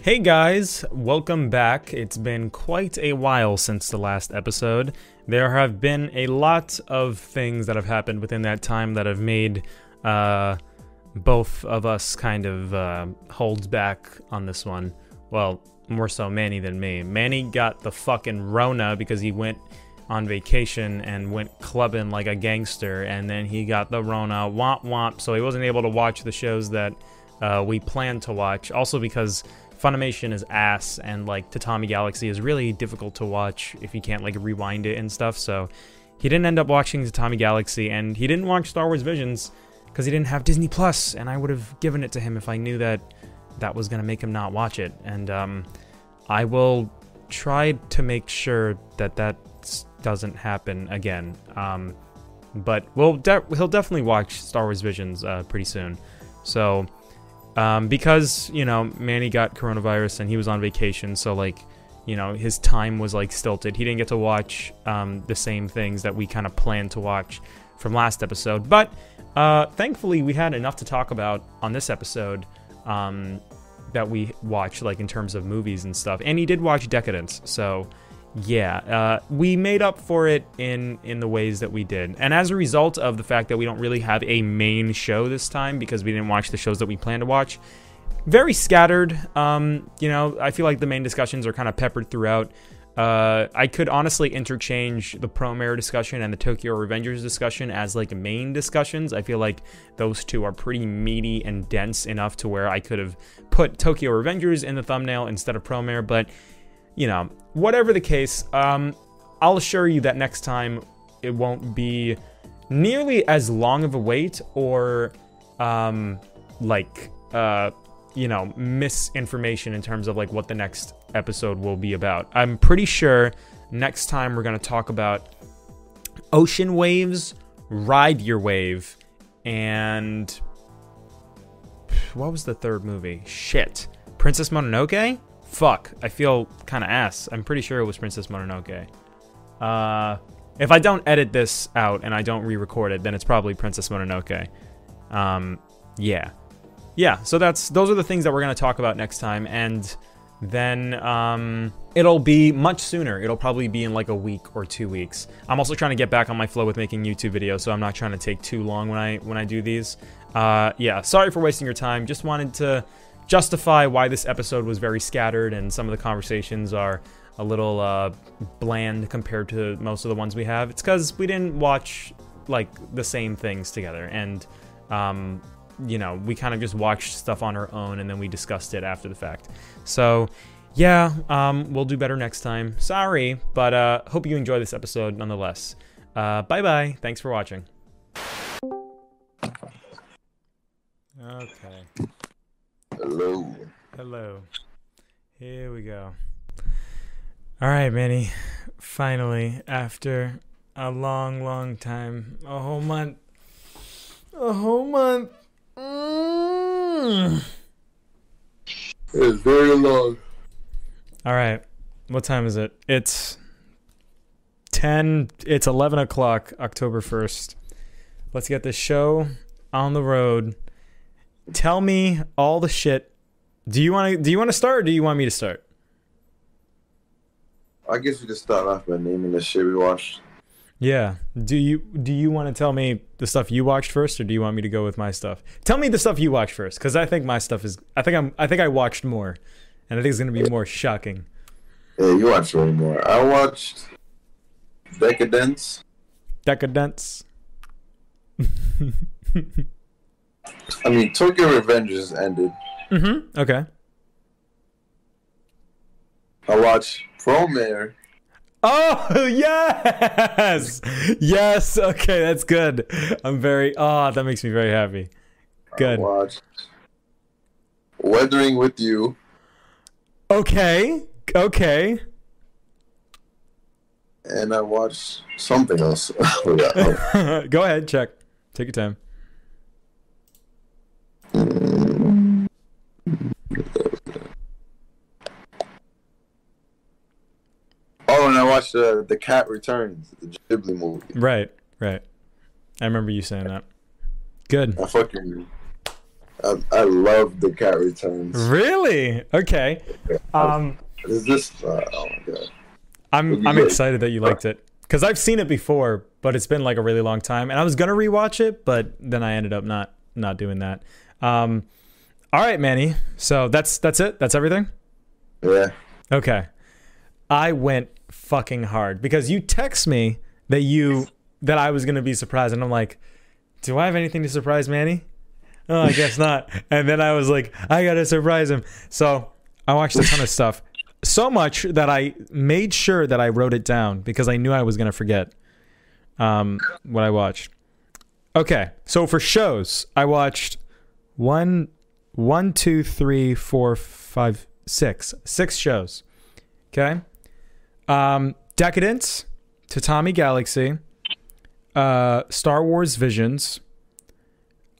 Hey guys, welcome back. It's been quite a while since the last episode. There have been a lot of things that have happened within that time that have made uh, both of us kind of uh, hold back on this one. Well, more so Manny than me. Manny got the fucking Rona because he went on vacation and went clubbing like a gangster, and then he got the Rona womp womp, so he wasn't able to watch the shows that uh, we planned to watch. Also, because Funimation is ass, and like Tatami Galaxy is really difficult to watch if you can't like rewind it and stuff. So he didn't end up watching Tatami Galaxy, and he didn't watch Star Wars Visions because he didn't have Disney Plus, and I would have given it to him if I knew that that was gonna make him not watch it. And um, I will try to make sure that that doesn't happen again. Um, but we'll de- he'll definitely watch Star Wars Visions uh, pretty soon. So um, because you know Manny got coronavirus and he was on vacation, so like you know his time was like stilted. He didn't get to watch um, the same things that we kind of planned to watch from last episode. But uh, thankfully, we had enough to talk about on this episode um, that we watched, like in terms of movies and stuff. And he did watch Deca-Dence, so yeah, uh, we made up for it in in the ways that we did, and as a result of the fact that we don't really have a main show this time because we didn't watch the shows that we planned to watch, very scattered. Um, you know, I feel like the main discussions are kind of peppered throughout. Uh, I could honestly interchange the Promare discussion and the Tokyo Revengers discussion as like main discussions. I feel like those two are pretty meaty and dense enough to where I could have put Tokyo Revengers in the thumbnail instead of Promare, but you know, whatever the case, um, I'll assure you that next time it won't be nearly as long of a wait or um, like uh, you know misinformation in terms of like what the next episode will be about. I'm pretty sure next time we're gonna talk about ocean waves, ride your wave, and what was the third movie? Shit, Princess Mononoke. Fuck, I feel kind of ass. I'm pretty sure it was Princess Mononoke. Uh, if I don't edit this out and I don't re-record it, then it's probably Princess Mononoke. Um, yeah, yeah. So that's those are the things that we're gonna talk about next time, and then um, it'll be much sooner. It'll probably be in like a week or two weeks. I'm also trying to get back on my flow with making YouTube videos, so I'm not trying to take too long when I when I do these. Uh, yeah, sorry for wasting your time. Just wanted to justify why this episode was very scattered and some of the conversations are a little uh, bland compared to most of the ones we have. It's because we didn't watch like the same things together, and um, you know we kind of just watched stuff on our own and then we discussed it after the fact. So yeah, um, we'll do better next time. Sorry, but uh, hope you enjoy this episode nonetheless. Uh, bye bye. Thanks for watching. Okay. Hello. Hello. Here we go. All right, Manny. Finally, after a long, long time, a whole month, a whole month. Mm. It's very long. All right. What time is it? It's 10, it's 11 o'clock, October 1st. Let's get this show on the road. Tell me all the shit. Do you want to do you want to start or do you want me to start? I guess we just start off by naming the shit we watched. Yeah. Do you do you want to tell me the stuff you watched first, or do you want me to go with my stuff? Tell me the stuff you watched first, because I think my stuff is. I think I'm. I think I watched more, and I think it's gonna be more shocking. Yeah, you watched way more. I watched Deca-Dence. Deca-Dence. I mean, Tokyo Revengers ended. Mm-hmm. Okay. I watched Promare. Oh yes, yes. Okay, that's good. I'm very. Oh, that makes me very happy. Good. I watched Weathering with You. Okay. Okay. And I watched something else. Oh. Go ahead. Check. Take your time. Oh, and I watched uh, The Cat Returns, the Ghibli movie. Right. Right. I remember you saying that. Good. I fucking I, I love the cat returns. Really? Okay. Um, Is this? Uh, oh my god. I'm I'm excited that you liked it because I've seen it before, but it's been like a really long time, and I was gonna rewatch it, but then I ended up not not doing that. Um, all right, Manny. So that's that's it. That's everything. Yeah. Okay. I went fucking hard because you text me that you that I was gonna be surprised, and I'm like, do I have anything to surprise Manny? Oh, I guess not. And then I was like, I gotta surprise him. So I watched a ton of stuff, so much that I made sure that I wrote it down because I knew I was gonna forget um, what I watched. Okay, so for shows, I watched one, one, two, three, four, five, six, six shows. Okay, um, Deca-Dence, Tatami Galaxy, uh, Star Wars Visions.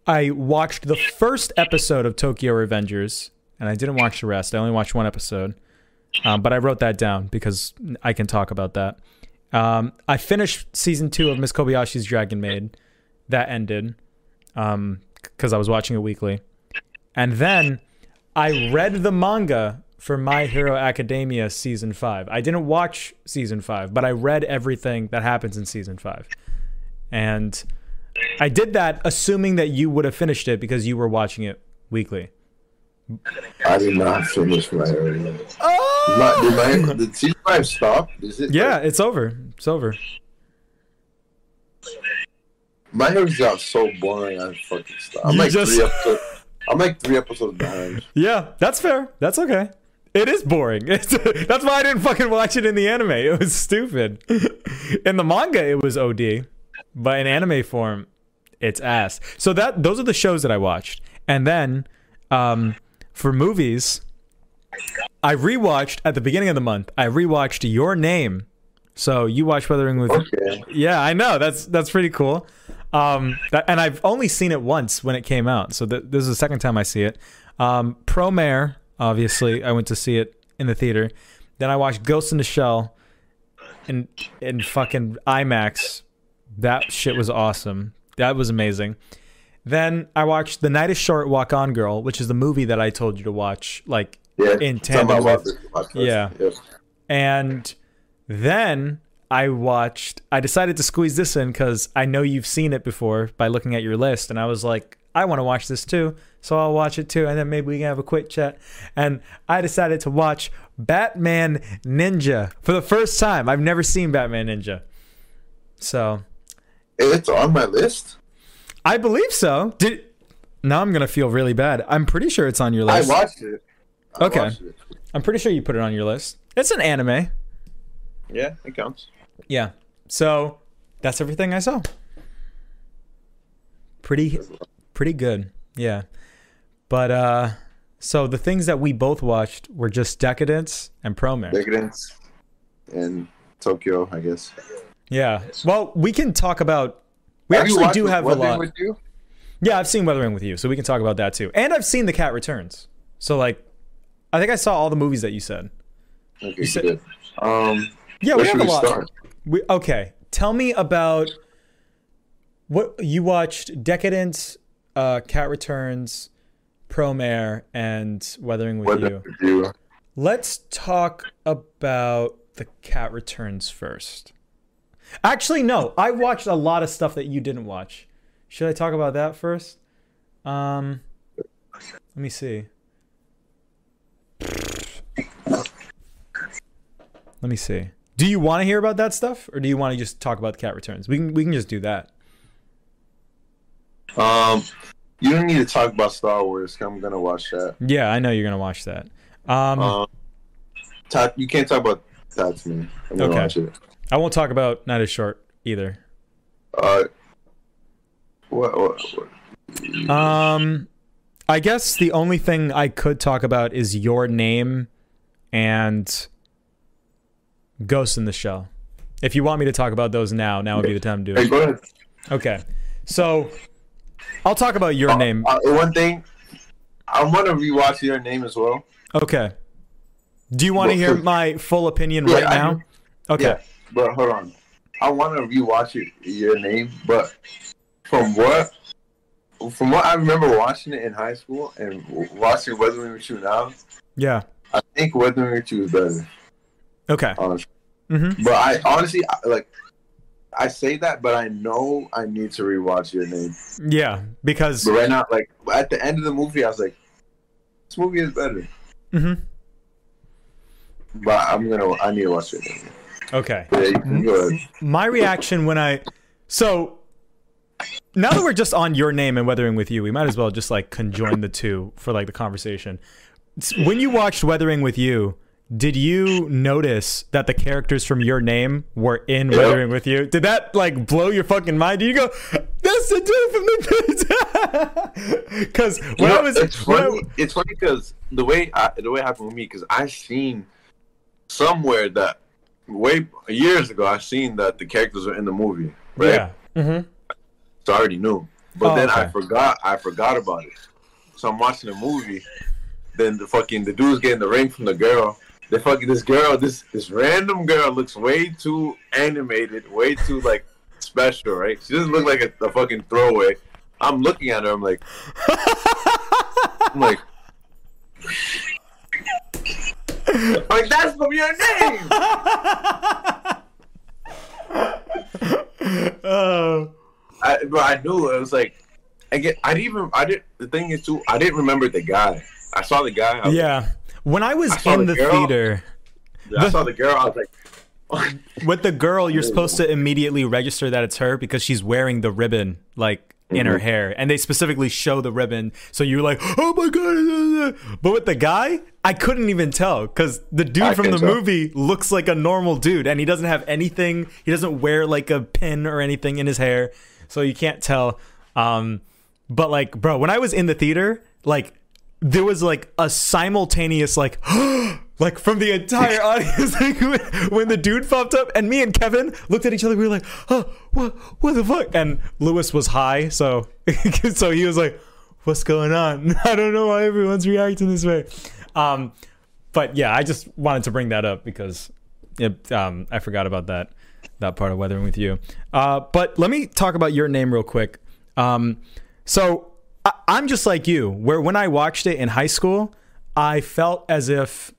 I watched the first episode of Tokyo Revengers, and I didn't watch the rest. I only watched one episode, um, but I wrote that down because I can talk about that. Um, I finished season two of Miss Kobayashi's Dragon Maid. That ended because I was watching it weekly, and then I read the manga for My Hero Academia season five. I didn't watch season five, but I read everything that happens in season five, and I did that assuming that you would have finished it because you were watching it weekly. I did not finish My Hero. Oh! My, did my did season five stop? Is it? Yeah, it's over. It's over. My Hero got so boring. I fucking stopped. I'm You like just- three episodes. I'm like three episodes behind. Yeah, that's fair. That's okay. It is boring. It's, that's why I didn't fucking watch it in the anime. It was stupid. In the manga, it was OD, but in anime form, it's ass. So that those are the shows that I watched, and then um, for movies, I rewatched at the beginning of the month. I rewatched Your Name. So you watched Weathering with Okay. yeah, I know. That's that's pretty cool. Um, that, and I've only seen it once when it came out, so th- this is the second time I see it. Um, Promare, obviously, I went to see it in the theater. Then I watched Ghost in the Shell in in fucking IMAX. That shit was awesome. That was amazing. Then I watched The Night is Short, Walk On Girl, which is the movie that I told you to watch, like Yeah. In tandem with- yeah. yeah. and then I watched, I decided to squeeze this in because I know you've seen it before by looking at your list. And I was like, I want to watch this too. So I'll watch it too. And then maybe we can have a quick chat. And I decided to watch Batman Ninja for the first time. I've never seen Batman Ninja. So It's on my list. I believe so. Did now I'm going to feel really bad. I'm pretty sure it's on your list. I watched it. I Okay. watched it. I'm pretty sure you put it on your list. It's an anime. Yeah, it counts. Yeah. So that's everything I saw. Pretty pretty good. Yeah. But uh so the things that we both watched were just Deca-Dence and Promare. Deca-Dence and Tokyo, I guess. Yeah. Well, we can talk about we Have actually do have a lot. With you? Yeah, I've seen Weathering with You, so we can talk about that too. And I've seen The Cat Returns. So like I think I saw all the movies that you said. Okay, said- good. Um, Yeah, we have a lot. start? We, okay, tell me about what you watched: Deca-Dence, uh, Cat Returns, Promare, and Weathering with Weathering You. with you. Let's talk about the Cat Returns first. Actually, no, I watched a lot of stuff that you didn't watch. Should I talk about that first? Um, let me see. Let me see. Do you want to hear about that stuff, or do you want to just talk about the Cat Returns? We can we can just do that. Um, you don't need to talk about Star Wars. I'm gonna watch that. Yeah, I know you're gonna watch that. Um, Um, Ta- you can't talk about Tatami. I'm gonna Okay. watch it. I won't talk about Night is Short either. Uh, what? what, what? Um, I guess the only thing I could talk about is your name and Ghost in the Shell. If you want me to talk about those now, now would be the time to do Hey, it. ahead. Okay, so I'll talk about your name. Uh, one thing, I want to rewatch your name as well. Okay. Do you want to hear my full opinion Yeah, right I now? Okay. Yeah, but hold on. I want to rewatch it, your name, but from what from what I remember watching it in high school and watching Weathering with You now, Yeah. I think Weathering with You is better. Okay. Honestly. Mm-hmm. But I honestly I- like. I say that, but I know I need to rewatch Your Name. Yeah, because But right now, like at the end of the movie, I was like, "This movie is better." Mm-hmm. But I'm gonna. I need to watch Your Name. okay. Yeah, you can go ahead. My reaction when I so now that we're just on your name and weathering with you, we might as well just like conjoin the two for like the conversation. When you watched Weathering with You, did you notice that the characters from your name were in Yeah. Weathering with You? Did that like blow your fucking mind? Did you go, "That's the dude from the"? Because when know, I was it's when I- funny. It's funny because the way I, the way it happened with me because I seen somewhere that way years ago I seen that the characters were in the movie, right? yeah. hmm So I already knew, but Oh, then I forgot. I forgot about it. So I'm watching the movie. Then the fucking the dude's getting the ring from the girl. The fucking this girl, this this random girl looks way too animated, way too like special, right? She doesn't look like a, a fucking throwaway. I'm looking at her. I'm like, I'm like, like that's from your name. Oh. I, but I knew it was like, I get. I didn't even. I didn't. The thing is too. I didn't remember the guy. I saw the guy. I was Yeah. When I was I in the the theater, I saw the girl. I was like, with the girl, you're supposed to immediately register that it's her because she's wearing the ribbon like in her Mhm. hair, and they specifically show the ribbon. So you're like, oh my god! But with the guy, I couldn't even tell because the dude I from the tell. movie looks like a normal dude, and he doesn't have anything. He doesn't wear like a pin or anything in his hair, so you can't tell. Um, but like, bro, when I was in the theater, like there was like a simultaneous like like from the entire audience like when, when the dude popped up and me and Kevin looked at each other we were like oh what what the fuck? And Lewis was high so so he was like what's going on? I don't know why everyone's reacting this way. Um but yeah I just wanted to bring that up because it, um I forgot about that that part of weathering with you. Uh but let me talk about your name real quick. Um so I, I'm just like you, where when I watched it in high school, I felt as if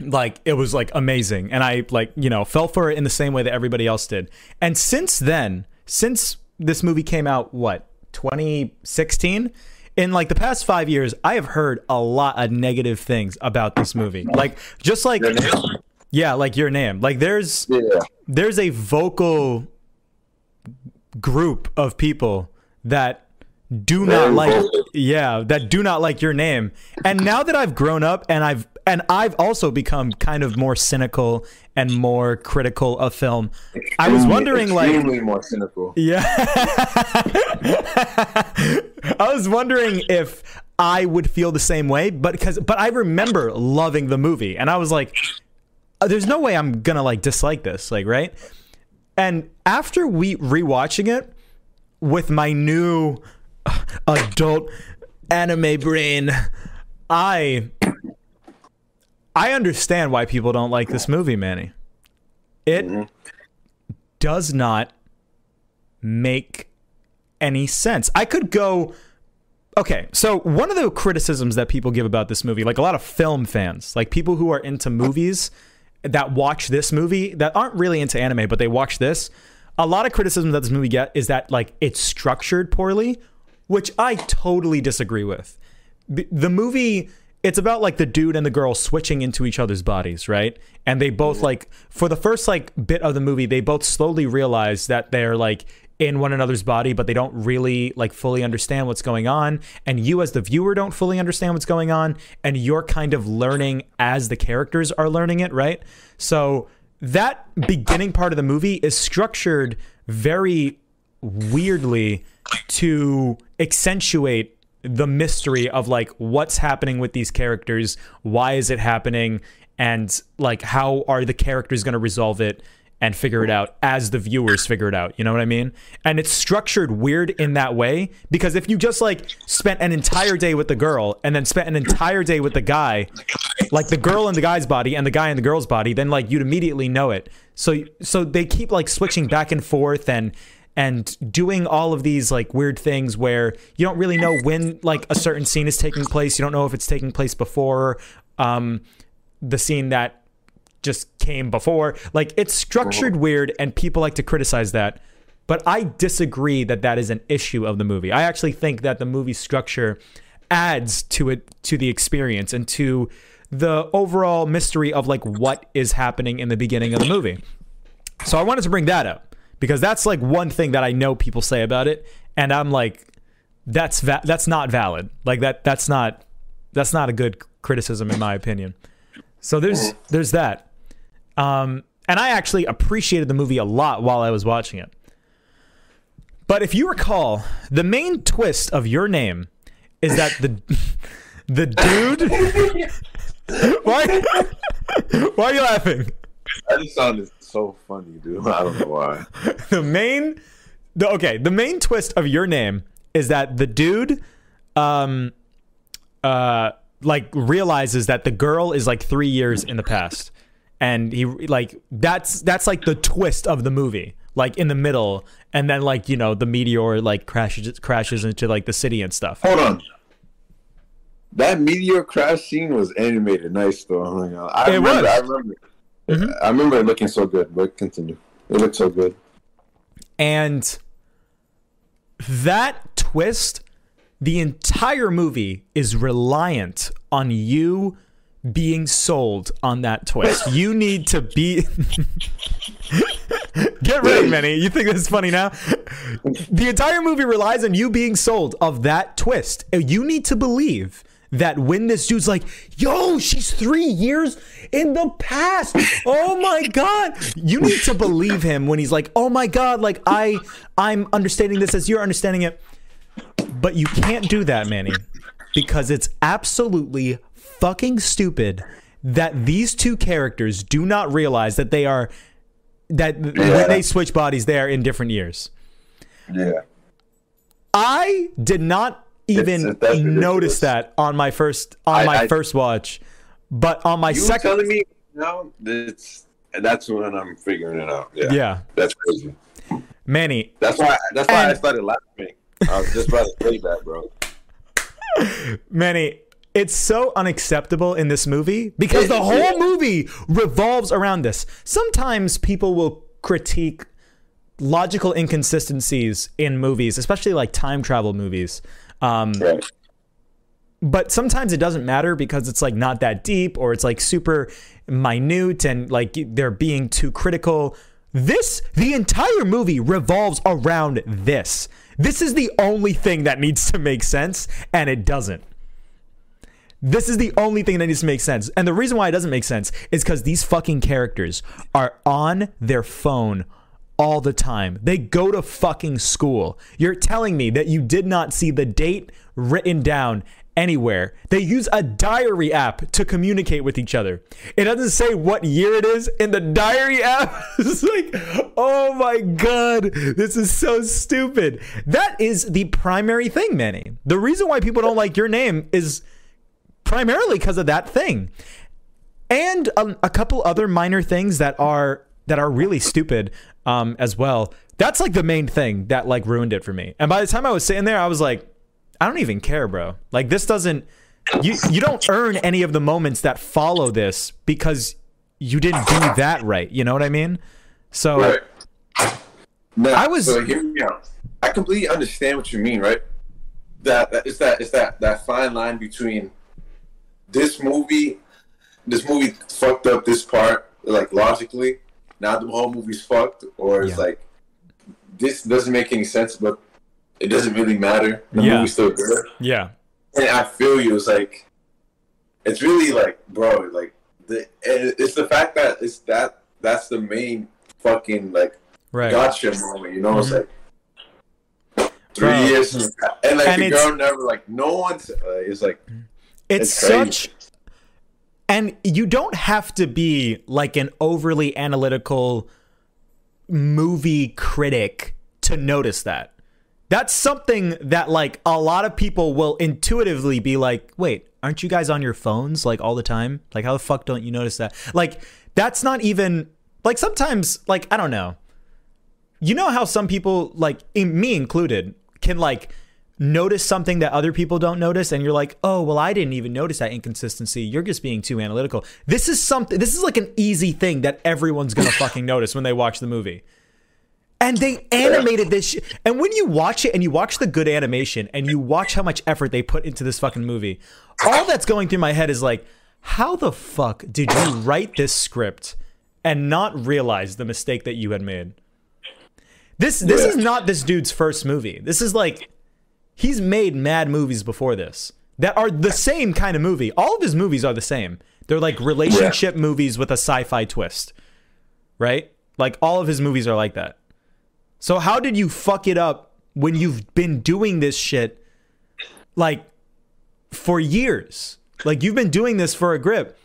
like it was like amazing, and I like you know fell for it in the same way that everybody else did. And since then, since this movie came out, what 2016. In like the past five years, I have heard a lot of negative things about this movie. Like just like yeah, like your name. Like there's yeah. there's a vocal group of people that do not like yeah that do not like your name and now that i've grown up and i've and i've also become kind of more cynical and more critical of film i was wondering like more cynical. yeah. I was wondering if I would feel the same way, but because but I remember loving the movie and I was like "Uh, there's no way I'm to like dislike this, like, right? And after we rewatching it with my new adult anime brain, I I understand why people don't like this movie, Manny. It Mhm. does not make any sense. I could go Okay, so one of the criticisms that people give about this movie, like a lot of film fans, like people who are into movies that watch this movie that aren't really into anime, but they watch this, a lot of criticism that this movie get is that like it's structured poorly, which I totally disagree with. The movie it's about like the dude and the girl switching into each other's bodies, right? And they both mm-hmm. like for the first like bit of the movie, they both slowly realize that they're like in one another's body, but they don't really like fully understand what's going on. And you as the viewer don't fully understand what's going on, and you're kind of learning as the characters are learning it, right? So that beginning part of the movie is structured very weirdly to accentuate the mystery of like what's happening with these characters, why is it happening, and like how are the characters going to resolve it and figure it out as the viewers figure it out. You know what I mean? And it's structured weird in that way because if you just like spent an entire day with the girl and then spent an entire day with the guy, like the girl in the guy's body and the guy in the girl's body, then like you'd immediately know it. So so they keep like switching back and forth and and doing all of these like weird things where you don't really know when like a certain scene is taking place. You don't know if it's taking place before um, the scene that just came before. Like it's structured weird, and people like to criticize that. But I disagree that that is an issue of the movie. I actually think that the movie structure adds to it to the experience and to the overall mystery of like what is happening in the beginning of the movie. So I wanted to bring that up because that's like one thing that I know people say about it, and I'm like, that's va- that's not valid. Like that that's not that's not a good criticism in my opinion. So there's there's that. Um, and I actually appreciated the movie a lot while I was watching it. But if you recall, the main twist of your name is that the the dude. why? Why are you laughing? That just sounded so funny, dude. I don't know why. the main the okay the main twist of your name is that the dude um uh like realizes that the girl is like three years in the past and he like that's that's like the twist of the movie like in the middle and then like you know the meteor like crashes crashes into like the city and stuff Hold on. That meteor crash scene was animated nice though. I remember. I remember. Mm-hmm. I remember it looking so good, but continue. It looked so good. And that twist, the entire movie is reliant on you being sold on that twist. You need to be. Get ready, Manny. You think this is funny now? The entire movie relies on you being sold of that twist. You need to believe that when this dude's like, yo, she's three years in the past. Oh my God. You need to believe him when he's like, oh my God, like I I'm understanding this as you're understanding it. But you can't do that, Manny, because it's absolutely fucking stupid that these two characters do not realize that they are that when they switch bodies, they are in different years. Yeah. I did not even It's- that's ridiculous. notice that on my first on I- my I- first watch, but on my You second, telling me no? That's that's when I'm figuring it out. Yeah. yeah, That's crazy. Manny, That's why. That's why I started laughing. I was just about to say that, bro. Manny, it's so unacceptable in this movie because the whole movie revolves around this. Sometimes people will critique logical inconsistencies in movies, especially like time travel movies. Um, Right. but sometimes it doesn't matter because it's like not that deep or it's like super minute and like they're being too critical. This, the entire movie revolves around this. This is the only thing that needs to make sense, and it doesn't. This is the only thing that needs to make sense. And the reason why it doesn't make sense is because these fucking characters are on their phone all the time. They go to fucking school. You're telling me that you did not see the date written down anywhere. They use a diary app to communicate with each other. It doesn't say what year it is in the diary app. it's like, oh my God, this is so stupid. That is the primary thing, Manny. The reason why people don't like your name is primarily because of that thing and um, a couple other minor things that are that are really stupid um, as well that's like the main thing that like ruined it for me and by the time i was sitting there i was like i don't even care bro like this doesn't you you don't earn any of the moments that follow this because you didn't do that right you know what i mean so Right. Now, I was- So out. I completely understand what you mean, right? That, that it's that it's that that fine line between this movie, this movie fucked up this part like logically. Now the whole movie's fucked, or it's Yeah. like this doesn't make any sense, but it doesn't really matter. The Yeah. movie's still good. yeah And I feel you. It's like it's really like, bro, like the it's the fact that it's that that's the main fucking like right gotcha moment. You know, it's like three Bro. years, and like And the girl never like no one's. Uh, it's like it's, It's such and you don't have to be like an overly analytical movie critic to notice that. That's something that like a lot of people will intuitively be like wait aren't you guys on your phones like all the time? Like how the fuck don't you notice that? Like that's not even like sometimes like i don't know. You know how some people like in, me included can like notice something that other people don't notice and you're like oh well i didn't even notice that inconsistency. You're just being too analytical. This is something this is like an easy thing that everyone's gonna fucking notice when they watch the movie. And they animated this sh- and when you watch it and you watch the good animation and you watch how much effort they put into this fucking movie all that's going through my head is like how the fuck did you write this script and not realize the mistake that you had made? This this is not this dude's first movie. This is like he's made mad movies before this that are the same kind of movie all of his movies are the same they're like relationship movies with a sci-fi twist right like all of his movies are like that so how did you fuck it up when you've been doing this shit like for years? Like you've been doing this for a grip.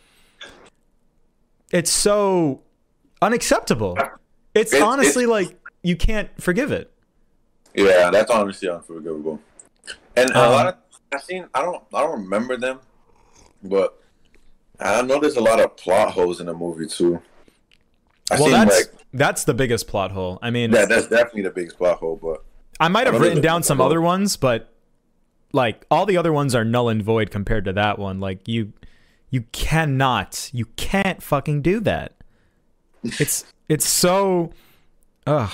It's so unacceptable. It's It- honestly it's- like you can't forgive it. Yeah, that's honestly unforgivable. And a Um, lot of I seen I don't I don't remember them, but I know there's a lot of plot holes in the movie too. I Well, that's like that's the biggest plot hole. I mean, yeah, that's definitely the biggest plot hole. But I might have I written down some other ones, but like all the other ones are null and void compared to that one. Like you you cannot you can't fucking do that. It's it's so ugh.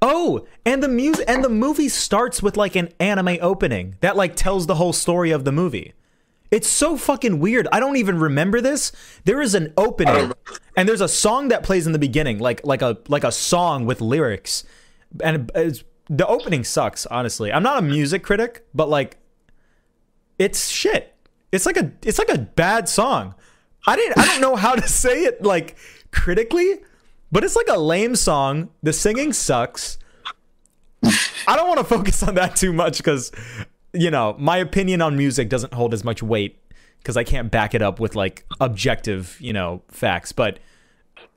Oh, and the music and the movie starts with like an anime opening that like tells the whole story of the movie. It's so fucking weird. I don't even remember this. There is an opening and there's a song that plays in the beginning like like a like a song with lyrics. And it's, the opening sucks, honestly. I'm not a music critic, but like it's shit. It's like a it's like a bad song. I didn't I don't know how to say it like critically, but it's like a lame song. The singing sucks. I don't want to focus on that too much cuz you know, my opinion on music doesn't hold as much weight cuz I can't back it up with like objective, you know, facts, but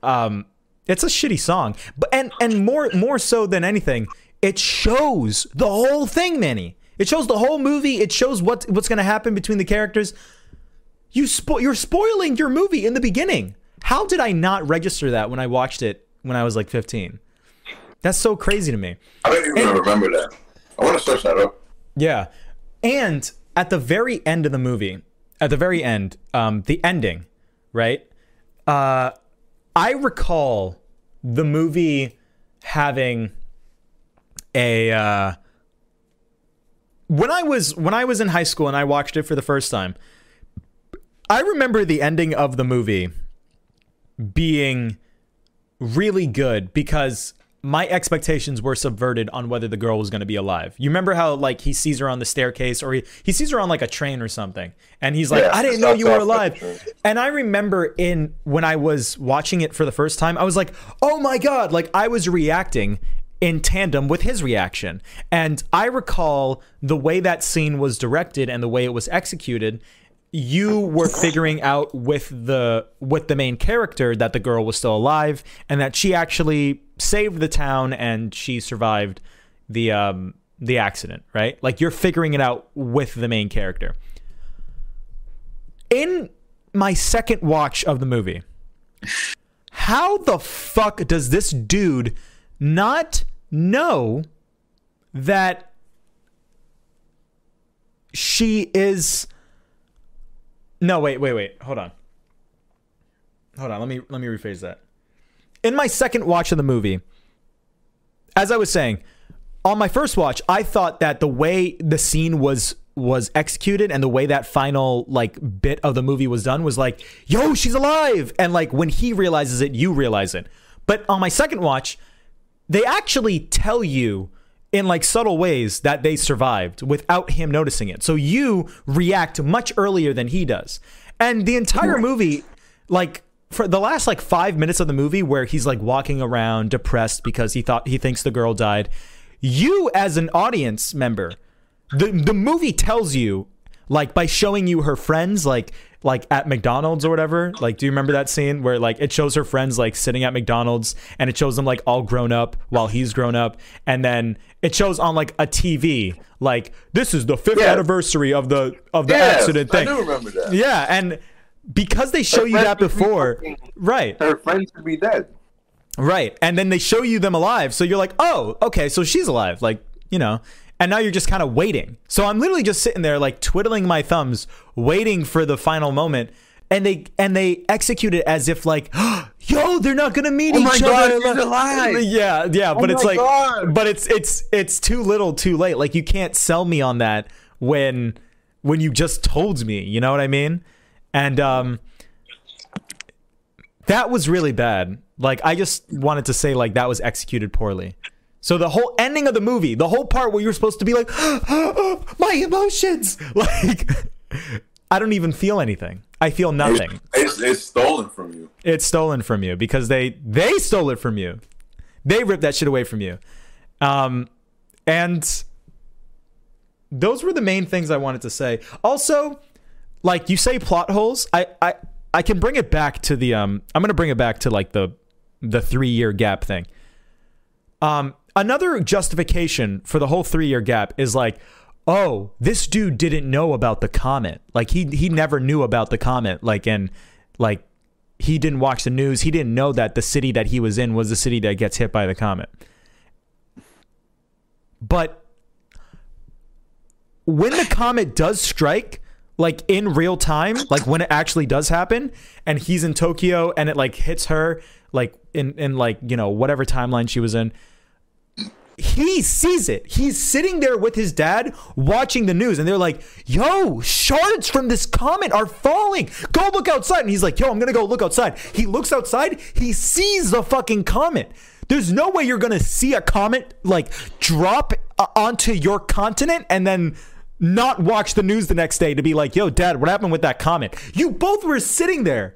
um it's a shitty song. But and and more more so than anything, it shows the whole thing, Manny. It shows the whole movie. It shows what what's going to happen between the characters. You spo- you're spoiling your movie in the beginning. How did I not register that when I watched it when I was like 15? That's so crazy to me. I don't even remember that. I want to search that up. Yeah. And at the very end of the movie, at the very end, um, the ending, right? Uh, I recall the movie having a uh, when I was when I was in high school and I watched it for the first time. I remember the ending of the movie being really good because my expectations were subverted on whether the girl was going to be alive. You remember how like he sees her on the staircase or he, he sees her on like a train or something and he's like Yeah, I didn't know you were off like a alive. And I remember in when I was watching it for the first time I was like, "Oh my god." Like I was reacting in tandem with his reaction. And I recall the way that scene was directed and the way it was executed you were figuring out with the with the main character that the girl was still alive and that she actually saved the town and she survived the um the accident, right? Like you're figuring it out with the main character. In my second watch of the movie, how the fuck does this dude not know that she is no, wait, wait, wait. Hold on. Hold on. Let me let me rephrase that. In my second watch of the movie, as I was saying, on my first watch, I thought that the way the scene was was executed and the way that final like bit of the movie was done was like, "Yo, she's alive!" And like when he realizes it, you realize it. But on my second watch, they actually tell you in like subtle ways that they survived without him noticing it. So you react much earlier than he does. And the entire movie, like for the last like five minutes of the movie where he's like walking around depressed because he thought he thinks the girl died, you as an audience member, the the movie tells you like by showing you her friends like like at McDonald's or whatever. Like, do you remember that scene where like it shows her friends like sitting at McDonald's and it shows them like all grown up while he's grown up, and then it shows on like a TV like this is the fifth Yeah. anniversary of the of the accident thing. I do remember that. Yeah, and because they show you that would be before, fucking- right? Her friends could be dead. Right. And then they show you them alive. So you're like, oh, okay, so she's alive. Like, you know. And now you're just kind of waiting. So I'm literally just sitting there, like twiddling my thumbs, waiting for the final moment. And they and they execute it as if like, yo, they're not gonna meet Oh my each God, other. alive. Yeah, yeah. But Oh it's like, God. but it's it's it's too little, too late. Like you can't sell me on that when when you just told me. You know what I mean? And um, that was really bad. Like I just wanted to say like that was executed poorly. So the whole ending of the movie, the whole part where you're supposed to be like, my emotions, like I don't even feel anything. I feel nothing. It's, it's stolen from you. It's stolen from you because they they stole it from you. They ripped that shit away from you. Um, and those were the main things I wanted to say. Also, like you say plot holes, I I I can bring it back to the um I'm going to bring it back to like the the 3-year gap thing. Um another justification for the whole 3-year gap is like oh, this dude didn't know about the comet. Like he he never knew about the comet like and like he didn't watch the news. He didn't know that the city that he was in was the city that gets hit by the comet. But when the comet does strike, like in real time, like when it actually does happen, and he's in Tokyo and it like hits her, like in in like you know whatever timeline she was in, he sees it. He's sitting there with his dad watching the news, and they're like, "Yo, shards from this comet are falling. Go look outside." And he's like, "Yo, I'm gonna go look outside." He looks outside. He sees the fucking comet. There's no way you're gonna see a comet like drop uh, onto your continent and then not watch the news the next day to be like, "Yo, dad, what happened with that comet?" You both were sitting there.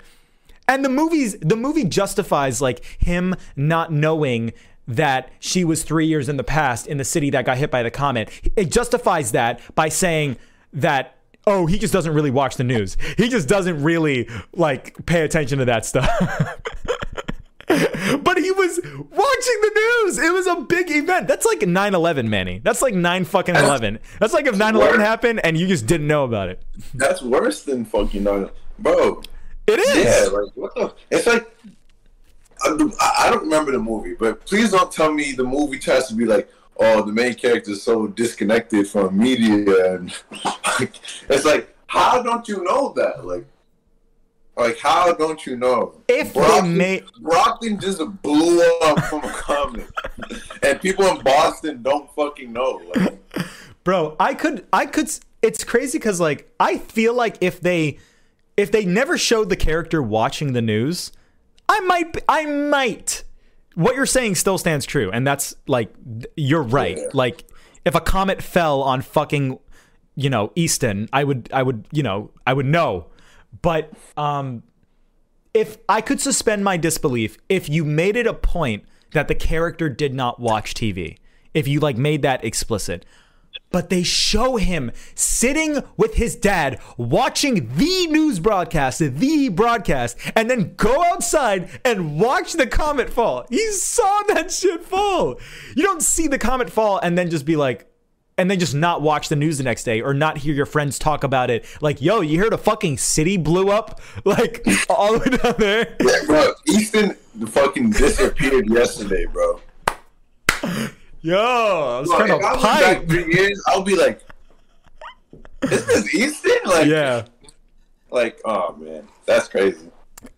And the movies the movie justifies like him not knowing that she was 3 years in the past in the city that got hit by the comet. It justifies that by saying that oh, he just doesn't really watch the news. He just doesn't really like pay attention to that stuff. but he was watching the news. It was a big event. That's like 9/11, Manny. That's like 9 fucking 11. That's like if 9/11 happened and you just didn't know about it. That's worse than fucking nine, bro. It is. Yeah, like what the? It's like I, don't remember the movie, but please don't tell me the movie tries to be like, oh, the main character is so disconnected from media, and like, it's like, how don't you know that? Like, like how don't you know? If they Brockton, made- Brockton just blew up from a comic, and people in Boston don't fucking know. Like, bro i could i could it's crazy because like i feel like if they if they never showed the character watching the news i might i might what you're saying still stands true and that's like you're right like if a comet fell on fucking you know easton i would i would you know i would know but um if I could suspend my disbelief if you made it a point that the character did not watch TV, if you like made that explicit. But they show him sitting with his dad watching the news broadcast, the broadcast, and then go outside and watch the comet fall. He saw that shit fall. You don't see the comet fall and then just be like, and then just not watch the news the next day or not hear your friends talk about it. Like, yo, you heard a fucking city blew up? Like, all the way down there? yeah, bro, Easton fucking disappeared yesterday, bro. Yo, I was Like, trying if to pipe. three years, I'll be like, "Is this Easton?" Like, Yeah. like, oh man, that's crazy.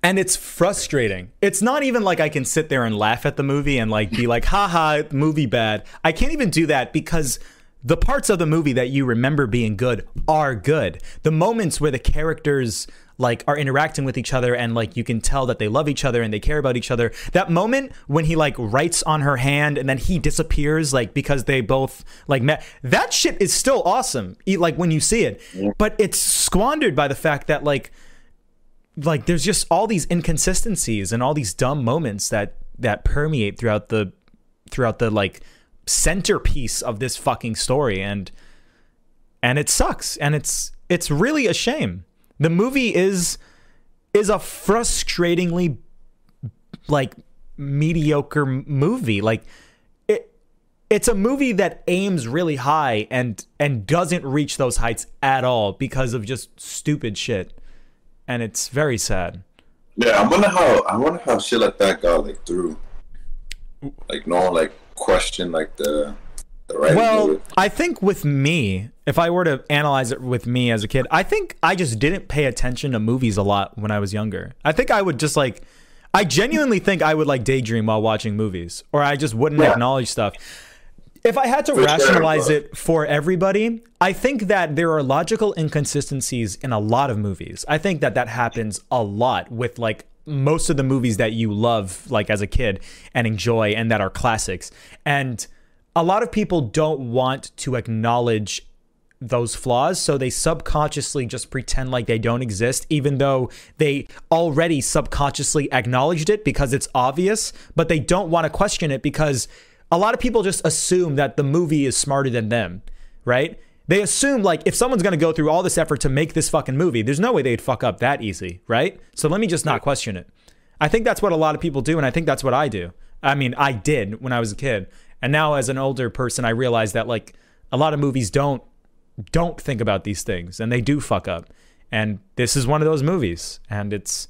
And it's frustrating. It's not even like I can sit there and laugh at the movie and like be like, haha, movie bad. I can't even do that because the parts of the movie that you remember being good are good. The moments where the characters like are interacting with each other and like you can tell that they love each other and they care about each other. That moment when he like writes on her hand and then he disappears like because they both like met. That shit is still awesome. Like when you see it. But it's squandered by the fact that like like there's just all these inconsistencies and all these dumb moments that that permeate throughout the throughout the like centerpiece of this fucking story and and it sucks and it's it's really a shame the movie is is a frustratingly like mediocre movie. Like it it's a movie that aims really high and and doesn't reach those heights at all because of just stupid shit. And it's very sad. Yeah, I wonder how I wonder how shit like that got like through. Like no one like questioned like the of Well. I think with me, if I were to analyze it with me as a kid, I think I just didn't pay attention to movies a lot when I was younger. I think I would just like, I genuinely think I would like daydream while watching movies, or I just wouldn't Yeah. acknowledge stuff. If I had to For rationalize bro. it for everybody, I think that there are logical inconsistencies in a lot of movies. I think that that happens a lot with like most of the movies that you love like as a kid and enjoy and that are classics. And a lot of people don't want to acknowledge those flaws so they subconsciously just pretend like they don't exist even though they already subconsciously acknowledged it because it's obvious but they don't want to question it because a lot of people just assume that the movie is smarter than them right? They assume like if someone's going to go through all this effort to make this fucking movie there's no way they'd fuck up that easy right? So let me just not question it. I think that's what a lot of people do and i think that's what i do. I mean i did when i was a kid and now as an older person i realize that like a lot of movies don't don't think about these things and they do fuck up. And this is one of those movies and it's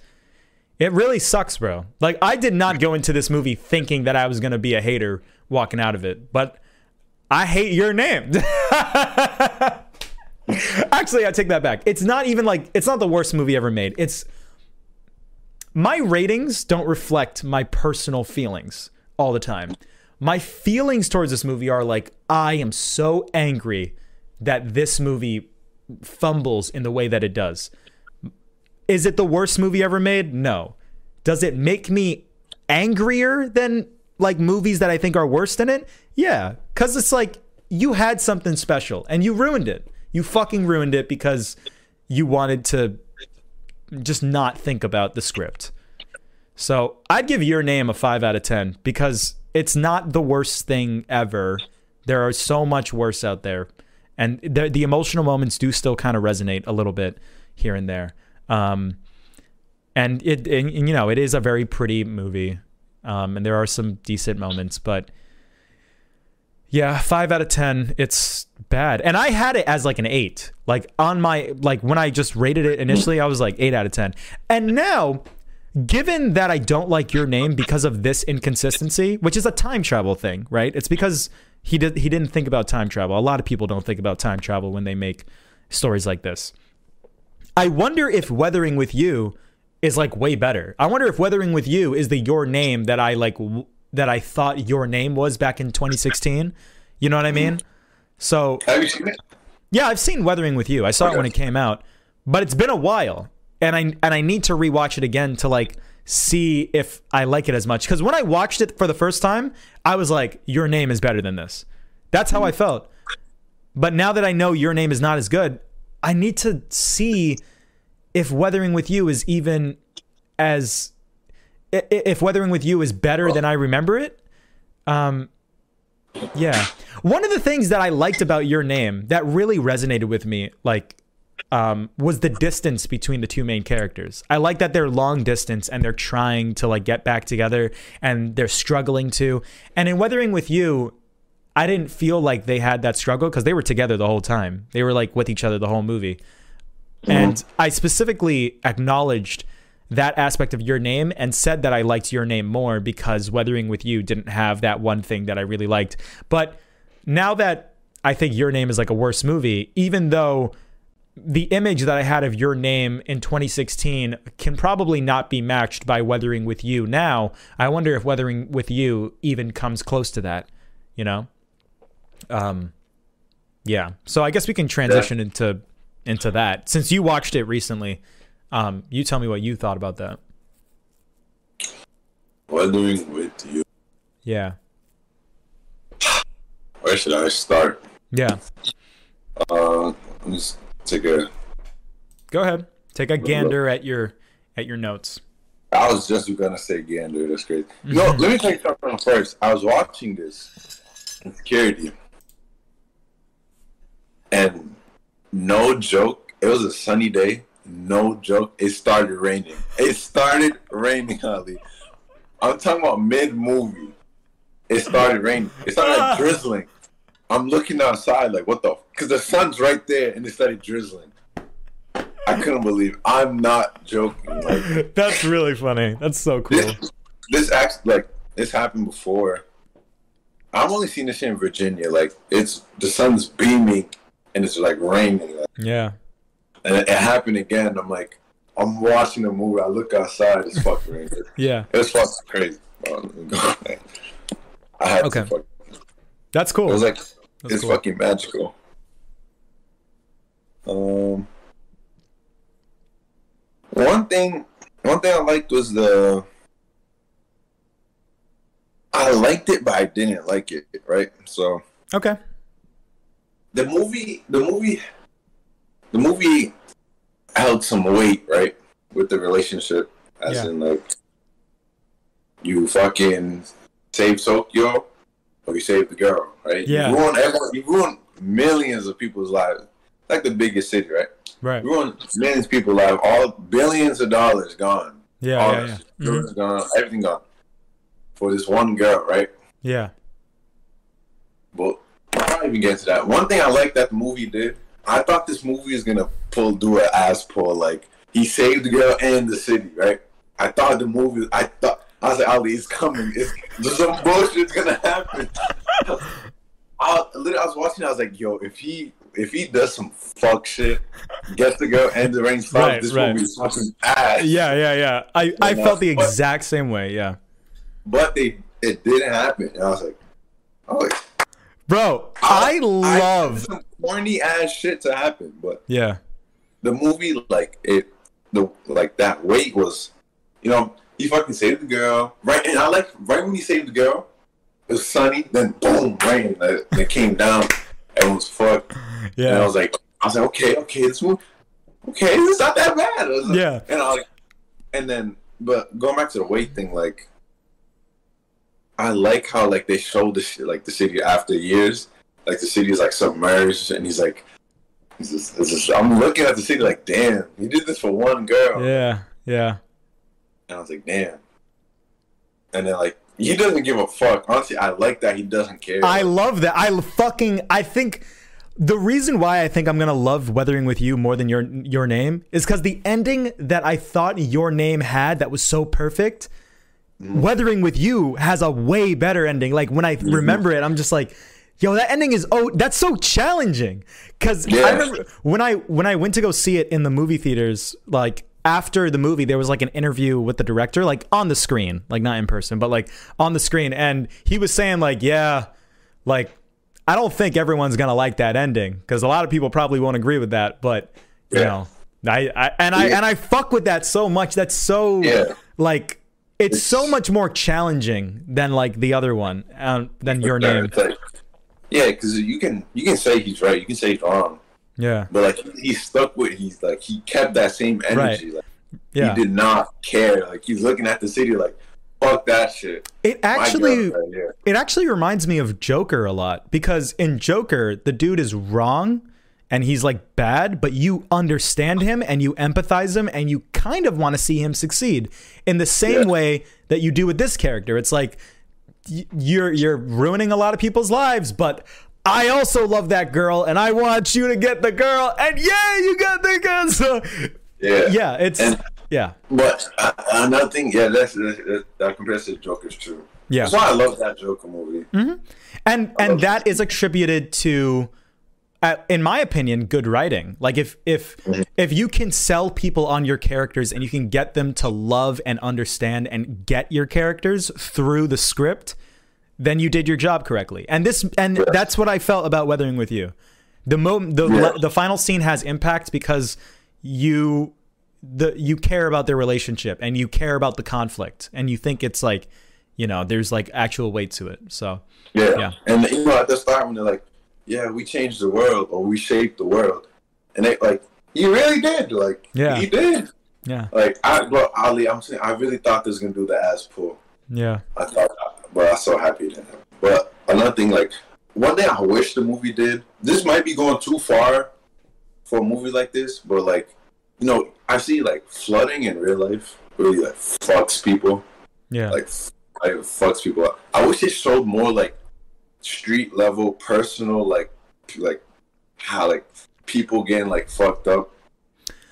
it really sucks, bro. Like I did not go into this movie thinking that I was going to be a hater walking out of it, but I hate your name. Actually, I take that back. It's not even like it's not the worst movie ever made. It's my ratings don't reflect my personal feelings all the time. My feelings towards this movie are like I am so angry that this movie fumbles in the way that it does. Is it the worst movie ever made? No. Does it make me angrier than like movies that I think are worse than it? Yeah, cuz it's like you had something special and you ruined it. You fucking ruined it because you wanted to just not think about the script. So, I'd give your name a 5 out of 10 because it's not the worst thing ever. There are so much worse out there and the the emotional moments do still kind of resonate a little bit here and there. Um, and it and, and, you know it is a very pretty movie, um, and there are some decent moments, but yeah, five out of ten, it's bad. And I had it as like an eight, like on my like when I just rated it initially, I was like eight out of ten, and now. Given that I don't like your name because of this inconsistency, which is a time travel thing, right? It's because he did he didn't think about time travel. A lot of people don't think about time travel when they make stories like this. I wonder if Weathering with You is like way better. I wonder if Weathering with You is the your name that I like w- that I thought your name was back in 2016. You know what I mean? So Have you seen it? yeah, I've seen Weathering with You. I saw it when it came out, but it's been a while, and I and I need to rewatch it again to like see if I like it as much. Because when I watched it for the first time, I was like, "Your name is better than this." That's how I felt. But now that I know your name is not as good, I need to see if Weathering with You is even as if Weathering with You is better than I remember it. Um, yeah. One of the things that I liked about your name that really resonated with me, like, um, was the distance between the two main characters. I like that they're long distance and they're trying to like get back together and they're struggling to. And in Weathering with You, I didn't feel like they had that struggle because they were together the whole time. They were like with each other the whole movie. And I specifically acknowledged that aspect of your name and said that I liked your name more because Weathering with You didn't have that one thing that I really liked. But now that I think your name is like a worse movie, even though the image that I had of your name in 2016 can probably not be matched by Weathering with You now, I wonder if Weathering with You even comes close to that, you know? Um yeah. So I guess we can transition into into that. Since you watched it recently, um you tell me what you thought about that. Weathering with you. Yeah. Where should I start? Yeah. Uh, let me just take a. Go ahead. Take a gander at your at your notes. I was just gonna say Gander. That's great. No, let me take something first. I was watching this in security, and no joke, it was a sunny day. No joke, it started raining. It started raining, Ali. I'm talking about mid movie. It started raining. It started like, drizzling. I'm looking outside like, what the? Because the sun's right there, and it started drizzling. I couldn't believe. I'm not joking. Like That's really funny. That's so cool. this, this acts like this happened before. I've only seen this shit in Virginia. Like it's the sun's beaming and it's like raining. Like, Yeah. and it, it happened again. I'm like, I'm watching the movie. I look outside. It's fucking raining. Yeah. It was fucking crazy. Um, I had Okay. To cool. It was like That's it's cool. fucking magical. Um, one thing, one thing I liked was the. I liked it, but I didn't like it. Right, so Okay. the movie, the movie, the movie held some weight, right, with the relationship, as Yeah. in like you fucking save Tokyo, or you save the girl, right? Yeah. You ruin everyone, you ruin millions of people's lives. Like the biggest city, right? Right. You ruin millions of people's lives. All billions of dollars gone. Yeah. all Yeah. Yeah. Mhm. gone. Everything gone for this one girl, right? Yeah. But I'll not even get to that. One thing I like that the movie did, I thought this movie is gonna pull do an ass pull. Like he saved the girl and the city, right? I thought the movie. I thought I was like, Ali, it's coming. It's some bullshit's gonna happen. I, literally, I was watching. I was like, yo, if he if he does some fuck shit, gets the girl and the rain stops, Right, this right. movie is fucking ass. Yeah. Yeah. Yeah. I, I Yeah, uh, felt the but- exact same way. Yeah. But they it didn't happen. And I was like, I like, Bro, I I love. some corny ass shit to happen, but Yeah. the movie like it the like that weight was you know he fucking saved the girl right and I like right when he saved the girl it was sunny then boom rain it, it came down everyone's fucked and I was like I was like okay okay this movie okay it's not that bad like- Yeah. and I was like and then but going back to the weight thing like I like how like they show the shit like the city after years like the city is like submerged and he's like It's just, it's just, I'm looking at the city like, damn, he did this for one girl. Yeah. Yeah. And I was like, damn. And then like, he doesn't give a fuck. Honestly, I like that he doesn't care. I love that. I fucking. I think the reason why I think I'm gonna love Weathering with You more than your your name is because the ending that I thought your name had that was so perfect. Mm-hmm. Weathering with You has a way better ending. Like when I Mm-hmm. remember it, I'm just like, yo, that ending is oh, that's so challenging. Because I remember when I when I went to go see it in the movie theaters, like after the movie, there was like an interview with the director, like on the screen, like not in person, but like on the screen, and he was saying like, yeah, like I don't think everyone's gonna like that ending because a lot of people probably won't agree with that, but you Yeah. know, I, I and I Yeah. and I fuck with that so much. That's so Yeah. like it's, It's- so much more challenging than like the other one, um, than your name. Yeah, because you can you can say he's right, you can say he's wrong, Yeah, but like he stuck with he's like he kept that same energy. Like, yeah. He did not care. Like he's looking at the city like, fuck that shit. It actually right it actually reminds me of Joker a lot because in Joker, the dude is wrong and he's like bad, but you understand him and you empathize him and you kind of want to see him succeed in the same Yeah. way that you do with this character. It's like you're you're ruining a lot of people's lives, but I also love that girl and I want you to get the girl and yeah, you got the girl. So Yeah, yeah, it's And- yeah. But uh, another thing, yeah, that's that, that compares to Joker's true. Yeah. That's why I love that Joker movie. and and that is attributed to uh, in my opinion good writing like if if if you can sell people on your characters and you can get them to love and understand and get your characters through the script then you did your job correctly and this and that's what i felt about weathering with you the mo the Yeah. the final scene has impact because you the you care about their relationship and you care about the conflict and you think it's like you know there's like actual weight to it so Yeah. Yeah. And you know, at the start when they're like, "Yeah, we changed the world or we shaped the world," and they like, "He really did." Like, Yeah. he did. yeah Like, I, Ali, I'm saying, I really thought this was gonna do the ass pull. yeah I thought, but I'm so happy it didn't. But another thing, like, one thing I wish the movie did. This might be going too far for a movie like this, but like, you know, I see like flooding in real life really like fucks people. yeah like like fucks people up. I wish it showed more like street level, personal, like like how like people getting like fucked up.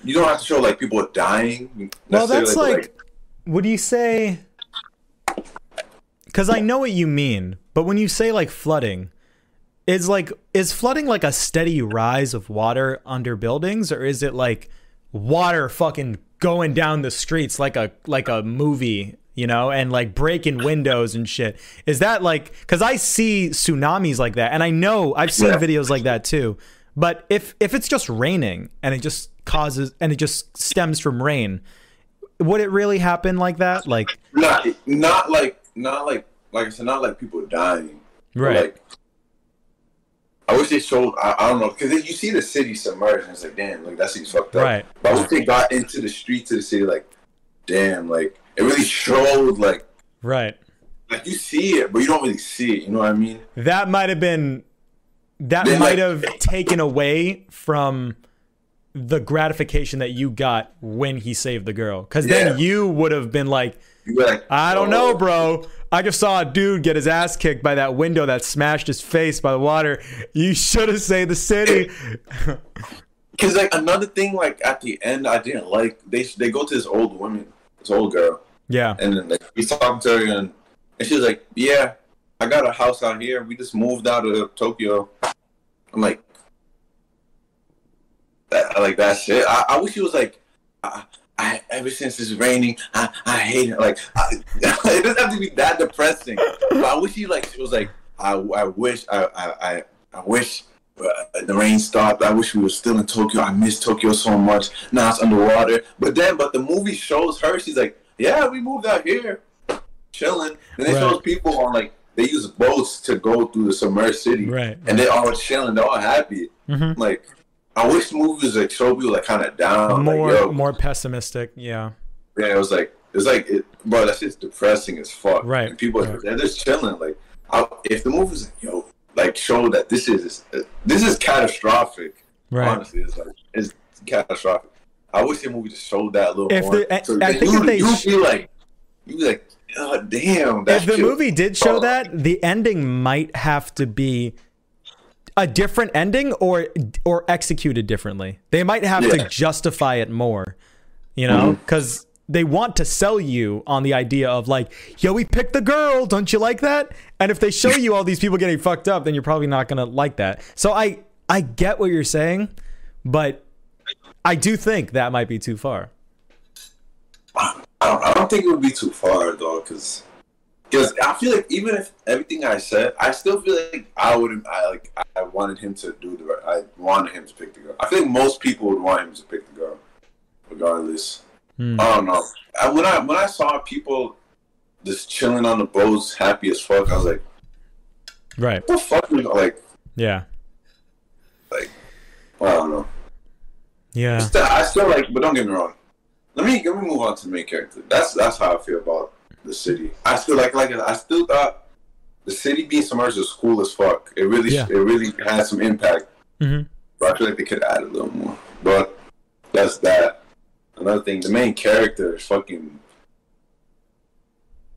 You don't have to show like people dying. Well, that's but, like, would you say? Because I know what you mean, but when you say like flooding, is like is flooding like a steady rise of water under buildings, or is it like water fucking going down the streets like a like a movie, you know, and like breaking windows and shit? Is that like because I see tsunamis like that, and I know I've seen videos like that too. But if if it's just raining and it just causes and it just stems from rain, would it really happen like that? Like Not not like not like like I said, not like people dying. Right. Like I wish they showed. I, I don't know because you see the city submerged, and it's like, damn, like that city's fucked up. Right. But I wish they got into the streets of the city, like, damn, like it really showed, like, right. like you see it, but you don't really see it. You know what I mean? that might have been that Then, might like- have taken away from the gratification that you got when he saved the girl because then you would have been like like, i don't oh. know bro i just saw a dude get his ass kicked by that window that smashed his face by the water you should have saved the city Because like another thing, like at the end, I didn't like they they go to this old woman, this old girl, yeah and then like he's talking to her, and, and she's like, "Yeah, I got a house out here. We just moved out of Tokyo." I'm like, that, like that shit. I, I wish he was like, I, I ever since it's raining, I, I hate it. Like, I, it doesn't have to be that depressing. But I wish he like she was like, I, I wish I, I, I, wish uh, the rain stopped. I wish we were still in Tokyo. I miss Tokyo so much. Now it's underwater. But then, but the movie shows her. She's like, yeah, we moved out here, chilling. And it Right. shows people on like they use boats to go through the submerged city, Right. And they're all chilling. They're all happy. Mhm. Like, I wish movies like show people like kind of down. more like, more pessimistic yeah yeah, it was like it's like it, bro. That shit's depressing as fuck. Right, And people right. they're just chilling. Like, I, if the movie's like, yo, like show that this is uh, this is catastrophic. right Honestly, it's like it's catastrophic. I wish the movie just showed that a little If more. the- so I think you, if they you be like, you be like, oh damn. That if the movie did show that, the ending might have to be a different ending or or executed differently. They might have Yeah. to justify it more, you know, mm-hmm. because they want to sell you on the idea of like, yo, we picked the girl. Don't you like that? And if they show you all these people getting fucked up, then you're probably not gonna like that. So I I get what you're saying, but I do think that might be too far. I don't, I don't think it would be too far though, because because I feel like even if everything I said, I still feel like I would I like I wanted him to do the I wanted him to pick the girl. I think most people would want him to pick the girl, regardless. Hmm. I don't know. I, when I when I saw people just chilling on the boats, happy as fuck, I was like, Right. "What the fuck?" You Like, Yeah. like I don't know. Yeah. Still, I still like, but don't get me wrong. Let me let me move on to the main character. That's that's how I feel about the city. I still like like I still thought the city being submerged is cool as fuck. It really Yeah. it really had some impact. hmm But I feel like they could add a little more. But that's that. Another thing, the main character is fucking.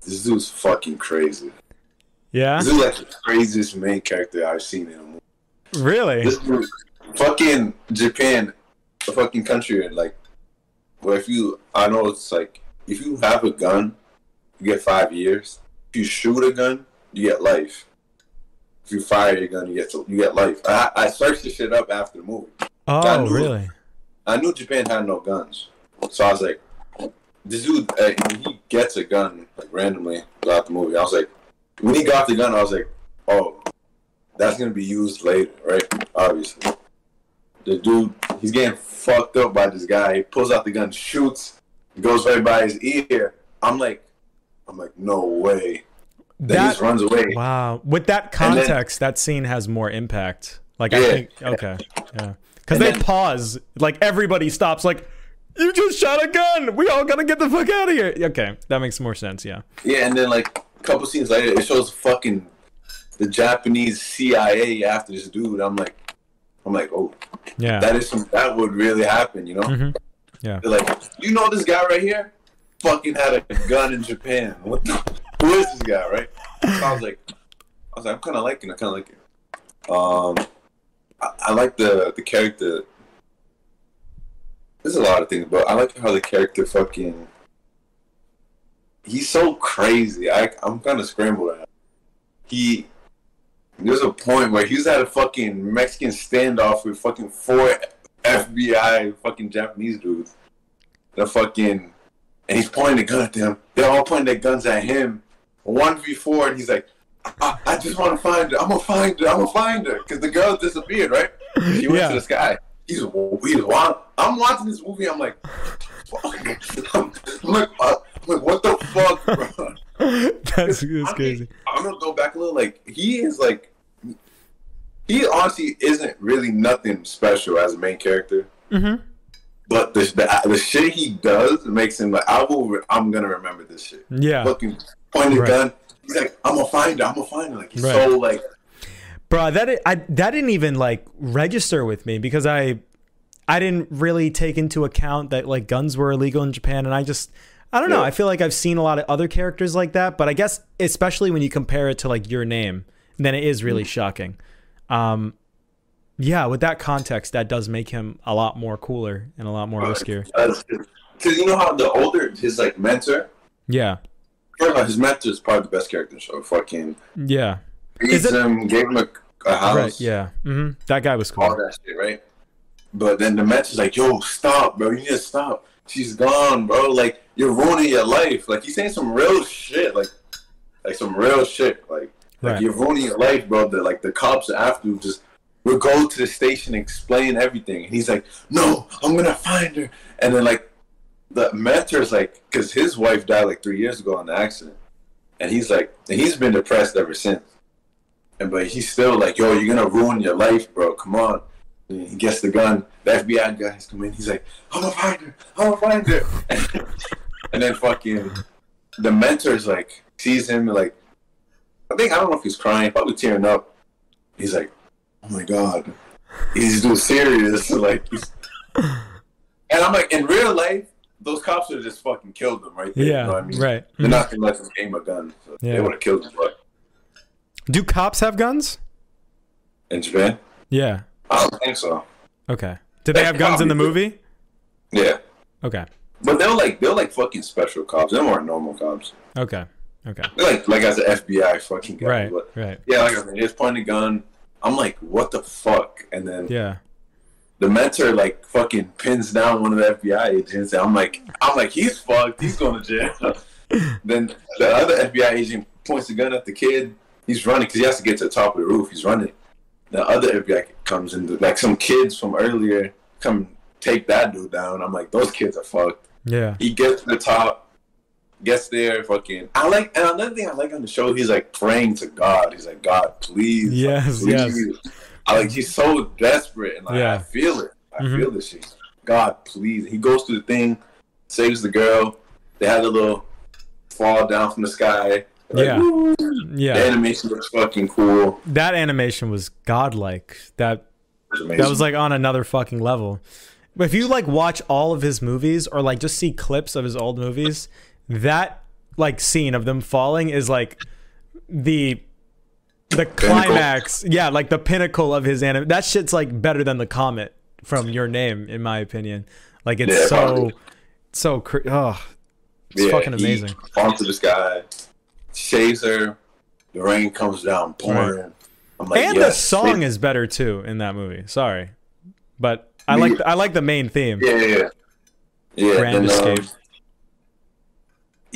This dude's fucking crazy. Yeah. This is like the craziest main character I've seen in a movie. Really? This dude, fucking Japan, a fucking country, like, where if you, I know it's like, if you have a gun, you get five years. If you shoot a gun, you get life. If you fire your gun, you get you get life. I, I searched this shit up after the movie. Oh, knew it. really? I knew Japan had no guns, so I was like, this dude, uh, he gets a gun like randomly throughout the movie. I was like, when he got the gun, I was like, oh, that's gonna be used later, right? Obviously. The dude, he's getting fucked up by this guy. He pulls out the gun, shoots, goes right by his ear. I'm like, I'm like, no way. Then he That just runs away. wow. With that And then- context, that scene has more impact. Like I think okay. Yeah. And they then- pause, like everybody stops like you just shot a gun. We all got to get the fuck out of here. Okay, that makes more sense, yeah. Yeah, and then like a couple scenes later, it shows fucking the Japanese CIA after this dude. I'm like, I'm like, oh, Yeah. that is some that would really happen, you know? Mhm. Yeah. They're like, you know this guy right here? Fucking had a gun in Japan. What the who is this guy, right? So I was like I was like, I'm kinda liking it, I kinda like it. Um I, I like the the character there's a lot of things, but I like how the character fucking he's so crazy. I I'm kind of scrambled at. He there's a point where he's at a fucking Mexican standoff with fucking four FBI fucking Japanese dudes. The fucking and he's pointing the gun at them. They're all pointing their guns at him. One v four, and he's like, I, I just want to find her. I'm gonna find her. I'm gonna find her because the girl disappeared, right? She went Yeah. to the sky. He's he's wild. I'm watching this movie. I'm like. I'm, like, uh, I'm like, what the fuck, bro? that's, that's crazy. I'm gonna go back a little. Like he is like, he honestly isn't really nothing special as a main character. Mm-hmm. But the, the the shit he does makes him like I will. re- I'm gonna remember this shit. Yeah. Fucking pointed Right. gun. He's like, I'm gonna find her. I'm gonna find her. Like he's Right. so like. bro that I that didn't even like register with me because I I didn't really take into account that like guns were illegal in Japan and I just I don't know Yeah. I feel like I've seen a lot of other characters like that but I guess especially when you compare it to like your name then it is really shocking um yeah with that context that does make him a lot more cooler and a lot more riskier Because you know how the older his like mentor. yeah First all, his mentor is probably the best character in the show. Fucking yeah beats it- him, gave him a, a house. right yeah hmm that guy was all cool that shit, right? But then the mentor's like, "Yo, stop, bro! You need to stop. She's gone, bro. Like you're ruining your life. Like he's saying some real shit, like like some real shit, like like Right. you're ruining your life, bro. The like the cops are after you just we'll go to the station and explain everything. And he's like, "No, I'm gonna find her." And then like the mentor's like, because his wife died like three years ago in the accident, and he's like, and he's been depressed ever since. And but he's still like, yo, you're gonna ruin your life, bro. Come on. And he gets the gun. The FBI guys come in. He's like, I'm gonna find her. I'm gonna find her. and then fucking the mentor's like sees him like, I think I don't know if he's crying, probably tearing up. He's like, oh my god, he's doing serious. Like, and I'm like, in real life, those cops would have just fucking killed him right there. yeah You know what I mean? right They're not mm-hmm. gonna let them aim a gun. So Yeah. They would have killed him. But do cops have guns in Japan, yeah I don't think so. okay did they have guns in the movie Yeah. okay But they're like they're like fucking special cops. They weren't normal cops. okay okay They're like like as an FBI fucking guy. right But right yeah, like I said, he just pointed a gun. I'm like, what the fuck? And then yeah the mentor like fucking pins down one of the FBI agents. And I'm like, I'm like, he's fucked. He's going to jail. then the other FBI agent points the gun at the kid. He's running because he has to get to the top of the roof. He's running. The other FBI comes in, like some kids from earlier come take that dude down. I'm like, those kids are fucked. yeah He gets to the top, gets there, fucking. I like, and another thing I like on the show, he's like praying to God. He's like, God, please, like, Yes, yes. please. I like, he's so desperate, and like, Yeah. I feel it. I Mhm. feel this shit. God, please. He goes through the thing, saves the girl. They had a little fall down from the sky. Like, Yeah. woo. yeah The animation looks fucking cool. that animation was godlike. That was that was like on another fucking level. But if you like watch all of his movies or like just see clips of his old movies, that like scene of them falling is like the the climax. Yeah, like the pinnacle of his anime. That shit's like better than the comet from your name, in my opinion. Like it's Yeah, so probably. so cr- oh, it's Yeah, fucking he amazing. Onto the sky, saves her. The rain comes down, pouring. I'm like, and the yes, song it- is better too in that movie. Sorry, but I like I like the main theme. Yeah, yeah, yeah. Grand um, Escape.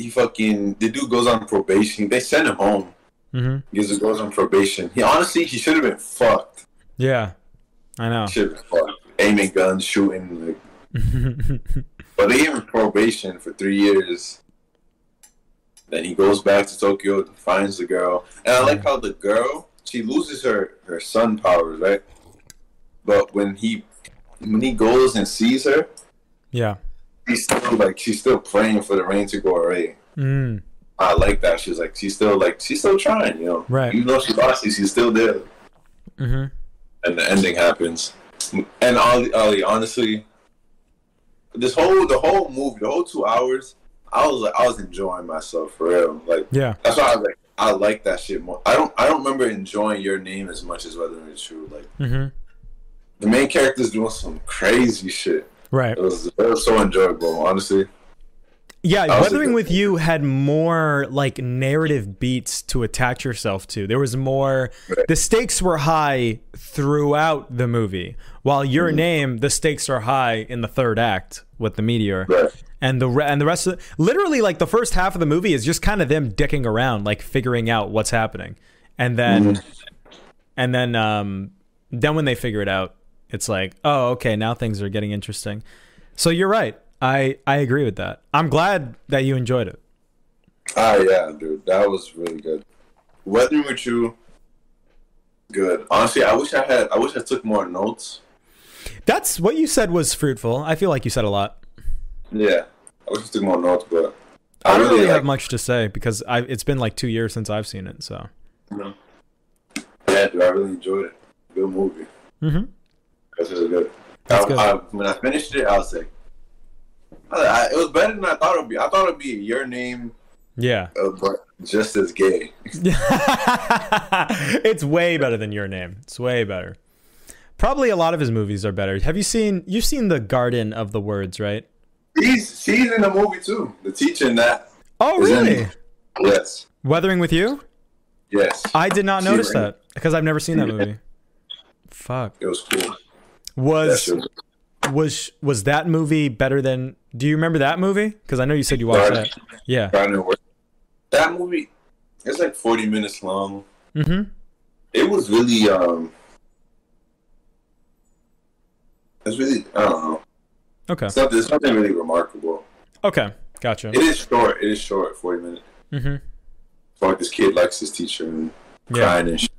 He fucking the dude goes on probation. They send him home. hmm He goes, on probation. He honestly he should have been fucked. Yeah, I know. Should have been fucked. Aiming guns, shooting. Like, but they gave him probation for three years. Then he goes back to Tokyo, and finds the girl, and I like how the girl she loses her her sun powers, right? But when he when he goes and sees her, yeah. He's still like she's still praying for the rain to go away. Mm. I like that. She's like she's still like she's still trying, you know. Right. Even though she lost, she's still there. Mm-hmm. And the ending happens. And Ali, Ali, honestly, this whole the whole movie, the whole two hours, I was like I was enjoying myself for real. Like Yeah. that's why I was like I like that shit more. I don't I don't remember enjoying your name as much as Weathering with You. Like mm-hmm. the main character's doing some crazy shit. Right. It was it was so enjoyable, honestly. Yeah, That Weathering with You had more like narrative beats to attach yourself to. There was more Right. the stakes were high throughout the movie. While Mm-hmm. Your Name, the stakes are high in the third act with the meteor. Right. And the re- and the rest of literally like the first half of the movie is just kind of them dicking around like figuring out what's happening. And then Mm-hmm. and then um then when they figure it out, it's like, "Oh, okay, now things are getting interesting." So you're right. I I agree with that. I'm glad that you enjoyed it. Ah, yeah, dude, that was really good. Weathering with you, good. Honestly, I wish I had. I wish I took more notes. That's what you said was fruitful. I feel like you said a lot. Yeah, I wish I took more notes, but I don't really like, have much to say because I it's been like 2 years since I've seen it, so. you know. Yeah, dude, I really enjoyed it. Good movie. Mhm. This is good. That's I, good. I, when I finished it, I was like, I, it was better than I thought it would be. I thought it'd be your name, Yeah. uh, but just as gay. it's way better than your name. It's way better. Probably a lot of his movies are better. Have you seen you've seen The Garden of the Words, right? He's she's in the movie too. The teacher in that. Oh, in- really? Yes. Weathering with You? Yes. I did not She notice that because I've never seen that movie. Fuck. It was cool. Was was- was was that movie better than Do you remember that movie? Because I know you said you watched that. Yeah. That movie, it's like forty minutes long. Mm-hmm. It was really um. It's really I don't know. Okay. It's nothing, it's nothing really remarkable. Okay. Gotcha. It is short. It is short. Forty minutes. Mm-hmm. So like this kid likes his teacher and Yeah. crying and shit.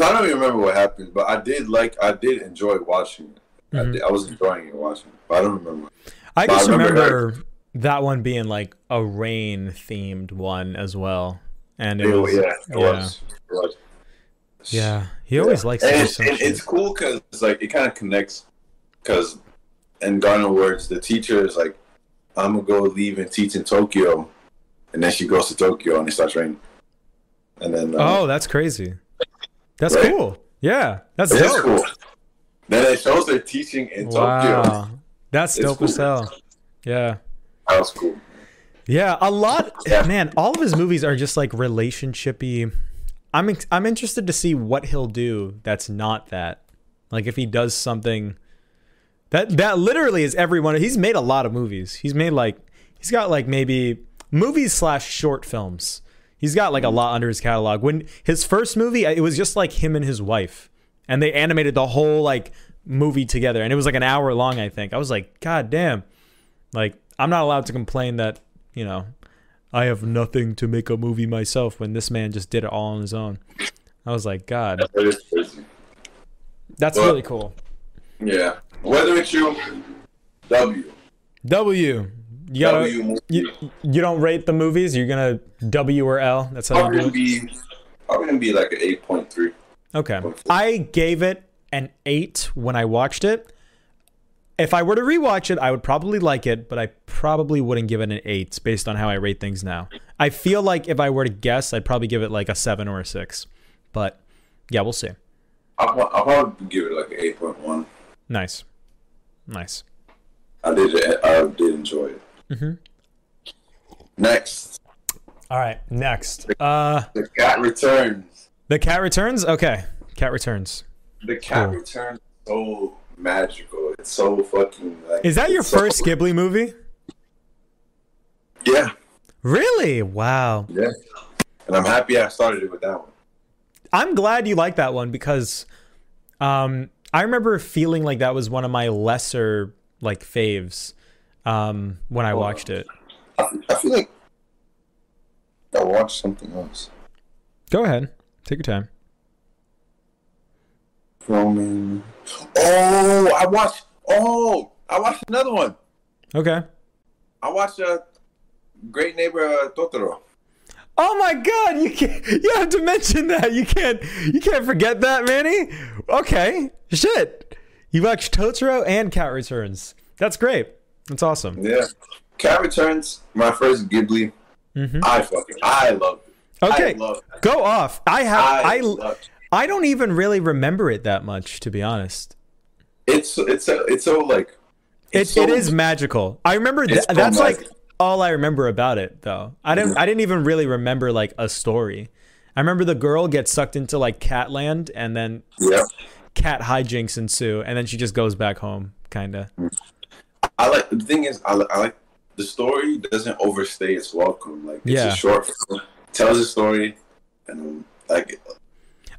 I don't even remember what happened, but I did like I did enjoy watching it. I, Mhm. did, I was enjoying it watching it, but I don't remember. I But I remember remember that one being like a rain themed one as well. And it It, was yeah, yeah. was. Was. Yeah. He always likes to and, some and it's cool because it's like it kind of connects because in Garden of Words the teacher is like I'm gonna go leave and teach in Tokyo and then she goes to Tokyo and it starts raining and then uh, Oh, that's crazy. That's Right? cool. Yeah. That's it cool That it shows her teaching in Tokyo Wow. That's It's dope as hell. Yeah. that was cool Yeah, a lot. Yeah. Man, all of his movies are just like relationshipy. I'm I'm interested to see what he'll do that's not that. Like if he does something that that literally is everyone. He's made a lot of movies. He's made like he's got like maybe movies slash short films. He's got like a mm. lot under his catalog. When his first movie, it was just like him and his wife, and they animated the whole like movie together, and it was like an hour long. I think I was like, God damn. Like, I'm not allowed to complain that, you know, I have nothing to make a movie myself when this man just did it all on his own. I was like, God, it is crazy that's Well- really cool. yeah Weathering with You W W. You gotta, W you, you don't rate the movies. You're gonna W or L. That's how probably you gonna do it. be probably gonna be like an eight point three Okay. I gave it an eight when I watched it. If I were to rewatch it, I would probably like it, but I probably wouldn't give it an eight based on how I rate things now. I feel like if I were to guess, I'd probably give it like a seven or a six. But yeah, we'll see. I'll, I'll probably give it like an eight point one Nice. Nice. I did I did enjoy it Mhm. next All right, next. Uh The cat returns. The Cat Returns? Okay. Cat Returns. The cat Cool. returns so magical. It's so fucking like Is that your it's so- first Ghibli movie? Yeah, Really? Wow. yeah. And I'm happy I started it with that one. I'm glad you like that one because um, I remember feeling like that was one of my lesser like faves um, when I watched it. I, feel like I watched something else. Go ahead, take your time. Roman. Oh, I watched. Oh, I watched another one. Okay. I watched uh, Great Neighbor uh, Totoro. Oh my God! You can't. You have to mention that. You can't. You can't forget that, Manny. Okay. Shit. You watched Totoro and Cat Returns. That's great. That's awesome. Yeah, Cat Returns. My first Ghibli. Mhm. I fucking I loved it. Okay. Loved it. Go off. I have. I, I. I don't even really remember it that much, to be honest. It's it's so- it's so like It, so- it is magical. I remember th- so that's like all I remember about it though. I didn't I didn't even really remember like a story. I remember the girl gets sucked into like Catland and then Yeah. cat hijinks ensue and then she just goes back home kind of. I like the thing is I, I like the story doesn't overstay its welcome. Like it's Yeah. a short film, tells a story, and like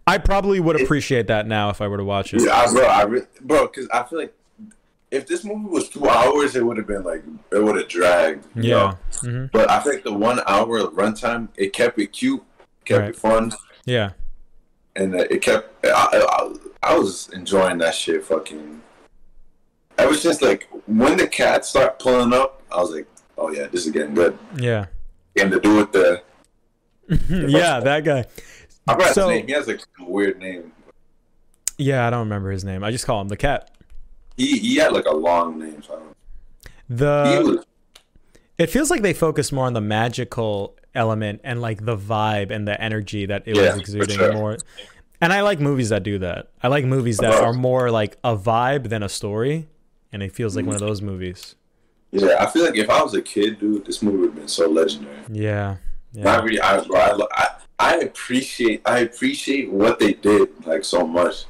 I probably would appreciate that now if I were to watch it. yeah, I, bro, I re- bro, because I feel like if this movie was two hours, it would have been like it would have dragged. Yeah. know? hmm But I think the one hour runtime, it kept it cute, kept Right. it fun, Yeah. and uh, it kept. I, I, I was enjoying that shit. Fucking. Ever since like when the cats start pulling up, I was like, oh yeah, this is getting good. Yeah. And to do with the, yeah, that guy. I forgot So- his name. He has like a weird name. Yeah, I don't remember his name. I just call him the cat. He he had like a long name. So I don't. The was, it feels like they focus more on the magical element and like the vibe and the energy that it Yeah, was exuding sure. more. And I like movies that do that. I like movies that are more like a vibe than a story, and it feels like one of those movies. yeah, I feel like if I was a kid, dude, this movie would have been so legendary. Yeah. Yeah. Not really. I, bro, I, I I appreciate I appreciate what they did like so much.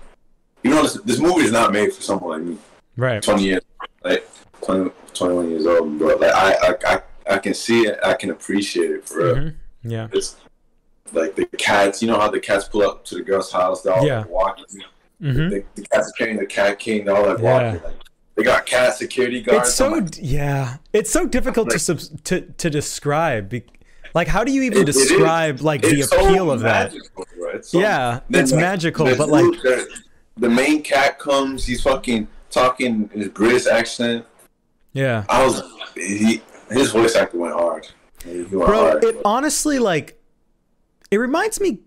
You know, this, this movie is not made for someone like me. Right. Twenty years, like 20, 21 years old, bro. Like I, I I I can see it. I can appreciate it for real. Mhm. Yeah. It's like the cats. You know how the cats pull up to the girl's house? They're all Yeah. like, walking. hmm The, the cats are carrying the cat king. They're all like Yeah. walking. Like, they got cat security guards. It's so like, yeah. It's so difficult to subs- to to describe. Like, how do you even It- it describe like the it's so appeal of that? magical, bro. It's so- Yeah, it's like, magical, but like the, the main cat comes. He's fucking talking in his British accent. yeah. I was he his voice actor went hard. Went bro hard. it honestly like it reminds me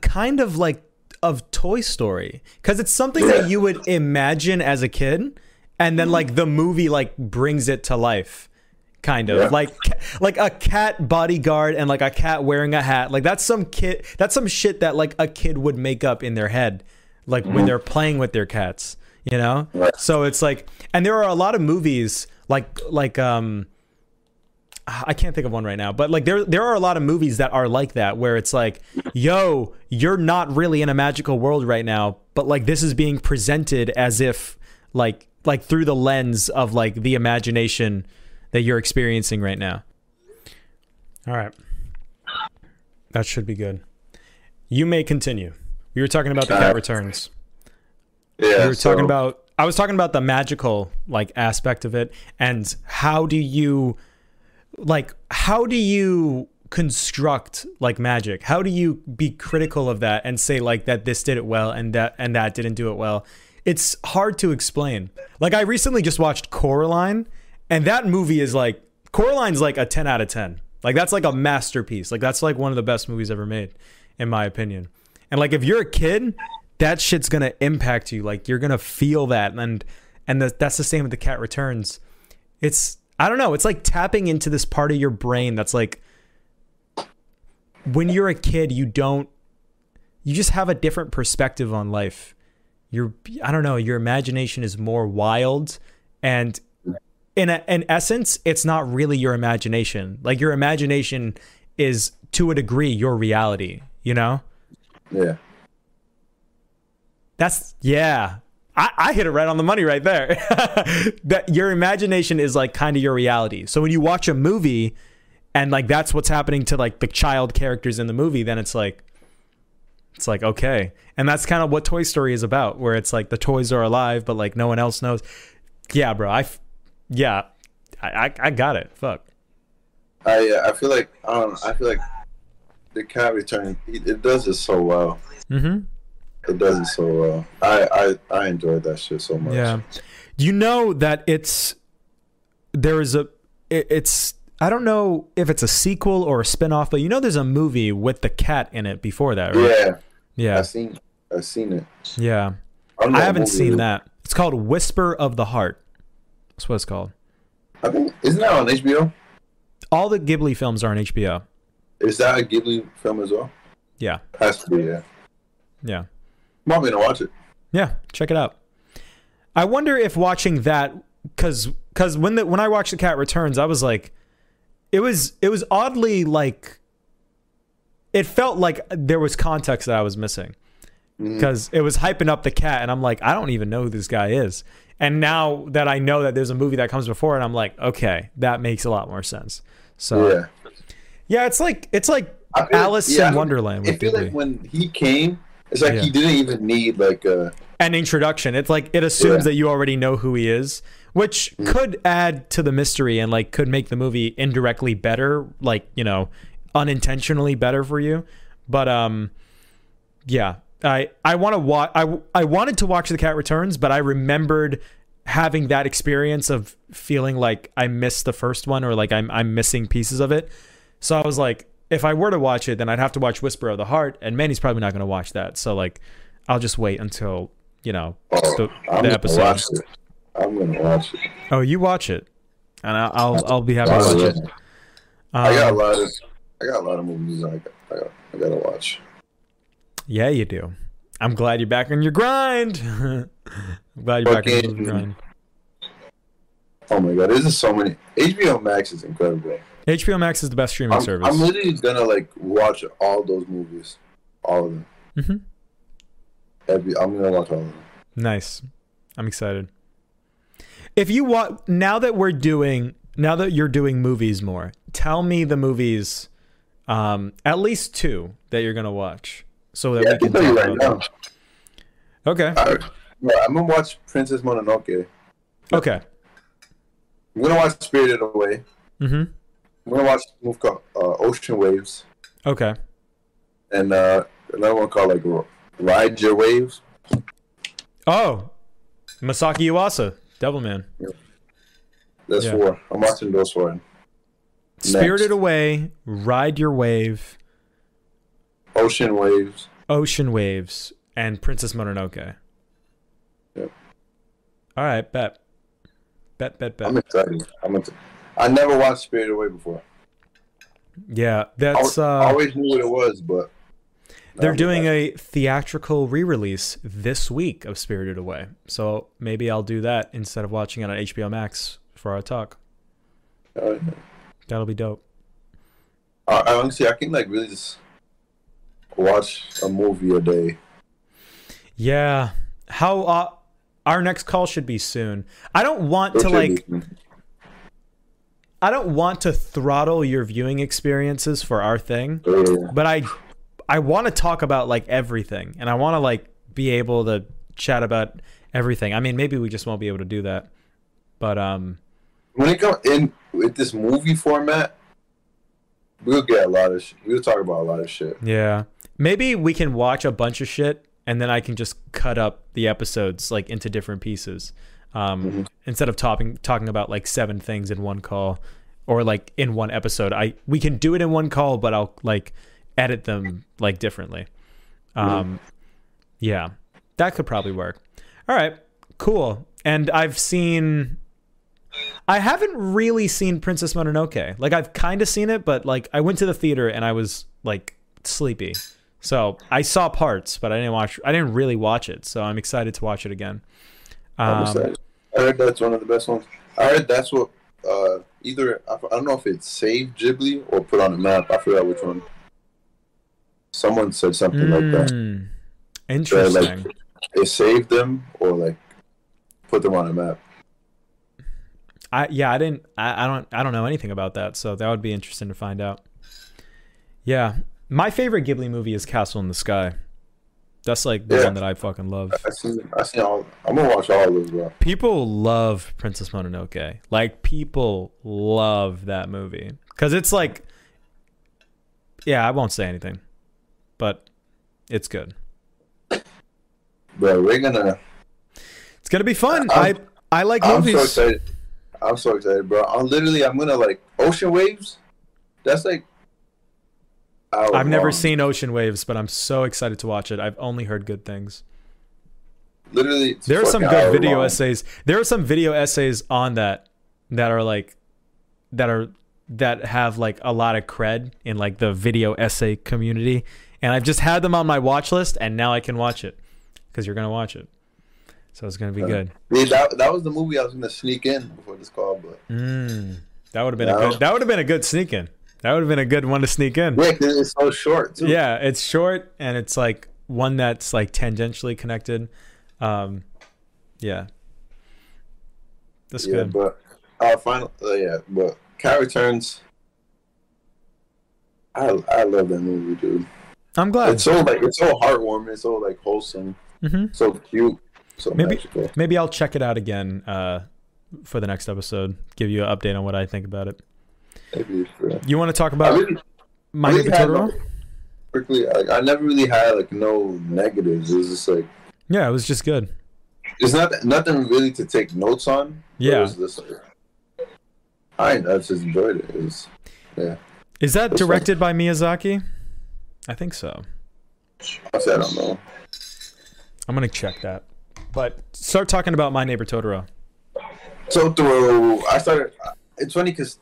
kind of like of toy story because it's something Yeah. that you would imagine as a kid and then like the movie like brings it to life kind of. Yeah. like like a cat bodyguard and like a cat wearing a hat. Like that's some kid that's some shit that like a kid would make up in their head like when they're playing with their cats you know? Right. so it's like and there are a lot of movies like like um I can't think of one right now, but like there there are a lot of movies that are like that where it's like, yo, you're not really in a magical world right now, but like this is being presented as if like like through the lens of like the imagination that you're experiencing right now. All right. That should be good. You may continue. We were talking about the cat returns. yeah, We were talking so- about I was talking about the magical like aspect of it and how do you like how do you construct like magic? How do you be critical of that and say like that this did it well and that and that didn't do it well? It's hard to explain. Like I recently just watched Coraline and that movie is like Coraline's like a 10 out of 10. Like that's like a masterpiece. Like that's like one of the best movies ever made in my opinion. And like if you're a kid, that shit's to impact you. Like you're to feel that and and the, that's the same with the cat returns. It's I don't know, it's like tapping into this part of your brain that's like when you're a kid, you don't you just have a different perspective on life. Your I don't know, your imagination is more wild and in a, in essence, it's not really your imagination. Like your imagination is to a degree your reality, you know? yeah. That's yeah. I, I hit it right on the money right there. that your imagination is like kind of your reality. So when you watch a movie and like that's what's happening to like the child characters in the movie, then it's like it's like okay. And that's kind of what Toy Story is about, where it's like the toys are alive, but like no one else knows. Yeah, bro. I f- yeah. I, I I got it. Fuck. I uh, I feel like I don't I feel like the cat return it, it does it so well. Mm-hmm. It does it so well. I I I enjoyed that shit so much. Yeah. You know that it's there is a it, it's I don't know if it's a sequel or a spin-off, but you know there's a movie with the cat in it before that, right? Yeah. Yeah. I've seen I've seen it. Yeah. I haven't seen that. It's called Whisper of the Heart. That's what it's called. I think isn't that on HBO? All the Ghibli films are on HBO. Is that a Ghibli film as well? Yeah. Has to be. Yeah. Yeah. I'm gonna watch it. Yeah, check it out. I wonder if watching that cuz because when the when I watched The Cat Returns, I was like, it was it was oddly like, it felt like there was context that I was missing because it was hyping up the cat, and I'm like, I don't even know who this guy is. And now that I know that there's a movie that comes before, and I'm like, okay, that makes a lot more sense. So yeah, Yeah. it's like it's like feel like- Alice yeah, in Wonderland I feel Ghibli. like when he came, it's like Yeah. he didn't even need like uh an introduction. It's like it assumes. Mm. that you already know who he is, which could add to the mystery and like could make the movie indirectly better, like, you know, unintentionally better for you. But um yeah, I I want to watch I I wanted to watch The Cat Returns, but I remembered having that experience of feeling like I missed the first one or like I'm I'm missing pieces of it. So I was like if I were to watch it, then I'd have to watch Whisper of the Heart, and Manny's probably not going to watch that. So like, I'll just wait until you know oh, the, the episode. I'm gonna watch it. Oh, you watch it, and I'll I'll, I'll be happy to watch it. I got a Um, lot of I got a lot of movies I got, I, got, I gotta watch. yeah, you do. I'm glad you're back on your grind. I'm glad you're back on your grind. Oh my god, there's just so many. HBO Max is incredible. HBO Max is the best streaming I'm, service. I'm literally gonna like watch all those movies, all of them. Mhm. Every I'm gonna watch all of them. Nice. I'm excited. If you want now that we're doing now that you're doing movies more, tell me the movies um at least two that you're going to watch so that Yeah, we can can tell you talk right about now. them. Okay. All right. Yeah, I'm gonna watch Princess Mononoke. Okay. I'm gonna watch Spirited Away. Mhm. I'm gonna watch a movie called uh, Ocean Waves, Okay. and uh, another one called like Ride Your Waves. Oh. Masaaki Yuasa, Devilman. That's Yeah. four. I'm watching those four. Spirited Away, Ride Your Wave, Ocean Waves. Ocean Waves, and Princess Mononoke. Yep. All right, bet. Bet, bet, bet. I'm excited. I'm excited. I never watched Spirited Away before. yeah, that's I uh always knew what it was, but they're doing a theatrical re-release this week of Spirited Away. So maybe I'll do that instead of watching it on HBO Max for our talk. Uh, That'll be dope. I, I honestly, I can like really just watch a movie a day. Yeah. How uh, our next call should be soon. I don't want to It like I don't want to throttle your viewing experiences for our thing, but I I want to talk about like everything and I want to like be able to chat about everything. I mean, maybe we just won't be able to do that. But um when it comes in with this movie format, we'll get a lot of. Sh- we'll talk about a lot of shit. yeah. Maybe we can watch a bunch of shit and then I can just cut up the episodes like into different pieces. Um Mhm. instead of talking talking about like seven things in one call or like in one episode. I we can do it in one call, but I'll like edit them like differently. Um yeah. That could probably work. All right. Cool. And I've seen I haven't really seen Princess Mononoke. Like I've kind of seen it, but like I went to the theater and I was like sleepy. So I saw parts, but I didn't watch I didn't really watch it. So I'm excited to watch it again. Um. I heard that's one of the best ones. I heard that's what uh, either I, I don't know if it saved Ghibli or put on the map. I forgot which one. Someone said something like that. Mm, That, interesting. like it saved them or like put them on a map. I yeah, I didn't I, I don't I don't know anything about that, so that would be interesting to find out. Yeah. My favorite Ghibli movie is Castle in the Sky. That's like the Yeah. one that I fucking love. I seen I seen all. I'm gonna watch all of those, bro. People love Princess Mononoke. Like people love that movie cuz it's like yeah, I won't say anything. But it's good. Bro, we're gonna. It's to be fun. I I'm- I like I'm movies. so excited. I'm so excited, bro. I'm literally. I'm gonna like ocean waves. That's like. I've never seen Ocean Waves, but I'm so excited to watch it. I've only heard good things. Literally, There are some good video long. essays. There are some video essays on that that are like that are that have like a lot of cred in like the video essay community, and I've just had them on my watch list, and now I can watch it because you're gonna watch it. So it's gonna be Yeah. good. Yeah, that, that was the movie I was gonna sneak in before this call, but Mm, that would have been Yeah. a good. That would have been a good sneak in. That would have been a good one to sneak in. yeah, it's so short too. Yeah, it's short and it's like one that's like tangentially connected. Um, yeah, that's yeah, good. but uh, final, uh, yeah, but Cat Returns. I I love that movie, dude. I'm glad. It's so like it's so heartwarming, it's so like wholesome, Mm-hmm. so cute, so Maybe- magical. Maybe I'll check it out again uh, for the next episode. Give you an update on what I think about it. Maybe for, You want to talk about really, My really Totoro? quickly, like I never really had like no negatives. It was just like Yeah, it was just good. it's not nothing really to take notes on. Yeah. it was just like, I I just enjoyed it. It was Is that directed by Miyazaki? I think so. I said I don't know. I'm gonna check that. But start talking about My Neighbor Totoro. Totoro. I started. It's funny because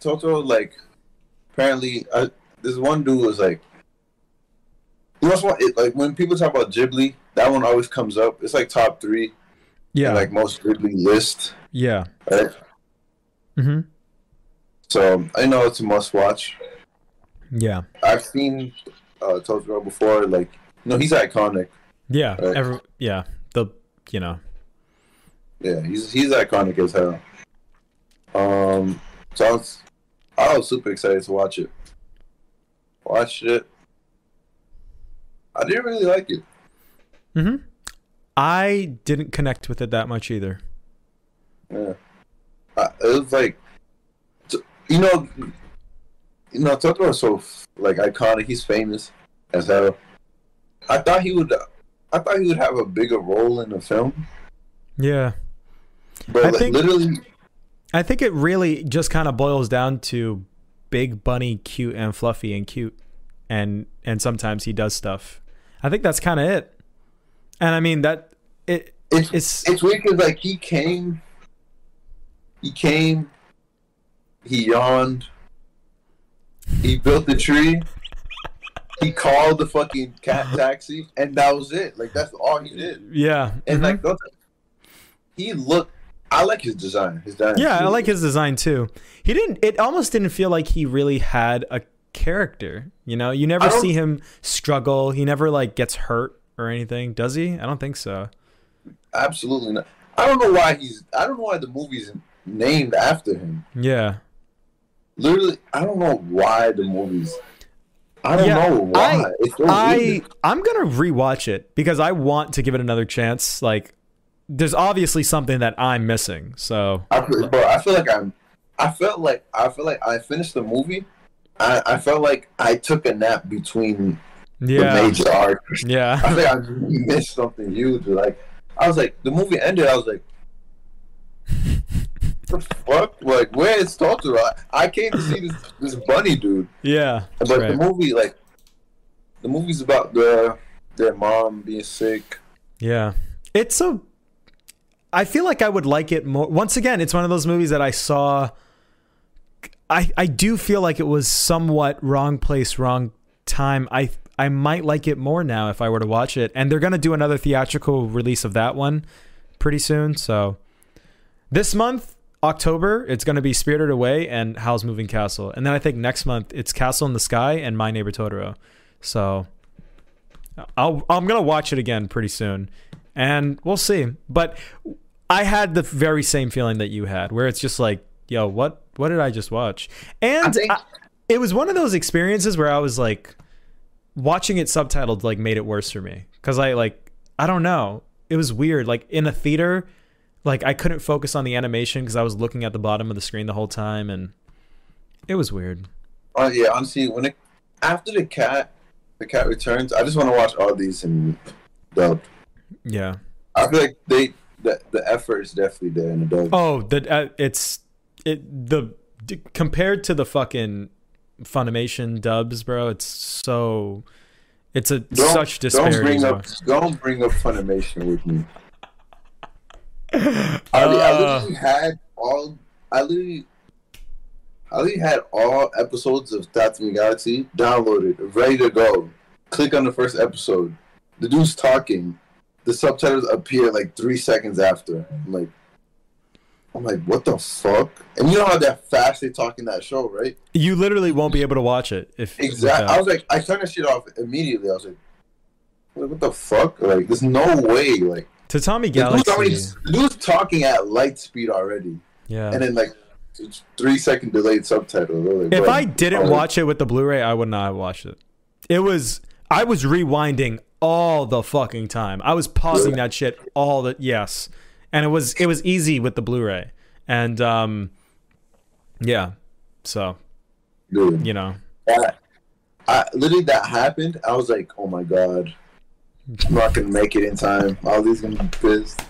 Totoro, like, apparently, I, this one dude was like, you know what? It, like when people talk about Ghibli, that one always comes up. It's like top three, Yeah, in, like most Ghibli list, yeah. right? hmm So I know it's a must watch. Yeah, I've seen uh, Totoro before. Like, no, he's iconic. yeah. Right. Every, yeah. The you know. Yeah, he's he's iconic as hell. Um, so I was, I was super excited to watch it. Watched it. I didn't really like it. hmm I didn't connect with it that much either. Yeah, I, it was like, you know, you know, Totoro is so like iconic. He's famous as hell. I thought he would. I thought he would have a bigger role in the film, Yeah. but I like, think- literally, I think it really just kind of boils down to big bunny cute and fluffy and cute and and sometimes he does stuff. I think that's kind of it. And I mean that it it's it's it's weird because like he came, he came, he yawned, he built the tree, he called the fucking cat taxi, and that was it. Like that's all he did. yeah. And mhm. like he looked. I like his design. His design. Yeah, I like his design too. He didn't it almost didn't feel like he really had a character, you know? You never see him struggle. He never like gets hurt or anything, does he? I don't think so. Absolutely not. I don't know why he's. I don't know why the movie's named after him. Yeah. Literally, I don't know why the movie's. I don't Yeah, know why. it's so I I'm gonna rewatch it because I want to give it another chance. Like, there's obviously something that I'm missing. So I feel, bro, I feel like I'm. I felt like I feel like I finished the movie. I, I felt like I took a nap between the major arcs. yeah, I think I missed something huge. Like I was like, the movie ended. I was like, the fuck? Like, where is Totoro? I, I came to see this this bunny dude, yeah. but right. the movie, like, the movie's about the their mom being sick. Yeah. It's a I feel like I would like it more. Once again, it's one of those movies that I saw I I do feel like it was somewhat wrong place, wrong time. I I might like it more now if I were to watch it. And they're going to do another theatrical release of that one pretty soon, so this month October, it's going to be Spirited Away and Howl's Moving Castle. And then I think next month it's Castle in the Sky and My Neighbor Totoro. So I'll I'm gonna watch it again pretty soon, and we'll see. But I had the very same feeling that you had, where it's just like, yo, what what did I just watch? And I it was one of those experiences where I was like, watching it subtitled like made it worse for me because I like I don't know, it was weird. Like in a theater, like I couldn't focus on the animation because I was looking at the bottom of the screen the whole time, and it was weird. Uh, yeah, honestly, when it after the cat, the cat returns, I just want to watch all these in dub. Yeah. I feel like they the the effort is definitely there in the dub. Oh, the uh, it's it the d- compared to the fucking Funimation dubs, bro. It's so it's a Don't- such Don't bring up don't bring up Funimation with me. I, I Uh. literally had all. I literally. I literally had all episodes of Tatami Galaxy downloaded, ready to go. Click on the first episode. The dude's talking, the subtitles appear like three seconds after. I'm like, I'm like, what the fuck? And you know how that fast they talk in that show, right? You literally won't be able to watch it if Exactly. I was like, I turned that shit off immediately. I was like, what what the fuck? Like, there's no way. Like, Tatami the dude's, Galaxy. dude's talking at light speed already, Yeah. and then like three second delayed subtitles. I'm If I didn't watch it with the Blu-ray, I would not have watched it. It was I was rewinding all the fucking time. I was pausing that shit all the yes, and it was it was easy with the Blu-ray, and um, yeah. So dude, you know, I literally that happened. I was like, oh my god, I'm not gonna make it in time. All these gonna be pissed.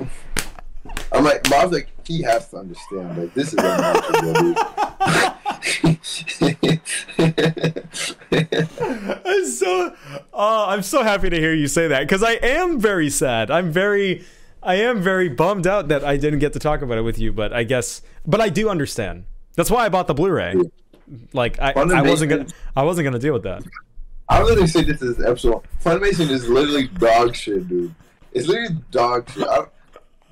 I'm like, Bob's like, he has to understand. Like, this is unnatural. I'm so oh, I'm so happy to hear you say that because I am very sad. I'm very I am very bummed out that I didn't get to talk about it with you, but I guess but I do understand. That's why I bought the Blu-ray. Like I, I wasn't gonna I wasn't gonna deal with that. I literally say this is episode. Funimation is literally dog shit, dude. It's literally dog shit. I,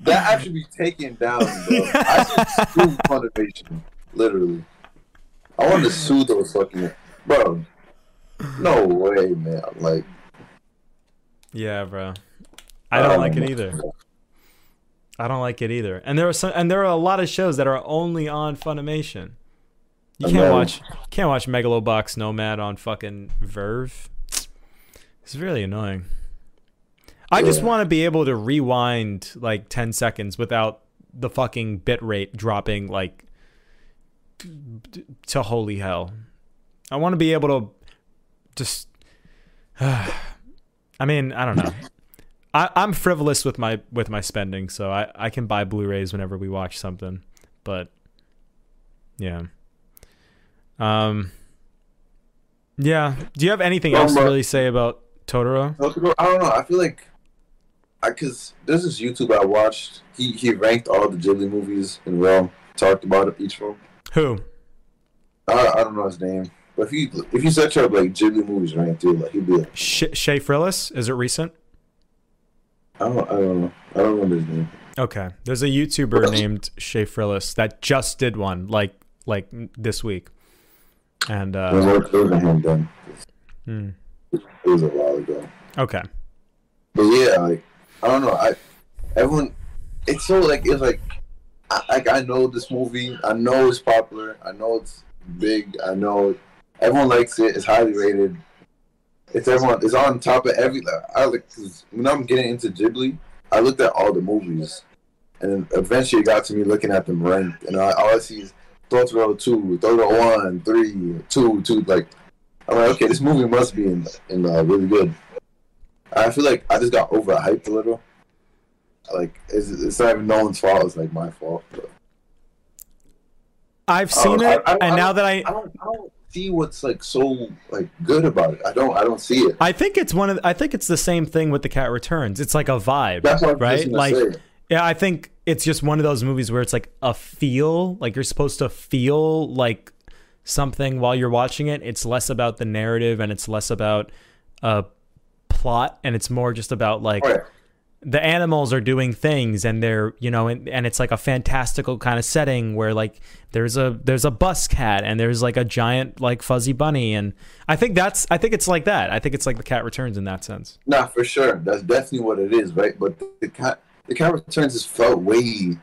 that I should be taken down, bro. I should sue Funimation, literally. I want to sue those fucking bro. No way, man. Like Yeah, bro. I don't oh like it oh either. I don't like it either. And there are some and there are a lot of shows that are only on Funimation. You can't watch can't watch Megalobox Nomad on fucking Verve. It's really annoying. I just want to be able to rewind like 10 seconds without the fucking bit rate dropping like to holy hell. I want to be able to just I mean, I don't know. I, I'm frivolous with my with my spending, so I, I can buy Blu-rays whenever we watch something. But yeah. Um Yeah. Do you have anything else to Um, really say about Totoro? I don't know. I feel like I cause there's this YouTube I watched. He he ranked all the Ghibli movies in row. Talked about each one. Who? I, I don't know his name, but if you if you search up like Ghibli movies ranked, dude, like he'd be like, Sh- Shay Frillis? Is it recent? I don't I don't know. I don't remember his name. Okay. There's a YouTuber named Shay Frillis that just did one like like this week. And uh was it was a him hmm. It was a while ago. okay. But yeah, like I don't know. I everyone, it's so like it's like I, like I know this movie. I know it's popular. I know it's big. I know everyone likes it. It's highly rated. It's everyone. It's on top of every. I like when I'm getting into Ghibli, I looked at all the movies, and eventually it got to me looking at them ranked, and I, all I see is Totoro two, Totoro one, three, two, two. Like I'm like, okay, this movie must be in in uh, really good. I feel like I just got overhyped a little. Like it's, it's not even no one's fault. It's like my fault. But I've seen it I- I- and I now that I I don't, I don't see what's like so like good about it. I don't, I don't see it. I think it's one of I think it's the same thing with The Cat Returns. It's like a vibe, That's what right? Like. Yeah, I think it's just one of those movies where it's like a feel, like you're supposed to feel like something while you're watching it. It's less about the narrative and it's less about a plot and it's more just about like Oh, yeah. the animals are doing things and they're you know and, and it's like a fantastical kind of setting where like there's a there's a bus cat and there's like a giant like fuzzy bunny and i think that's i think it's like that i think it's like the cat returns in that sense Nah, for sure. That's definitely what it is, right? But the, the cat, the cat returns just felt way,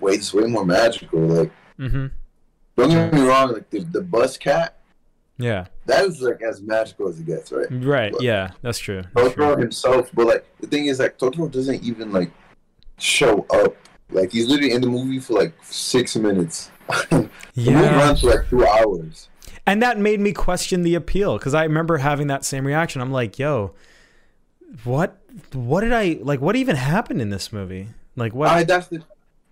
way, just way more magical. Like, mm-hmm don't get me wrong. Like the, the bus cat, yeah that is like as magical as it gets, right? right But- yeah that's true that's Totoro true. himself, but like the thing is, like Totoro doesn't even like show up. Like he's literally in the movie for like six minutes. the movie yeah runs for like two hours. and that made me question the appeal because i remember having that same reaction i'm like yo what what did i like what even happened in this movie like what I that's the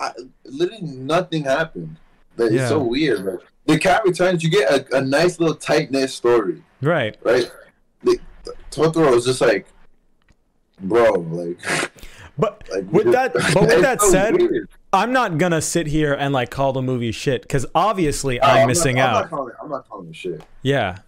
I, literally nothing happened. Like, Yeah. It's so weird. Like the cat returns, you get a, a nice little tight knit story, right right? The, Totoro is just like, bro, like. but like with that but with that so said weird. I'm not gonna sit here and like call the movie shit because obviously I'm, not- missing I'm out. Not calling, I'm not calling it shit. yeah,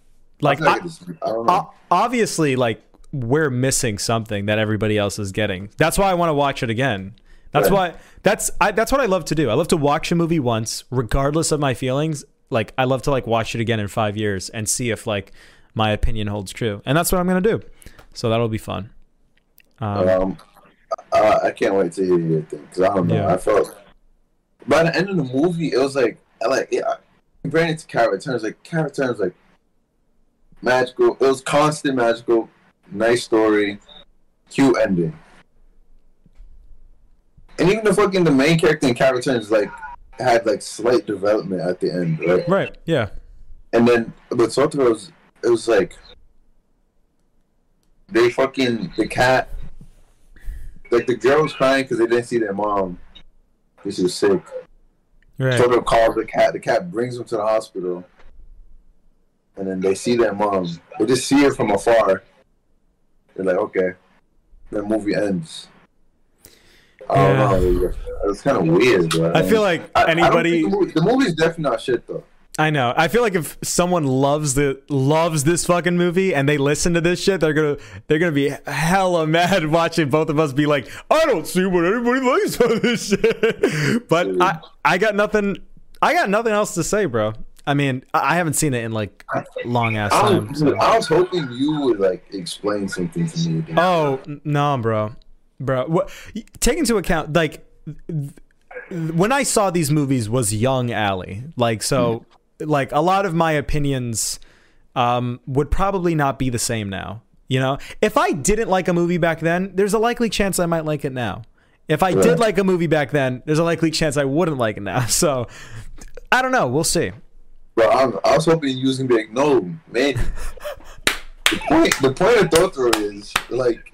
like I'm I, I don't know. obviously like we're missing something that everybody else is getting. That's why I want to watch it again. That's Right. why that's I, that's what I love to do. I love to watch a movie once, regardless of my feelings. Like I love to like watch it again in five years and see if like my opinion holds true. And that's what I'm gonna do. So that'll be fun. Um, Um, I, I can't wait to hear your thing because I don't know. Yeah. I felt by the end of the movie, it was like I like yeah. Comparing it to Cat Returns, like Cat Returns, like magical. It was constant magical, nice story, cute ending, and even the fucking the main character in Cat Returns like had like slight development at the end, right? right. Yeah. And then with Totoro, it was, it was like they fucking the cat, like the girl was crying because they didn't see their mom because she was sick. Right. Totoro calls the cat. The cat brings them to the hospital, and then they see their mom. They just see her from afar. They're like, okay. The movie ends. I don't Yeah. know. It was, it was kind of weird. Bro. I feel like I- I anybody. think the, movie, the movie's definitely not shit though. I know. I feel like if someone loves the loves this fucking movie and they listen to this shit, they're gonna they're gonna be hella mad watching both of us be like, I don't see what anybody likes on this shit. But I I got nothing I got nothing else to say, bro. I mean, I haven't seen it in like long ass time. so- I was hoping you would like explain something to me. Oh no, bro, bro. What, take into account like when I saw these movies was young Ali. Like so, like a lot of my opinions um, would probably not be the same now. You know, if I didn't like a movie back then, there's a likely chance I might like it now. If I Right. did like a movie back then, there's a likely chance I wouldn't like it now. So I don't know. We'll see. Bro, I'm, I was hoping you was gonna be like, no, man. The point, the point of Totoro is like,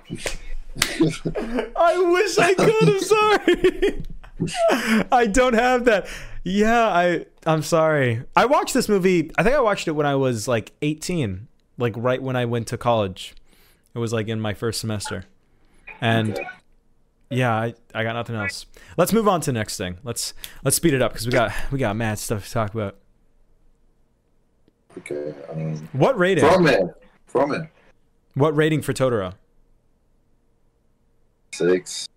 I wish I could. I'm sorry. I don't have that. Yeah, I I'm sorry. I watched this movie. I think I watched it when I was like 18, like right when I went to college. It was like in my first semester. And yeah, I, I got nothing else. Let's move on to the next thing. Let's let's speed it up because we got we got mad stuff to talk about. Okay, um, What rating? from it, from it, What rating for Totoro? six.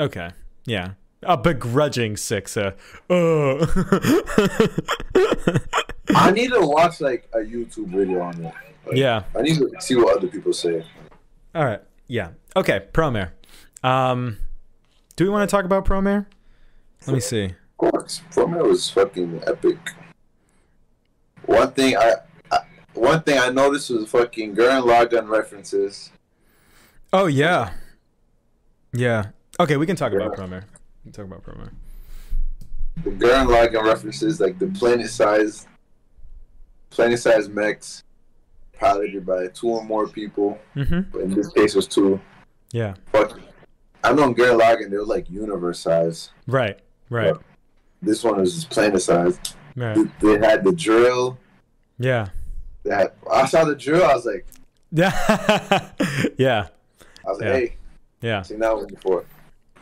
Okay. Yeah. A begrudging six. Uh, uh. I need to watch like a YouTube video on it. Like, yeah. I need to see what other people say. All right. Yeah. Okay. Promare. Um, do we want to talk about Promare? Let me see. Of course, it was fucking epic. One thing I one thing I noticed was fucking Gurren Lagann references. Oh yeah. Yeah. Okay, we can talk about. Promare. We can talk about Promare. the Gurren Lagann references, like the planet size, planet size mechs, piloted by two or more people. Mm-hmm. But in this case, it was two. Yeah. Fuck. I know in Gurren Lagann they were like universe size. Right. Right. This one was just planet size. Right. They, they had the drill. Yeah. Had, I saw the drill. I was like, Yeah. yeah. I was like, Yeah. hey, Yeah. seen that one before.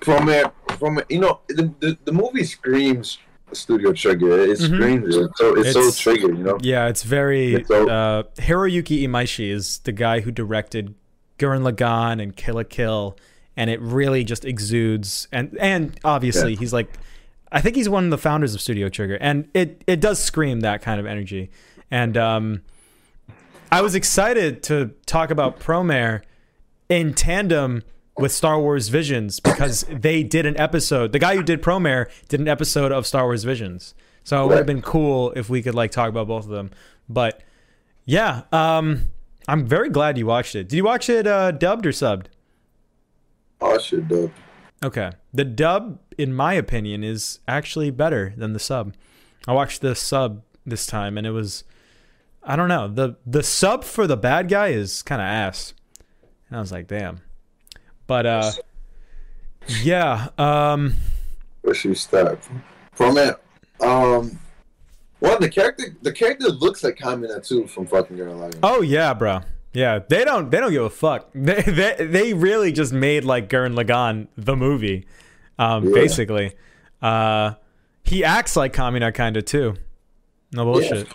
From there, from you know, the, the the movie screams Studio Trigger. It Mhm. screams it. So it's, It's- so trigger, you know. Yeah, it's very. It's so- uh, Hiroyuki Imaishi is the guy who directed Gurren Lagann and Kill la Kill, and it really just exudes. And and obviously Yeah. he's like, I think he's one of the founders of Studio Trigger, and it it does scream that kind of energy. And um, I was excited to talk about Promare in tandem with Star Wars Visions because they did an episode. The guy who did Promare did an episode of Star Wars Visions. So it would have been cool if we could like talk about both of them. But yeah, um, I'm very glad you watched it. Did you watch it uh, dubbed or subbed? Oh shit, dub. Okay. The dub, in my opinion, is actually better than the sub. I watched the sub this time and it was I don't know. The the sub for the bad guy is kind of ass. And I was like, damn. But uh yeah, um Where should we start? From it, um, one the character, the character looks like Kamina too from fucking Gurren Lagann. oh yeah, bro. Yeah, they don't they don't give a fuck. They they, they really just made like Gurren Lagann the movie. Um Yeah. basically. Uh he acts like Kamina kind of too. No bullshit.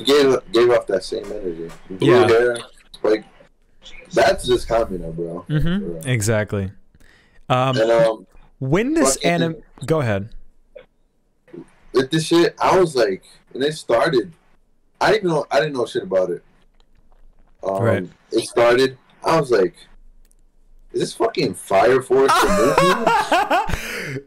He gave gave off that same energy. Blue Yeah. hair, like That's just Kamina, bro. Mhm. Exactly. Um, And um, when this anime, go ahead. with this shit, I was like, when it started, I didn't know, I didn't know shit about it. Um, Right. It started, I was like, is this fucking Fire Force the movie?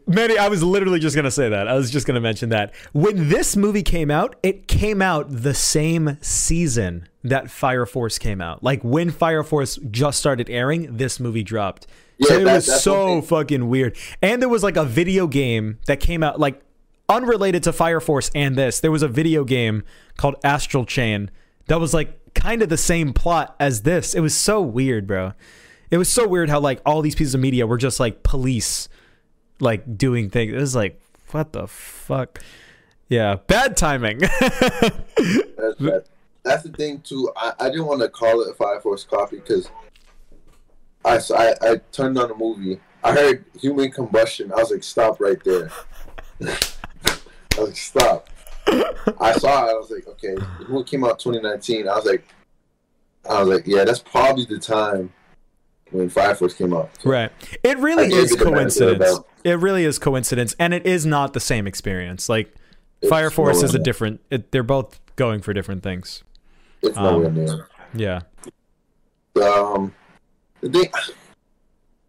Manny, I was literally just gonna say that. I was just gonna mention that when this movie came out, it came out the same season that Fire Force came out. Like when Fire Force just started airing, this movie dropped. so it that- was so fucking weird. And there was like a video game that came out like unrelated to Fire Force and this. There was a video game called Astral Chain that was like kind of the same plot as this. It was so weird, bro. It was so weird how like all these pieces of media were just like police like doing things. It was like, what the fuck? Yeah, bad timing. That's, that, that's the thing too. I, I didn't want to call it a Fire Force copy because I I turned on the movie. I heard human combustion. I was like, stop right there. I was like, stop. I saw it. I was like, okay. The movie came out 2019. I was like, I was like, yeah, that's probably the time when Fire Force came out. right. It really is you the benefit of the coincidence. It really is coincidence, and it is not the same experience. Like It's Fire Force is a different. It, they're both going for different things. It's um, nowhere near. Yeah. um the thing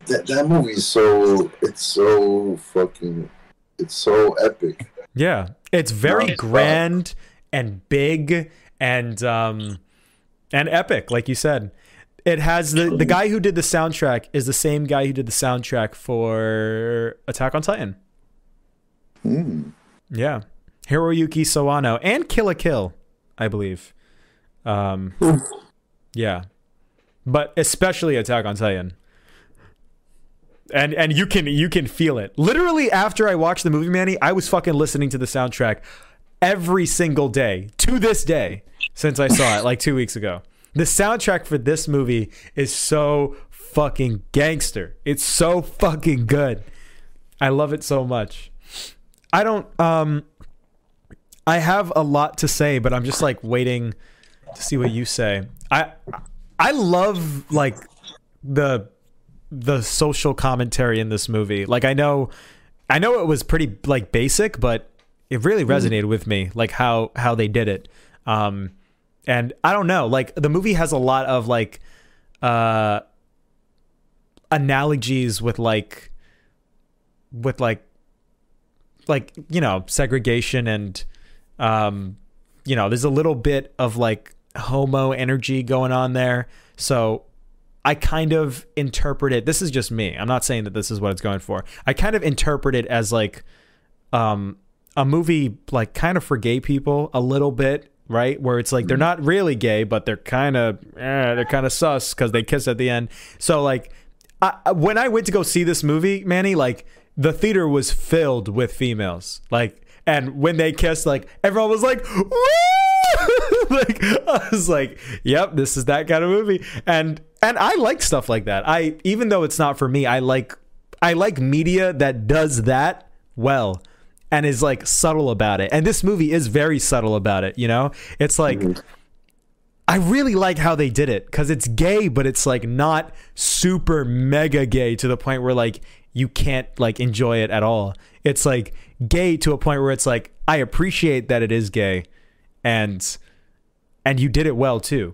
that that movie is so it's so fucking it's so epic. Yeah, it's very Nice. grand and big and um and epic, like you said. It has the the guy who did the soundtrack is the same guy who did the soundtrack for Attack on Titan. Hmm. Yeah, Hiroyuki Sawano and Kill la Kill, I believe. Um, yeah, but especially Attack on Titan. And and you can you can feel it. Literally after I watched the movie, Manny, I was fucking listening to the soundtrack every single day to this day since I saw it like two weeks ago. The soundtrack for this movie is so fucking gangster. It's so fucking good. I love it so much. I don't um I have a lot to say, but I'm just like waiting to see what you say. I I love like the the social commentary in this movie. Like I know I know it was pretty like basic, but it really resonated with me like how how they did it. Um and I don't know, like the movie has a lot of like uh analogies with like with like like you know segregation and um you know there's a little bit of like homo energy going on there. So i kind of interpret it this is just me i'm not saying that this is what it's going for. I kind of interpret it as like um a movie like kind of for gay people a little bit right where it's like they're not really gay but they're kind of eh, they're kind of sus because they kiss at the end so like I, when I went to go see this movie, Manny, like the theater was filled with females. Like, and when they kissed, like everyone was like, like I was like, "Yep, this is that kind of movie." And and I like stuff like that. I even though it's not for me, I like I like media that does that well and is like subtle about it. And this movie is very subtle about it. You know, it's like. I really like how they did it because it's gay, but it's like not super mega gay to the point where like you can't like enjoy it at all. It's like gay to a point where it's like I appreciate that it is gay, and and you did it well too,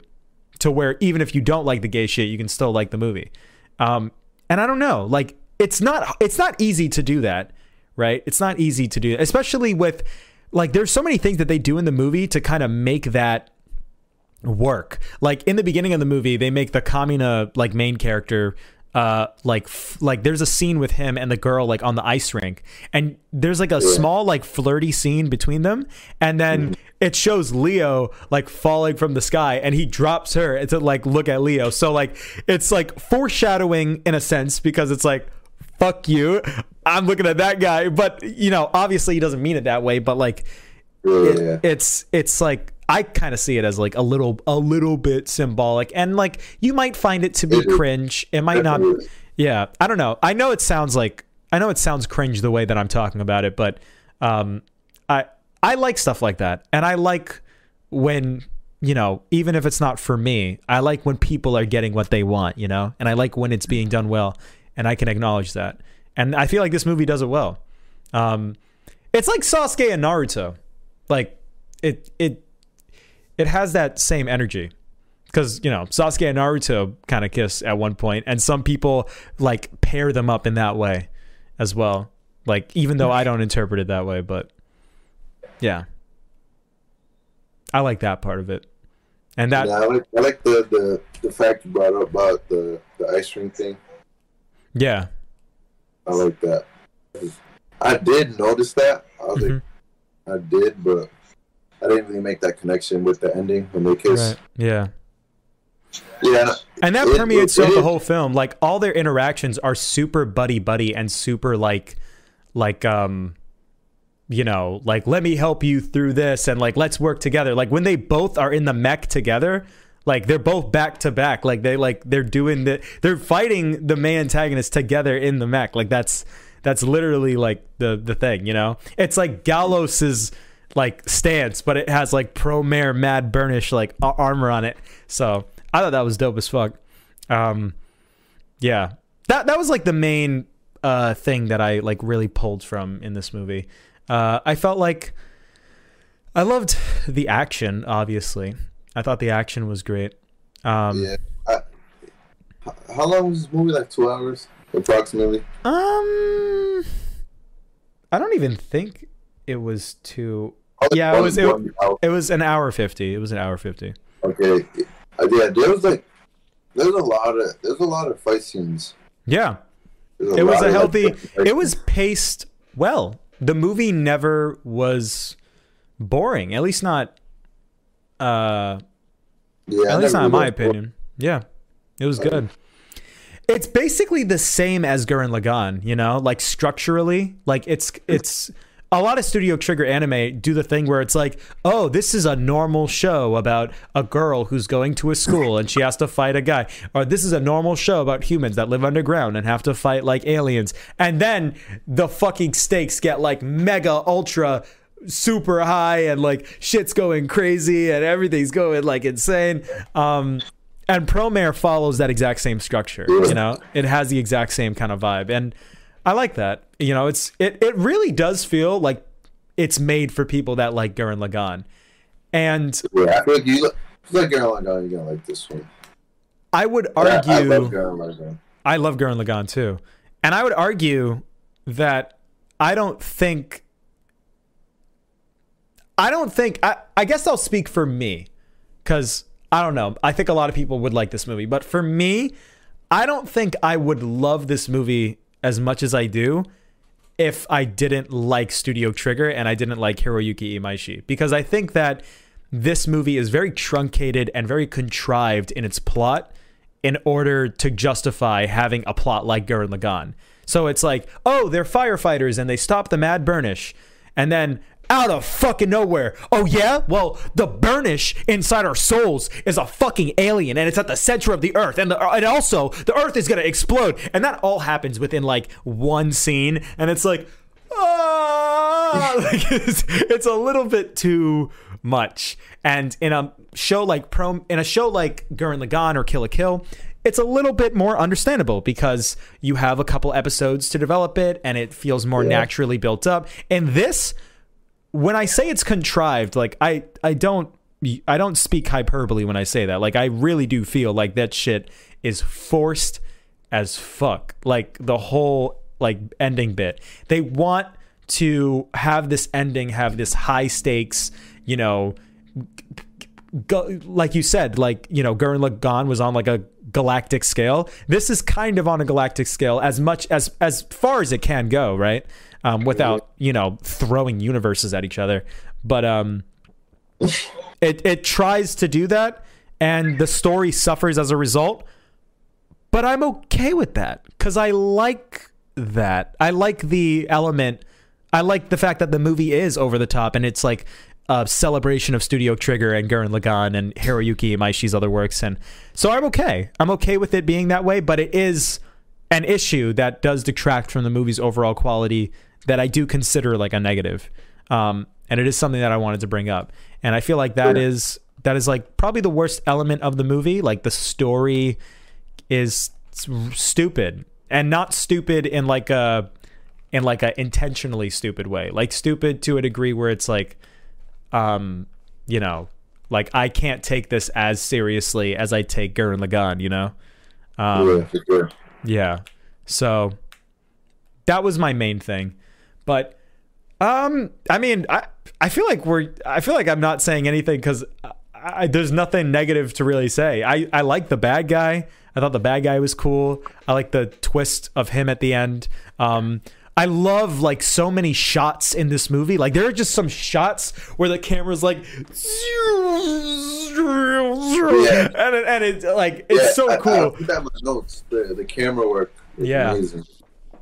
to where even if you don't like the gay shit, you can still like the movie. Um, and I don't know, like it's not it's not easy to do that, right? It's not easy to do, especially with like there's so many things that they do in the movie to kind of make that work. Like in the beginning of the movie, they make the Kamina like main character uh like f- like there's a scene with him and the girl like on the ice rink and there's like a small like flirty scene between them and then it shows Lio like falling from the sky and he drops her to like look at Lio so like it's like foreshadowing in a sense because it's like fuck you. I'm looking at that guy. But you know obviously he doesn't mean it that way but like Yeah, it- it's it's like I kind of see it as like a little a little bit symbolic. And like you might find it to be cringe. It might not yeah. I don't know. I know it sounds like I know it sounds cringe the way that I'm talking about it but um I I like stuff like that. And I like when you know, even if it's not for me, I like when people are getting what they want, you know, and I like when it's being done well, and I can acknowledge that. And I feel like this movie does it well. Um, it's like Sasuke and Naruto, like it it it has that same energy because you know Sasuke and Naruto kind of kiss at one point, and some people like pair them up in that way as well. Like even though I don't interpret it that way, but yeah, I like that part of it. And that Yeah, I like I like the, the the fact you brought up about the the ice rink thing. Yeah, I like that. I did notice that. I was Mhm. like, I did, but I didn't really make that connection with the ending when they kiss. right, yeah. Yeah, And that It- permeates it throughout the whole film. Like all their interactions are super buddy buddy and super like like um you know, like let me help you through this and like let's work together. Like when they both are in the mech together, like they're both back to back. Like they like they're doing the they're fighting the main antagonist together in the mech. Like that's that's literally like the the thing, you know? It's like Galos's like stance, but it has like Promare mad burnish like armor on it. So I thought that was dope as fuck. Um, yeah, that that was like the main uh thing that I like really pulled from in this movie. Uh, I felt like I loved the action. Obviously, I thought the action was great. Um, yeah. I, how long was this movie? Like two hours, approximately. um, I don't even think it was too. Oh, Yeah, it was- it- It was an hour fifty. It was an hour fifty. Okay. Uh, yeah, there was like there's a lot of there's a lot of fight scenes. Yeah, it was a of, like, healthy it was paced well the movie never was boring at least not uh yeah, at least not in my opinion. Yeah it was good. it's basically the same as Gurren Lagann, you know, like structurally, like it's it's a lot of Studio Trigger anime do the thing where it's like, oh, this is a normal show about a girl who's going to a school and she has to fight a guy, or this is a normal show about humans that live underground and have to fight like aliens, and then the fucking stakes get like mega ultra super high and like shit's going crazy and everything's going like insane. Um, and Promare follows that exact same structure. You know, it has the exact same kind of vibe, and I like that. You know, it's it it really does feel like it's made for people that like Gurren Lagann, and Yeah, I feel like you like Gurren Lagann, you're gonna like this one. I would Yeah, argue. I love Gurren Lagann. I love Gurren Lagann too. And I would argue that I don't think I don't think I, I guess I'll speak for me cuz I don't know. I think a lot of people would like this movie, but for me, I don't think I would love this movie as much as I do if I didn't like Studio Trigger and I didn't like Hiroyuki Imaishi because I think that this movie is very truncated and very contrived in its plot in order to justify having a plot like Gurren Lagann. So it's like, oh, they're firefighters and they stop the Mad Burnish. And then out of fucking nowhere, oh yeah? Well, the Burnish inside our souls is a fucking alien and it's at the center of the earth. And, the, and also, the earth is gonna explode. And that all happens within like one scene. And it's like, ah! like it's, it's a little bit too much. And in a show like Pro, in a show like Gurren Lagann or Kill la Kill, it's a little bit more understandable because you have a couple episodes to develop it and it feels more naturally built up. And this, when I say it's contrived, like I I don't I don't speak hyperbole when I say that. Like I really do feel like that shit is forced as fuck. Like the whole like ending bit. They want to have this ending have this high stakes, you know, go, like you said, like you know, Gurren Lagann was on like a galactic scale. This is kind of on a galactic scale, as much as as far as it can go, right? Um, without you know throwing universes at each other, but um, it it tries to do that, and the story suffers as a result. But I'm okay with that because I like that. I like the element. I like the fact that the movie is over the top and it's like a celebration of Studio Trigger and Gurren Lagann and Hiroyuki Imaishi's other works. And so I'm okay. I'm okay with it being that way, but it is an issue that does detract from the movie's overall quality that I do consider like a negative. Um, and it is something that I wanted to bring up. And I feel like that is that is like probably the worst element of the movie. Like the story is stupid and not stupid in like a in like a intentionally stupid way. Like stupid to a degree where it's like um you know, like I can't take this as seriously as I take Gurren Lagann, you know? Um sure. yeah. So that was my main thing. But um I mean, I I feel like we're I feel like I'm not saying anything I, I, there's nothing negative to really say. I I like the bad guy. I thought the bad guy was cool. I like the twist of him at the end. Um I love like so many shots in this movie. Like there are just some shots where the camera's like and it, and it like it's Yeah, so I- I, cool. that my notes. The, the camera work. is Yeah. Amazing.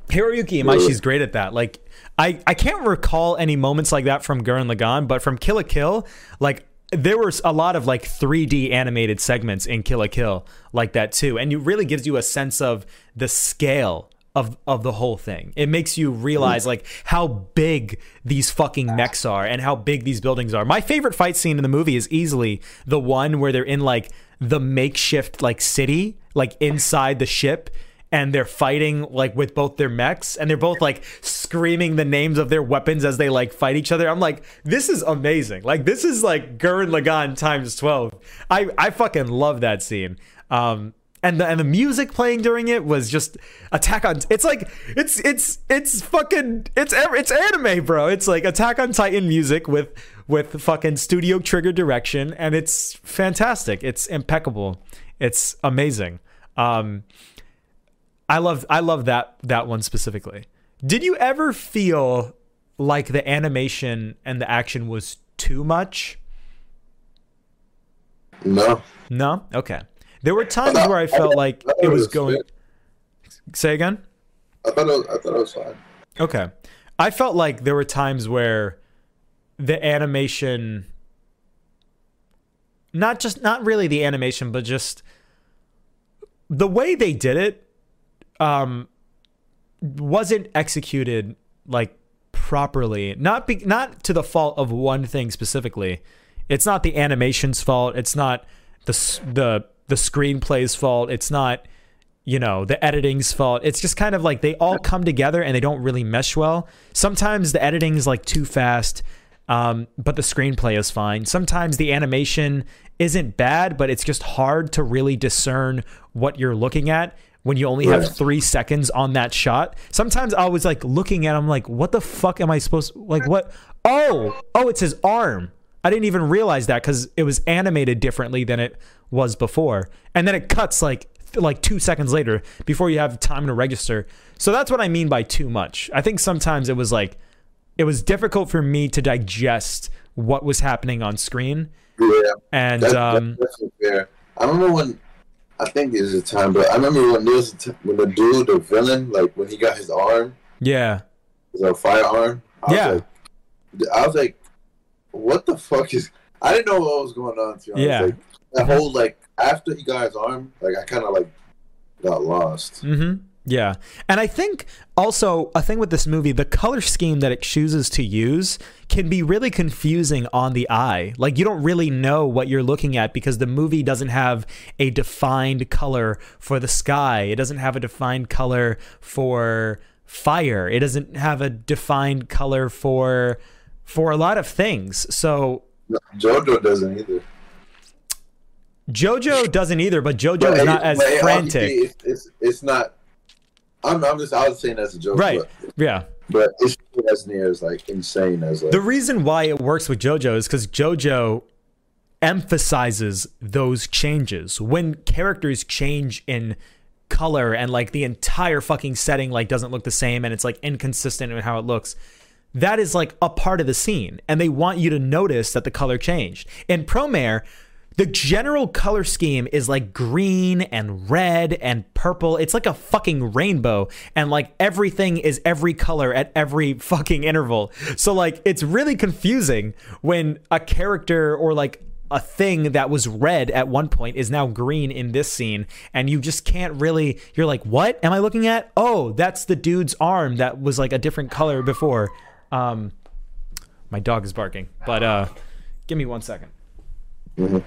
Hiroyuki Imaishi's great at that. Like I I can't recall any moments like that from Gurren Lagann, but from Kill la Kill, like there was a lot of like 3D animated segments in Kill la Kill like that too, and it really gives you a sense of the scale of of the whole thing. It makes you realize like how big these fucking mechs are and how big these buildings are. My favorite fight scene in the movie is easily the one where they're in like the makeshift like city, like inside the ship and they're fighting like with both their mechs and they're both like screaming the names of their weapons as they like fight each other. I'm like, this is amazing. Like this is like Gurren Lagann times 12. I I fucking love that scene. Um and the, and the music playing during it was just Attack on. It's like it's it's it's fucking it's it's anime, bro. It's like Attack on Titan music with with fucking studio trigger direction, and it's fantastic. It's impeccable. It's amazing. Um, I love I love that that one specifically. Did you ever feel like the animation and the action was too much? No. No? Okay. There were times where I felt like thought it was was going good. Say again? I thought it was, I thought it was fine. Okay. I felt like there were times where the animation not just not really the animation but just the way they did it um wasn't executed like properly. Not be, not to the fault of one thing specifically. It's not the animation's fault. It's not the the the screenplay's fault. It's not you know the editing's fault. It's just kind of like they all come together and they don't really mesh well. Sometimes the editing is like too fast um, but the screenplay is fine. Sometimes the animation isn't bad but it's just hard to really discern what you're looking at when you only have three seconds on that shot sometimes i was like looking at him like what the fuck am i supposed like what oh oh it's his arm i didn't even realize that because it was animated differently than it was before and then it cuts like like two seconds later before you have time to register so that's what i mean by too much i think sometimes it was like it was difficult for me to digest what was happening on screen Yeah. and That's, um that's. I don't know when. I think it's a time, but I remember when there was a t- when the dude, the villain, like when he got his arm, yeah his uh, firearm. I Yeah. Was like, I was like, what the fuck is? I didn't know what was going on. To. Yeah. Like, that whole like after he got his arm, like I kind of like got lost. Mm-hmm. Yeah. And I think also a thing with this movie, the color scheme that it chooses to use can be really confusing on the eye. Like you don't really know what you're looking at because the movie doesn't have a defined color for the sky. It doesn't have a defined color for fire. It doesn't have a defined color for for a lot of things. So No, JoJo doesn't either. JoJo doesn't either, but JoJo But is not as frantic. It's, it's it's not. I'm I'm just I was saying that's a joke, Right. But, Yeah. But it's as near as like insane as like. The reason why it works with JoJo is because JoJo emphasizes those changes. When characters change in color and like the entire fucking setting like doesn't look the same and it's like inconsistent in how it looks, that is like a part of the scene. And they want you to notice that the color changed. In Promare, the general color scheme is like green and red and purple. It's like a fucking rainbow. And like everything is every color at every fucking interval. So like it's really confusing when a character or like a thing that was red at one point is now green in this scene and you just can't really you're like what am i looking at oh that's the dude's arm that was like a different color before um my dog is barking but uh give me one second Mhm.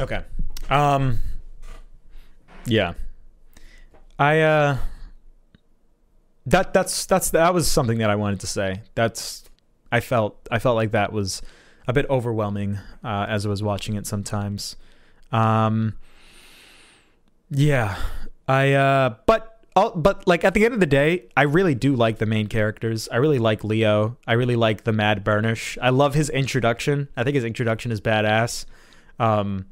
Okay. Um Yeah. I uh that that's that's that was something that I wanted to say. That's I felt I felt like that was a bit overwhelming uh as I was watching it sometimes. Um Yeah. I uh but all, but like at the end of the day, I really do like the main characters. I really like Lio. I really like the Mad Burnish. I love his introduction. I think his introduction is badass. Um,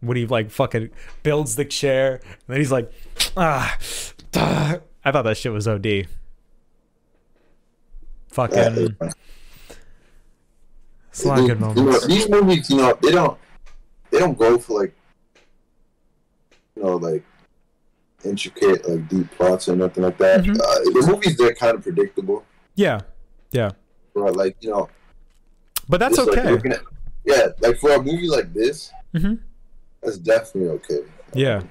when he like fucking builds the chair, and then he's like, ah, duh. I thought that shit was OD. Fucking, it's a lot of good moments. these movies, you know, they don't they don't go for like you know like intricate like deep plots or nothing like that. Mhm. Uh, the movies they're kind of predictable, Yeah, yeah, but like you know, but that's just, like, okay. at- yeah, like for a movie like this, hmm that's definitely okay. Yeah,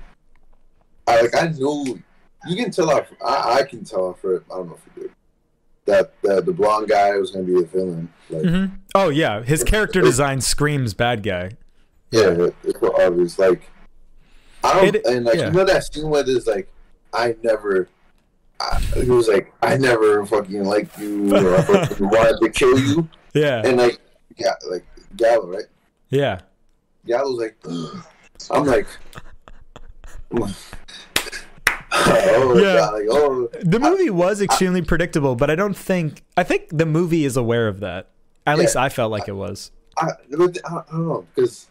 I like I knew you can tell off. I, I can tell off for I don't know if you did that that the blonde guy was gonna be a villain. Like hmm Oh yeah, his character design screams bad guy. yeah, it- it's so obvious. Like I don't It- and like yeah. you know that scene where there's like I never. I, he was like, I never fucking liked you, or I fucking wanted to kill you, Yeah, and like, yeah, like Galo, right? yeah, Galo's like, I'm like, oh Yeah. god, like, oh, The movie was extremely predictable, but I don't think I think the movie is aware of that. At Yeah. least I felt like it was. I, I don't know because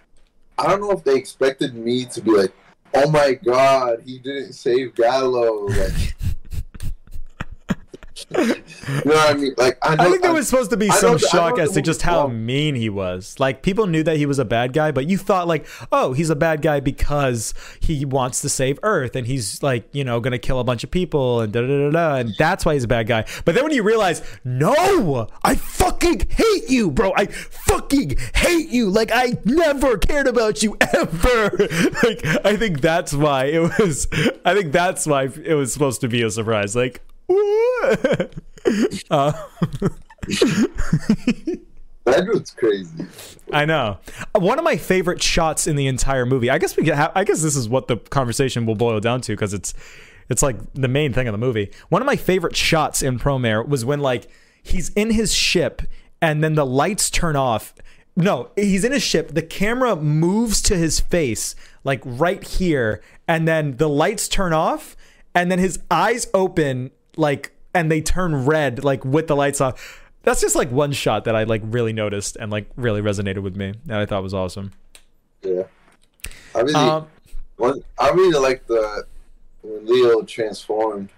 I don't know if they expected me to be like, oh my god, he didn't save Galo. Like, know what I mean? Like, I, know, I think there was supposed to be I some shock as to just how mean he was. Like people knew that he was a bad guy, but you thought like, oh, he's a bad guy because he wants to save Earth and he's like, you know, gonna kill a bunch of people and da da da da, and that's why he's a bad guy. But then when you realize, no, I fucking hate you, bro. I fucking hate you. Like I never cared about you ever. like I think that's why it was. I think that's why it was supposed to be a surprise. Like. uh, that dude's crazy. I know. One of my favorite shots in the entire movie. I guess we get. Ha- I guess this is what the conversation will boil down to because it's, it's like the main thing of the movie. One of my favorite shots in Promare was when like he's in his ship and then the lights turn off. No, he's in his ship. The camera moves to his face like right here, and then the lights turn off, and then his eyes open like and they turn red like with the lights off. That's just like one shot that I like really noticed and like really resonated with me that I thought was awesome. Yeah, I really, Um, one, I really like the when Lio transformed.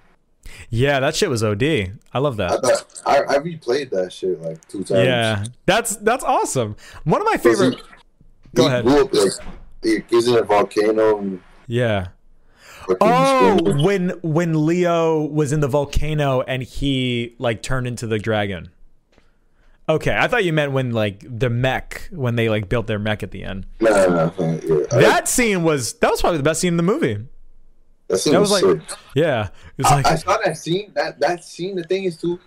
yeah, that shit was OD. I love I that. thought I, I replayed that shit like two times. Yeah, that's that's awesome. One of my favorite. He, Go he ahead. Blew up, like, he, he's in a volcano. And Yeah. Fucking Oh, screaming. when when Lio was in the volcano and he like turned into the dragon. Okay, I thought you meant when like the mech when they like built their mech at the end. Nah, nah, nah, yeah. I- That scene was that was probably the best scene in the movie. that scene that was, was like- sick. Yeah, it was I, like I saw that scene. That that scene. The thing is too.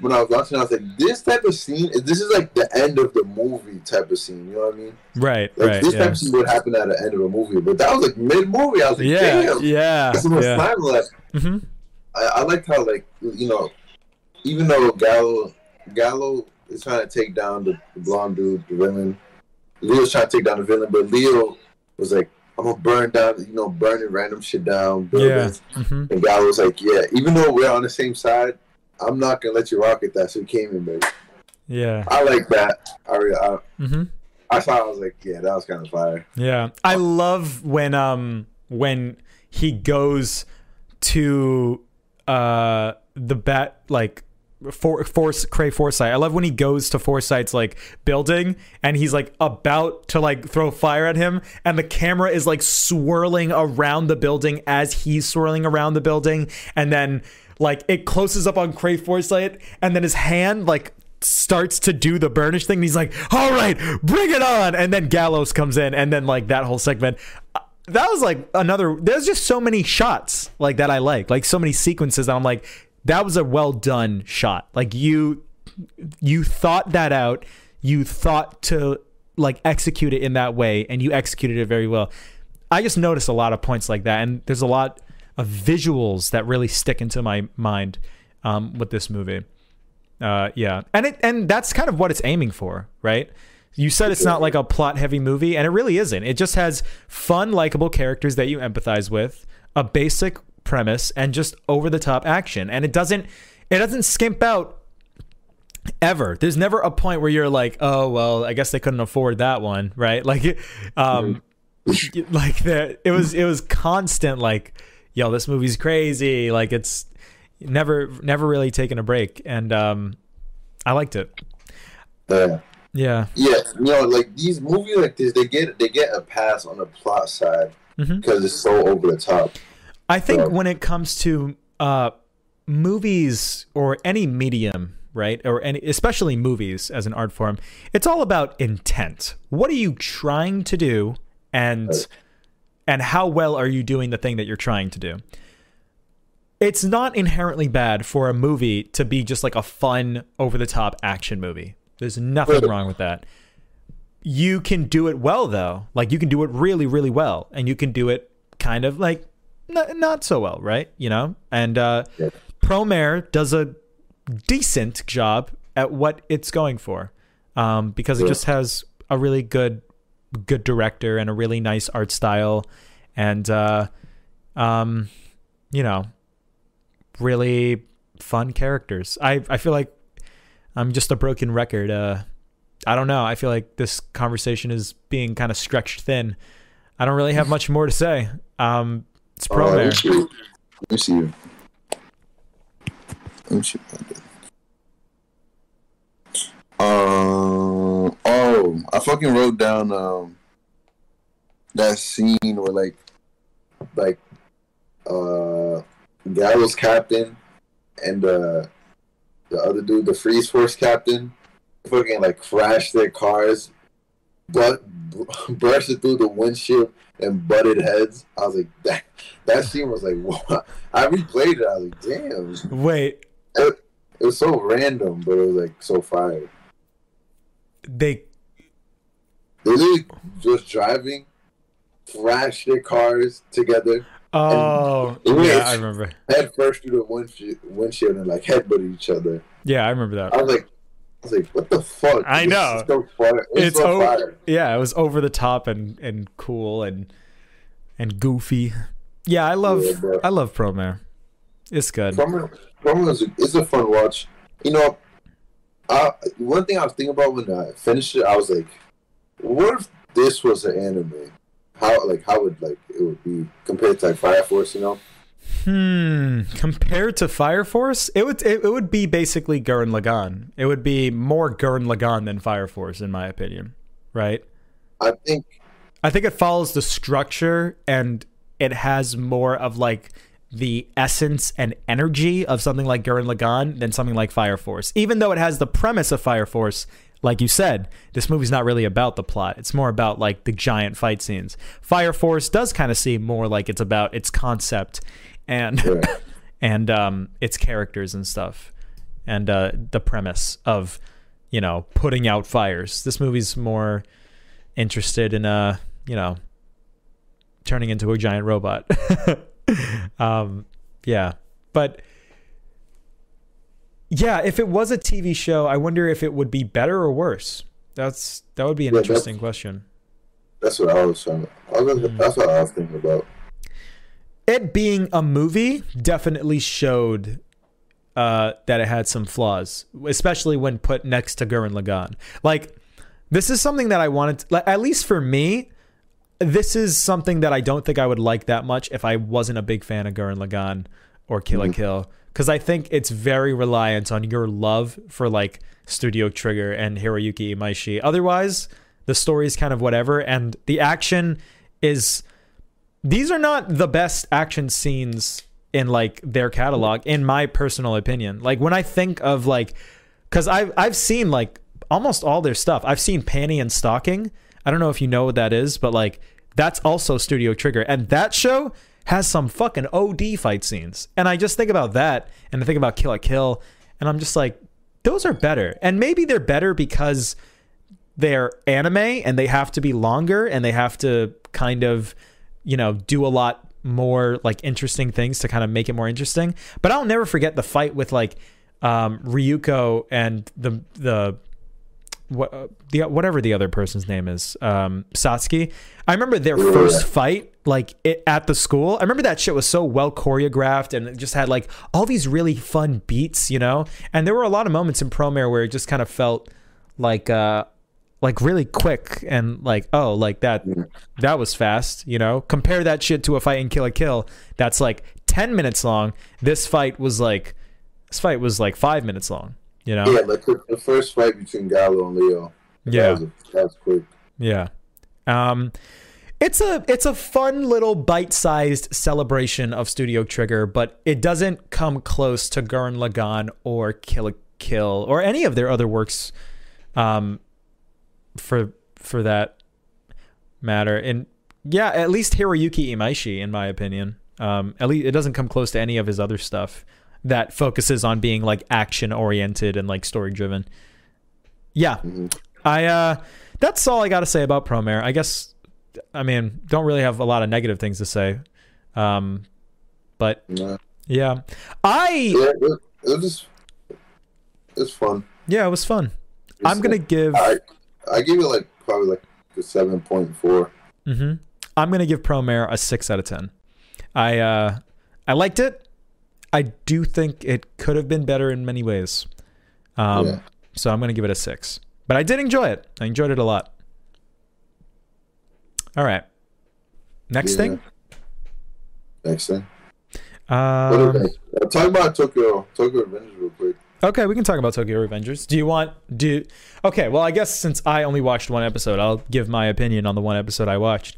When I was watching, I was like, "This type of scene. This is like the end of the movie type of scene." You know what I mean? right, Like right, this type of scene would happen at the end of a movie, but that was like mid movie. I was like, yeah, "Damn, yeah, so much yeah. time left." hmm I, I liked how like you know, even though Galo Galo is trying to take down the, the blonde dude, the villain. Lio's trying to take down the villain, but Lio was like, "I'm gonna burn down, you know, burning random shit down." Yeah. buildings." hmm And Galo was like, "Yeah, even though we're on the same side, I'm not gonna let you rocket that." So he came in, baby. Yeah. I like that. I, I hmm I saw. I was like, "Yeah, that was kind of fire." Yeah, I love when um when he goes to uh the bat like for force Kray Foresight. I love when he goes to Foresight's like building and he's like about to like throw fire at him and the camera is like swirling around the building as he's swirling around the building and then like it closes up on Kray and then his hand like starts to do the burnish thing. He's like, "All right, bring it on!" And then Galo's comes in, and then like that whole segment. uh, That was like another. There's just so many shots like that I like, like so many sequences. I'm like, that was a well done shot. Like you, you thought that out. You thought to like execute it in that way, and you executed it very well. I just noticed a lot of points like that, and there's a lot of visuals that really stick into my mind um, with this movie. Uh, yeah, and it and that's kind of what it's aiming for, right? You said it's not like a plot heavy movie, and it really isn't. It just has fun, likable characters that you empathize with, a basic premise, and just over the top action. And it doesn't it doesn't skimp out ever. There's never a point where you're like, oh well, I guess they couldn't afford that one, right? Like, um, like the it was it was constant like, yo, this movie's crazy. Like it's never never really taken a break, and um, I liked it. Uh, Yeah. yeah, you know, like these movies like this, they get they get a pass on the plot side because it's so over the top. I think Yeah. when it comes to uh, movies or any medium, right, or any, especially movies as an art form, it's all about intent. What are you trying to do, and and how well are you doing the thing that you're trying to do? It's not inherently bad for a movie to be just like a fun, over the top action movie. There's nothing wrong with that. You can do it well though. Like you can do it really, really well, and you can do it kind of like not, not so well, right? You know, and uh. Promare does a decent job at what it's going for, um, because it just has a really good, good director and a really nice art style, and uh, um, you know, really fun characters. I I feel like I'm just a broken record. Uh, I don't know. I feel like this conversation is being kind of stretched thin. I don't really have much more to say. Um, it's pro uh, let me see. Let me see. Let me see. Um. Oh, I fucking wrote down um that scene where like like uh Galo's captain and uh the other dude, the freeze force captain, fucking like crashed their cars, but bursted through the windshield and butted heads. I was like, that that scene was like? I replayed it. I was like, damn, Wait, it, it was so random, but it was like so fire. They literally just driving, crashed their cars together, Oh, yeah, I remember. head first through the windshield, windshield and like headbutt each other. Yeah, I remember that. I was like, I was like, what the fuck? I This know. so. It It's so over. fire. Yeah, it was over the top and and cool and and goofy. Yeah, I love Yeah. I love Promare. It's good. From is a, it's a fun watch. You know, I, one thing I was thinking about when I finished it, I was like, what if this was an anime? How like how would like it would be compared to like Fire Force? You know, Hmm. Compared to Fire Force, it would it, it would be basically Gurren Lagann. It would be more Gurren Lagann than Fire Force, in my opinion. Right? I think I think it follows the structure and it has more of like the essence and energy of something like Gurren Lagann than something like Fire Force. Even though it has the premise of Fire Force, like you said, this movie's not really about the plot. It's more about like the giant fight scenes. Fire Force does kind of seem more like it's about its concept and Yeah. and um, its characters and stuff, and uh, the premise of you know putting out fires. This movie's more interested in uh you know turning into a giant robot. um, yeah, but yeah, if it was a TV show, I wonder if it would be better or worse. That's that would be an Yeah, that's- interesting question. that's what I was trying. I was, Hmm. That's what I was thinking about. it being a movie definitely showed uh, that it had some flaws, especially when put next to Gurren Lagann. Like, this is something that I wanted, to, like, at least for me, this is something that I don't think I would like that much if I wasn't a big fan of Gurren Lagann or Kill la mm-hmm. Kill. Because I think it's very reliant on your love for like Studio Trigger and Hiroyuki Imaishi. Otherwise, the story is kind of whatever, and the action is these are not the best action scenes in like their catalog in my personal opinion like when i think of like because I've I've seen like almost all their stuff. I've seen Panty and Stocking. I don't know if you know what that is, but like that's also Studio Trigger, and that show has some fucking OD fight scenes. And I just think about that, and I think about Kill la Kill, and I'm just like, those are better. And maybe they're better because they're anime and they have to be longer and they have to kind of, you know, do a lot more like interesting things to kind of make it more interesting. But I'll never forget the fight with like um, Ryuko and the the what uh, the whatever the other person's name is, um, Satsuki. I remember their first fight, like it, at the school. I remember that shit was so well choreographed and it just had like all these really fun beats, you know. And there were a lot of moments in Promare where it just kind of felt like uh like really quick and like oh like that that was fast, you know. Compare that shit to a fight in Kill la Kill that's like ten minutes long. This fight was like this fight was like five minutes long. You know? Yeah, like the, the first fight between Galo and Lio. Yeah. That was, that was quick. Yeah. Um it's a it's a fun little bite-sized celebration of Studio Trigger, but it doesn't come close to Gurren Lagann or Kill la Kill or any of their other works um for for that matter. And yeah, at least Hiroyuki Imaishi in my opinion. Um at least it doesn't come close to any of his other stuff that focuses on being like action oriented and like story driven. Yeah. I uh that's all I got to say about Promare. I guess I mean, don't really have a lot of negative things to say. Um but Nah. yeah. I Yeah, it, it just, it's fun. yeah, it was fun. I'm going to give I I give it like probably like a seven point four. hmm I'm gonna give Promare a six out of ten. I uh, I liked it. I do think it could have been better in many ways. Um, Yeah. So I'm gonna give it a six. But I did enjoy it. I enjoyed it a lot. All right. Next Yeah. thing. Next thing. Um. Uh, talk about Tokyo Tokyo Revengers real quick. okay, we can talk about Tokyo Revengers. Do you want do? Okay, well, I guess since I only watched one episode, I'll give my opinion on the one episode I watched.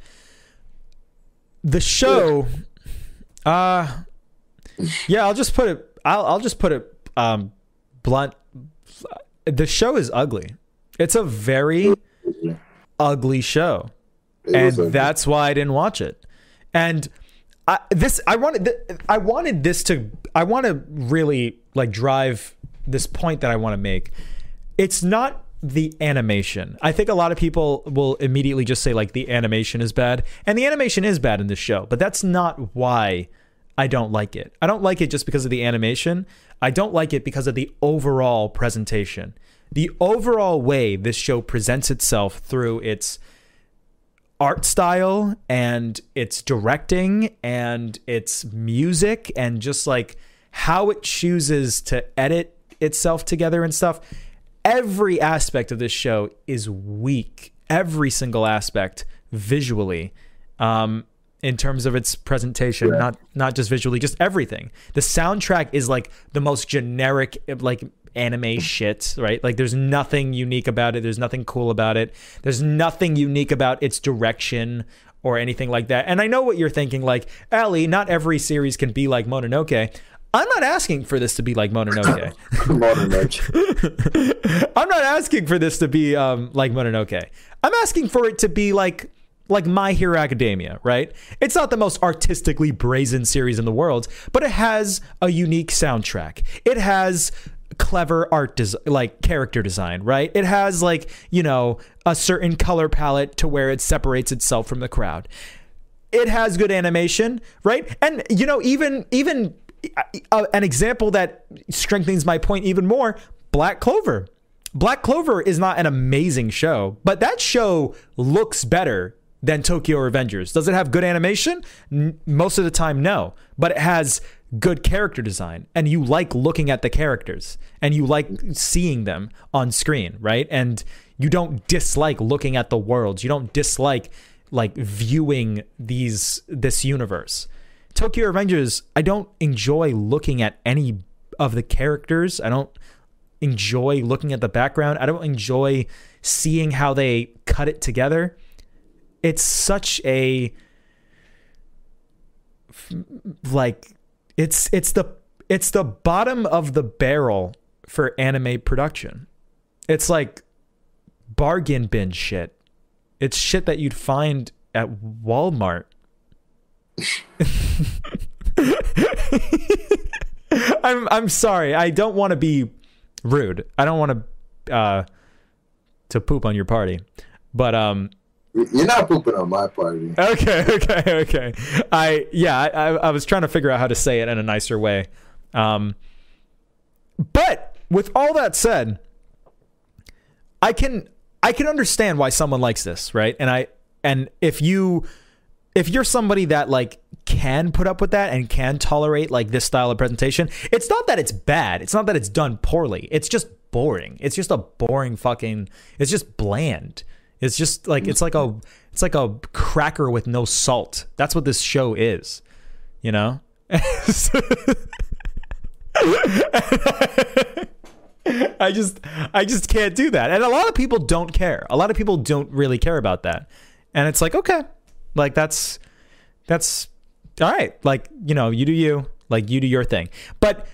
The show, uh, yeah, I'll just put it. I'll I'll just put it um, blunt. The show is ugly. It's a very ugly show It and like- that's why I didn't watch it. And I, this, I wanted, th- I wanted this to, I want to really like drive this point that I want to make. It's not the animation. I think a lot of people will immediately just say like the animation is bad, and the animation is bad in this show, but that's not why I don't like it. I don't like it just because of the animation. I don't like it because of the overall presentation. The overall way this show presents itself through its art style and its directing and its music and just like how it chooses to edit itself together and stuff. Every aspect of this show is weak. Every single aspect visually. Um, in terms of its presentation, not not just visually, just everything. The soundtrack is like the most generic, like anime shit, right? Like there's nothing unique about it. There's nothing cool about it. There's nothing unique about its direction or anything like that. And I know what you're thinking, like, Ali, not every series can be like Mononoke. I'm not asking for this to be like Mononoke. Match. I'm not asking for this to be um, like Mononoke. I'm asking for it to be like like My Hero Academia, right? It's not the most artistically brazen series in the world, but it has a unique soundtrack. It has clever art des- like character design, right? It has like, you know, a certain color palette to where it separates itself from the crowd. It has good animation, right? And you know, even even uh, an example that strengthens my point even more, Black Clover. Black Clover is not an amazing show, but that show looks better than Tokyo Revengers. Does it have good animation? N- most of the time, no. But it has good character design, and you like looking at the characters, and you like seeing them on screen, right? And you don't dislike looking at the worlds. You don't dislike like viewing these this universe. Tokyo Revengers, I don't enjoy looking at any of the characters. I don't enjoy looking at the background. I don't enjoy seeing how they cut it together. It's such a like it's it's the it's the bottom of the barrel for anime production. It's like bargain bin shit. It's shit that you'd find at Walmart. I'm I'm sorry. I don't want to be rude. I don't want to uh to poop on your party. But um You're not pooping on my party. okay, okay, okay. I yeah, I, I, was trying to figure out how to say it in a nicer way. Um, but with all that said, I can I can understand why someone likes this, right? And I and if you if you're somebody that like can put up with that and can tolerate like this style of presentation, it's not that it's bad. It's not that it's done poorly. It's just boring. It's just a boring fucking it's just bland. It's just like it's like a it's like a cracker with no salt. That's what this show is. You know? I just I just can't do that. And a lot of people don't care. A lot of people don't really care about that. And it's like, okay. Like that's that's all right. Like, you know, you do you, like you do your thing. But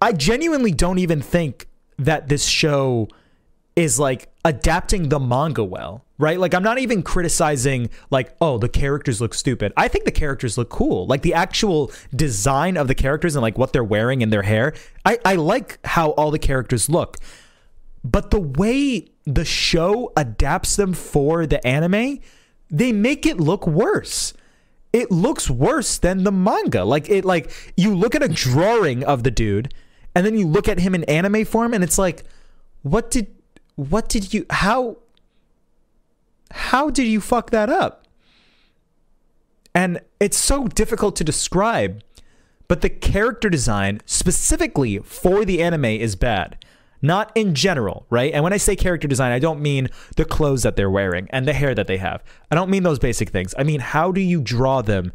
I genuinely don't even think that this show is like adapting the manga well, right? Like I'm not even criticizing like, oh, the characters look stupid. I think the characters look cool. Like the actual design of the characters and like what they're wearing and their hair. I, I like how all the characters look. But the way the show adapts them for the anime, they make it look worse. It looks worse than the manga. Like it like you look at a drawing of the dude and then you look at him in anime form and it's like what did what did you how how did you fuck that up? And it's so difficult to describe but the character design specifically for the anime is bad. Not in general right? And when i say character design i don't mean the clothes that they're wearing and the hair that they have. I don't mean those basic things. I mean how do you draw them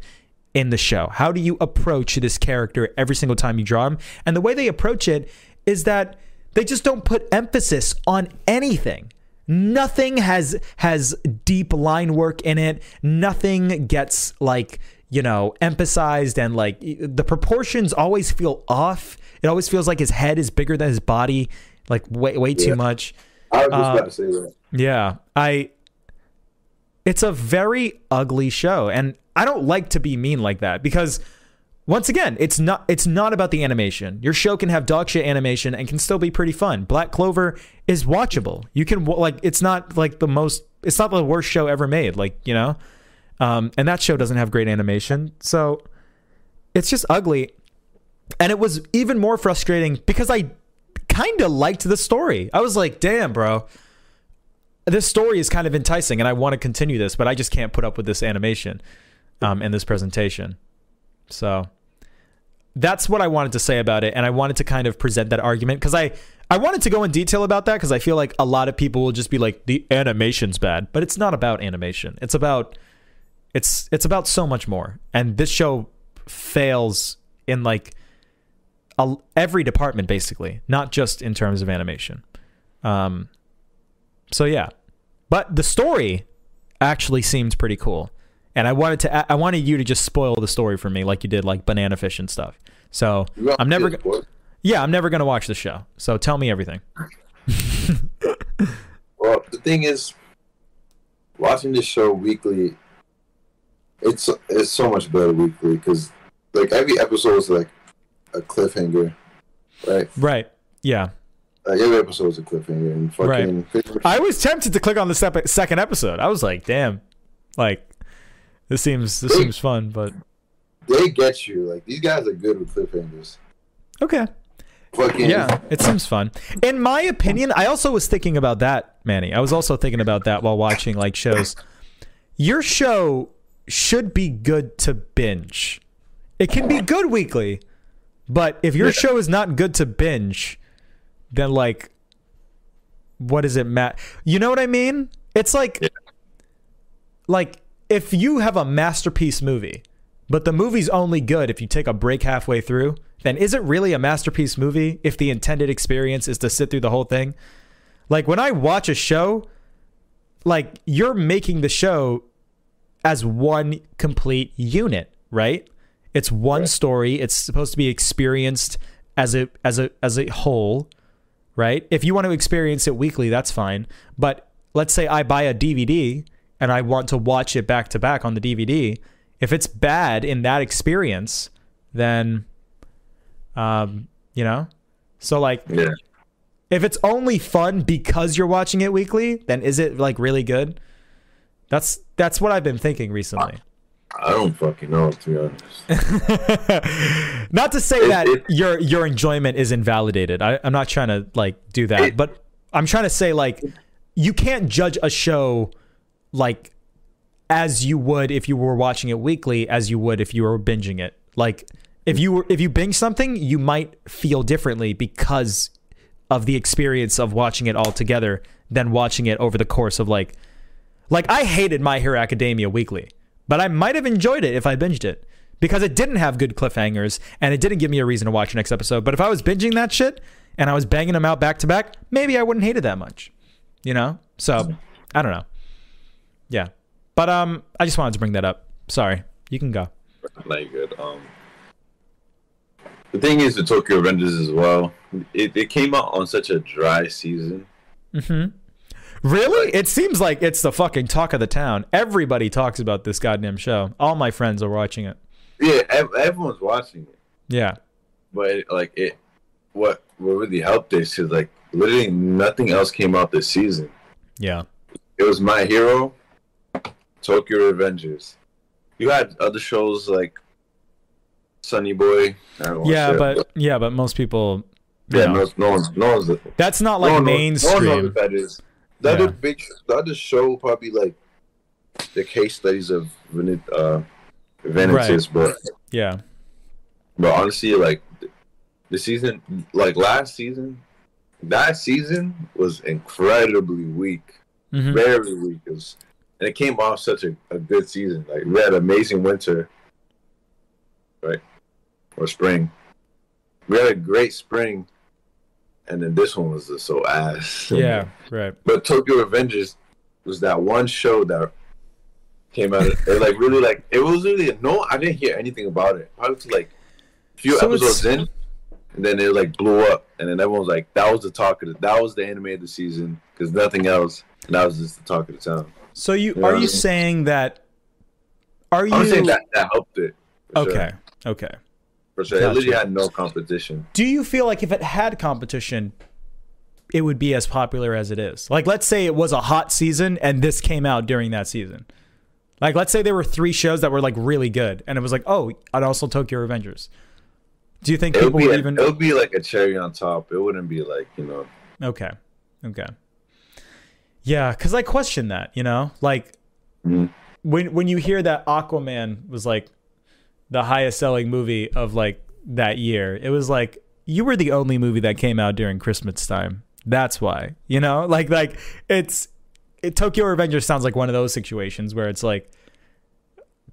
in the show? How do you approach this character every single time you draw him and the way they approach it is that they just don't put emphasis on anything. Nothing has has deep line work in it. Nothing gets like, you know, emphasized and like the proportions always feel off. It always feels like his head is bigger than his body, like way way too Yeah. much. I was just Uh, about to say that. Yeah, I. It's a very ugly show, and I don't like to be mean like that because, once again, it's not it's not about the animation. Your show can have dog shit animation and can still be pretty fun. Black Clover is watchable. You can like it's not like the most it's not the worst show ever made. Like you know, um, and that show doesn't have great animation, so it's just ugly. And it was even more frustrating because I kind of liked the story. I was like, damn, bro this story is kind of enticing and I want to continue this, but I just can't put up with this animation um, and this presentation. So that's what I wanted to say about it. And I wanted to kind of present that argument because I, I wanted to go in detail about that because I feel like a lot of people will just be like, the animation's bad, but it's not about animation. It's about, it's, it's about so much more. And this show fails in like a, every department basically, not just in terms of animation. Um, so yeah, but the story actually seems pretty cool, and I wanted to I wanted you to just spoil the story for me like you did like Banana Fish and stuff. So I'm never go- yeah I'm never gonna watch the show. So tell me everything. Well, the thing is, watching this show weekly, it's it's so much better weekly because like every episode is like a cliffhanger, right? Right. Yeah. Like every episode is a cliffhanger, and fucking I was tempted to click on the sep- second episode. I was like, damn, like this seems this seems fun, but they get you. Like these guys are good with cliffhangers. okay. Fucking Yeah, it seems fun. In my opinion, I also was thinking about that, Manny. I was also thinking about that while watching like shows. Your show should be good to binge. It can be good weekly, but if your show is not good to binge, then like what does it matter? You know what I mean? It's like like if you have a masterpiece movie, but the movie's only good if you take a break halfway through, then is it really a masterpiece movie if the intended experience is to sit through the whole thing? Like when I watch a show, like you're making the show as one complete unit, right? It's one story. It's supposed to be experienced as a as a as a whole. right? If you want to experience it weekly, that's fine. But let's say I buy a DVD and I want to watch it back to back on the DVD. If it's bad in that experience, then, um, you know, so like Yeah. if it's only fun because you're watching it weekly, then is it like really good? That's that's what I've been thinking recently. I don't fucking know to be honest. not to say It- that it- your your enjoyment is invalidated. I, I'm not trying to like do that, It- but I'm trying to say like you can't judge a show like as you would if you were watching it weekly, as you would if you were binging it. Like if you were if you binge something, you might feel differently because of the experience of watching it all together than watching it over the course of like like I hated My Hero Academia weekly, but I might have enjoyed it if I binged it because it didn't have good cliffhangers and it didn't give me a reason to watch the next episode. But if I was binging that shit and I was banging them out back to back, maybe I wouldn't hate it that much. You know? So, I don't know. Yeah. But um I just wanted to bring that up. Sorry. You can go. Like good. Um, the thing is, the Tokyo Revengers as well. It, it came out on such a dry season. Hmm. Really? It seems like it's the fucking talk of the town. Everybody talks about this goddamn show. All my friends are watching it. Yeah, ev- everyone's watching it, Yeah. but it, like it, what what really helped this is like literally nothing else came out this season. Yeah. It was My Hero, Tokyo Revengers. You had other shows like Sonny Boy. I don't wanna Yeah, but yeah, but most people yeah, know, no, no one's no one's that's not no like one knows- mainstream. No one knows that is. The Yeah. big, the other show probably like the case studies of uh, Vanitas, but Yeah. but honestly, like the season, like last season, that season was incredibly weak, Mhm. very weak. It was, and it came off such a, a good season. Like we had an amazing winter, right, or spring. We had a great spring, and then this one was just so ass. Yeah, right. But Tokyo Revengers was that one show that came out. It like really like it was really no. I didn't hear anything about it. Probably to like a few So it's- episodes in, and then it like blew up, and then everyone was like, "That was the talk of the, that was the anime of the season," because nothing else. And that was just the talk of the town. So you are you saying that are you I'm saying that that helped it. for sure. Okay. Okay. for sure. Gotcha. It literally had no competition. Do you feel like if it had competition it would be as popular as it is? Like let's say it was a hot season and this came out during that season. Like let's say there were 3 shows that were like really good and it was like, "Oh, and also Tokyo Avengers. Do you think It would people be would a- even it would be like a cherry on top. It wouldn't be like you know. Okay. Okay. Yeah, because I question that, you know? Like Mhm. when when you hear that Aquaman was like the highest selling movie of like that year, it was like you were the only movie that came out during Christmas time. That's why. You know? Like like it's it, Tokyo Revengers sounds like one of those situations where it's like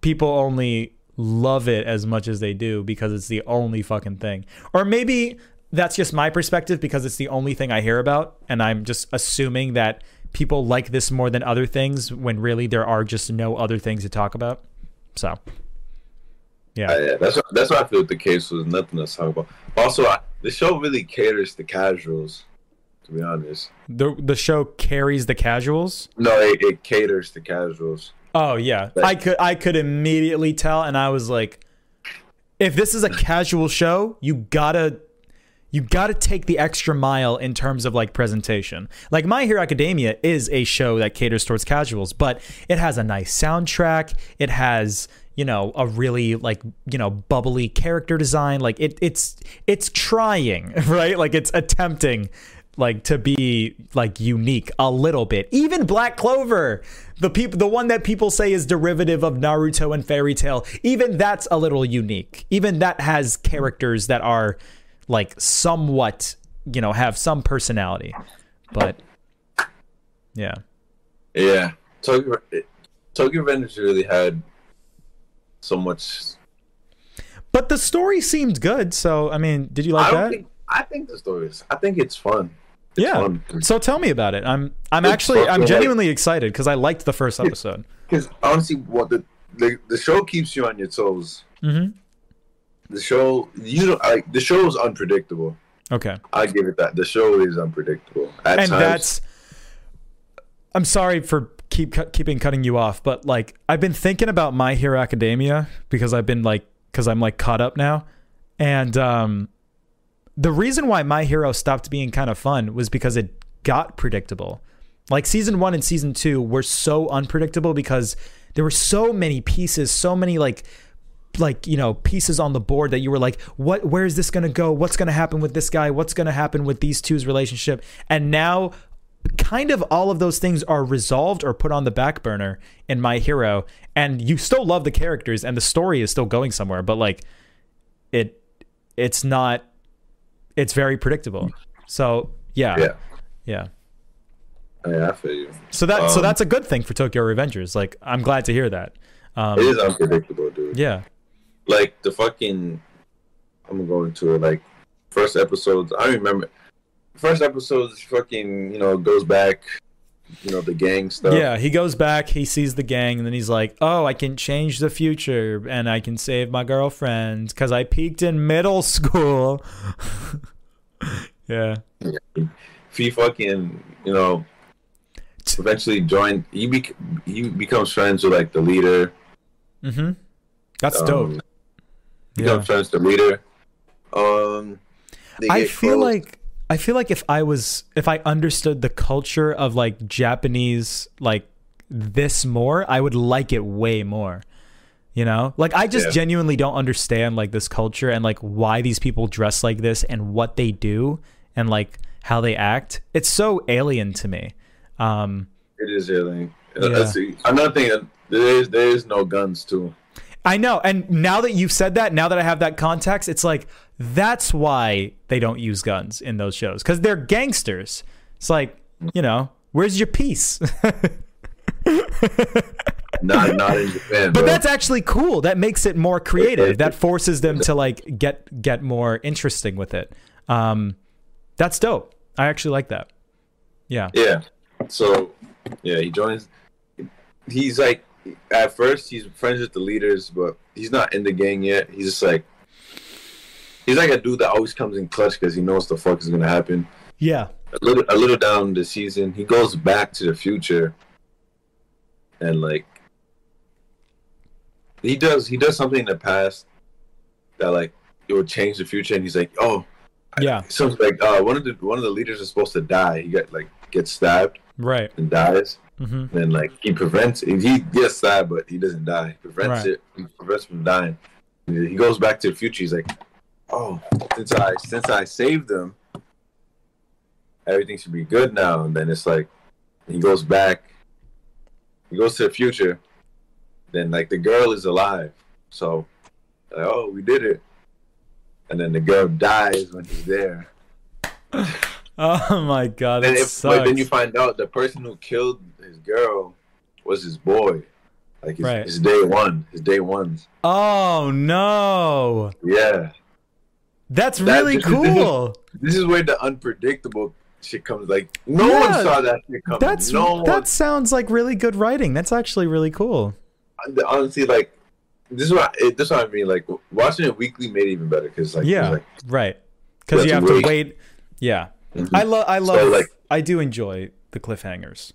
people only love it as much as they do because it's the only fucking thing. Or maybe that's just my perspective because it's the only thing I hear about and I'm just assuming that people like this more than other things when really there are just no other things to talk about. So yeah. Uh, yeah, that's what, that's what I feel the case was nothing to talk about. Also, I, the show really caters to casuals. To be honest, The the show carries the casuals. no, it, it caters to casuals. Oh yeah, I could I could immediately tell, and I was like, if this is a casual show, you gotta you gotta take the extra mile in terms of like presentation. Like My Hero Academia is a show that caters towards casuals, but it has a nice soundtrack. It has you know a really like you know bubbly character design. Like it it's it's trying right, like it's attempting like to be like unique a little bit. Even Black Clover, the people the one that people say is derivative of Naruto and Fairy Tail, even that's a little unique. Even that has characters that are like somewhat, you know, have some personality. But yeah. Yeah, Tokyo Tokyo Revengers really had so much. But the story seemed good, so I mean, did you like I that? think. I think the story is. I think it's fun. It's yeah. fun. So tell me about it. I'm I'm It's actually I'm like- genuinely excited because I liked the first episode. Because honestly, what the, the the show keeps you on your toes. hmm The show you don't like. The show is unpredictable. Okay. I give it that. The show is unpredictable. At and times, that's I'm sorry for keep cu- keeping cutting you off, but like I've been thinking about My Hero Academia because I've been like because I'm like caught up now, and um, the reason why My Hero stopped being kind of fun was because it got predictable. Like season one and season two were so unpredictable because there were so many pieces, so many like like you know pieces on the board that you were like what where is this going to go? What's going to happen with this guy? What's going to happen with these two's relationship? And now kind of all of those things are resolved or put on the back burner in my hero and you still love the characters and the story is still going somewhere but like it it's not it's very predictable. So yeah. Yeah, yeah. Yeah, I feel you. so that so Um, that's a good thing for tokyo revengers. Like i'm glad to hear that. Um It is unpredictable, dude. yeah Like the fucking, I'm gonna go into it. Like first episodes, I remember. First episodes, fucking, you know, goes back, you know, the gang stuff. Yeah, he goes back, he sees the gang, and then he's like, "Oh, I can change the future, and I can save my girlfriend because I peaked in middle school." yeah, If he fucking, you know, eventually joined, he bec- he becomes friends with like the leader. mm-hmm. That's um, dope. Becomes Yeah, with the leader. Um, I feel like I feel like if I was if I understood the culture of like Japanese like this more, I would like it way more. You know? Like I just Yeah. genuinely don't understand like this culture and like why these people dress like this and what they do and like how they act. It's so alien to me. Um it is alien. Yeah. Let's see. Another thing, uh, there is there is no guns too. I know. And now that you've said that, now that I have that context, it's like that's why they don't use guns in those shows cuz they're gangsters. It's like, you know, where's your peace? Not not in Japan. But bro. that's actually cool. That makes it more creative. That forces them to like get get more interesting with it. Um, that's dope. I actually like that. Yeah. Yeah. So, yeah, he joins. He's like, at first, he's friends with the leaders, but he's not in the gang yet. He's just like, he's like a dude that always comes in clutch because he knows the fuck is gonna happen. Yeah. A little, a little down the season, he goes back to the future, and like, he does, he does something in the past that like it would change the future, and he's like, oh, Yeah. something like uh, one of the one of the leaders is supposed to die. He got like gets stabbed Right. and dies. Hmm And like he prevents he gets stabbed but he doesn't die. He prevents Right. it. He prevents from dying. He goes back to the future. He's like, Oh, since I since I saved them, everything should be good now. And then it's like he goes back, he goes to the future, then like the girl is alive. So like, oh we did it. And then the girl dies when he's there. Oh my god, if, sucks. but then you find out the person who killed girl was his boy, like his, Right. his day one, his day ones. oh no, Yeah, that's That- really this is- this is- cool. this is where the unpredictable shit comes. Like no Yeah, one saw that shit coming. That's no one. that sounds like really good writing. That's actually really cool. honestly like this is what it, this is what I mean. Like watching it weekly made it even better because like, Yeah, like right. Because You have to wait. wait. Yeah, mhm. I love. I love. like- I do enjoy the cliffhangers.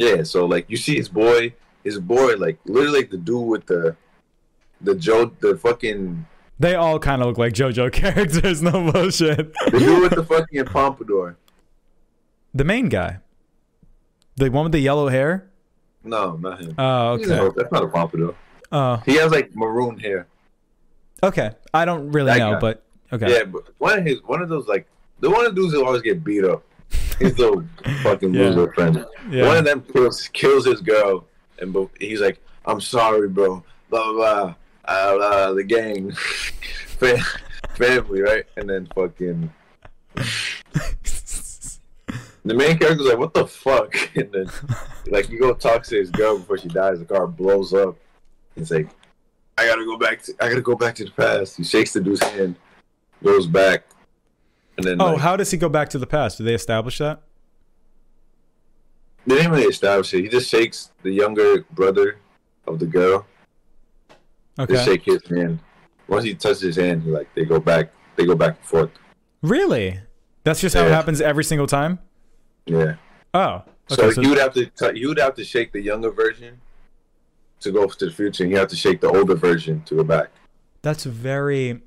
Yeah. So like you see his boy, his boy, like literally the dude with the the Joe, the fucking They all kind of look like JoJo characters. No bullshit. the dude with the fucking pompadour. The main guy, the one with the yellow hair. No, not him. Oh, okay. that's not a pompadour. Oh, He has like maroon hair. okay. I don't really That know, guy. but okay. Yeah, but one of his one of those like the one of the dudes who always get beat up. His the fucking Yeah. loser friend. Yeah. One of them kills kills his girl, and he's like, "I'm sorry, bro." Blah blah blah. Uh, blah the gang, family, right? And then fucking the main character's like, "What the fuck?" And then like you go talk to his girl before she dies. The car blows up. He's like, "I gotta go back. To, I gotta go back to the past." He shakes the dude's hand, goes back, and then oh, like, how does he go back to the past? Do they establish that? They didn't really establish it. He just shakes the younger brother of the girl. Just Okay. shake his hand. Once he touches his hand, he like they go back. They go back and forth. Really? That's just how it happens every single time. Yeah. Oh, So, okay. So, he would have to he would have to shake the younger version to go to the future, and you have to shake the older version to go back. that's very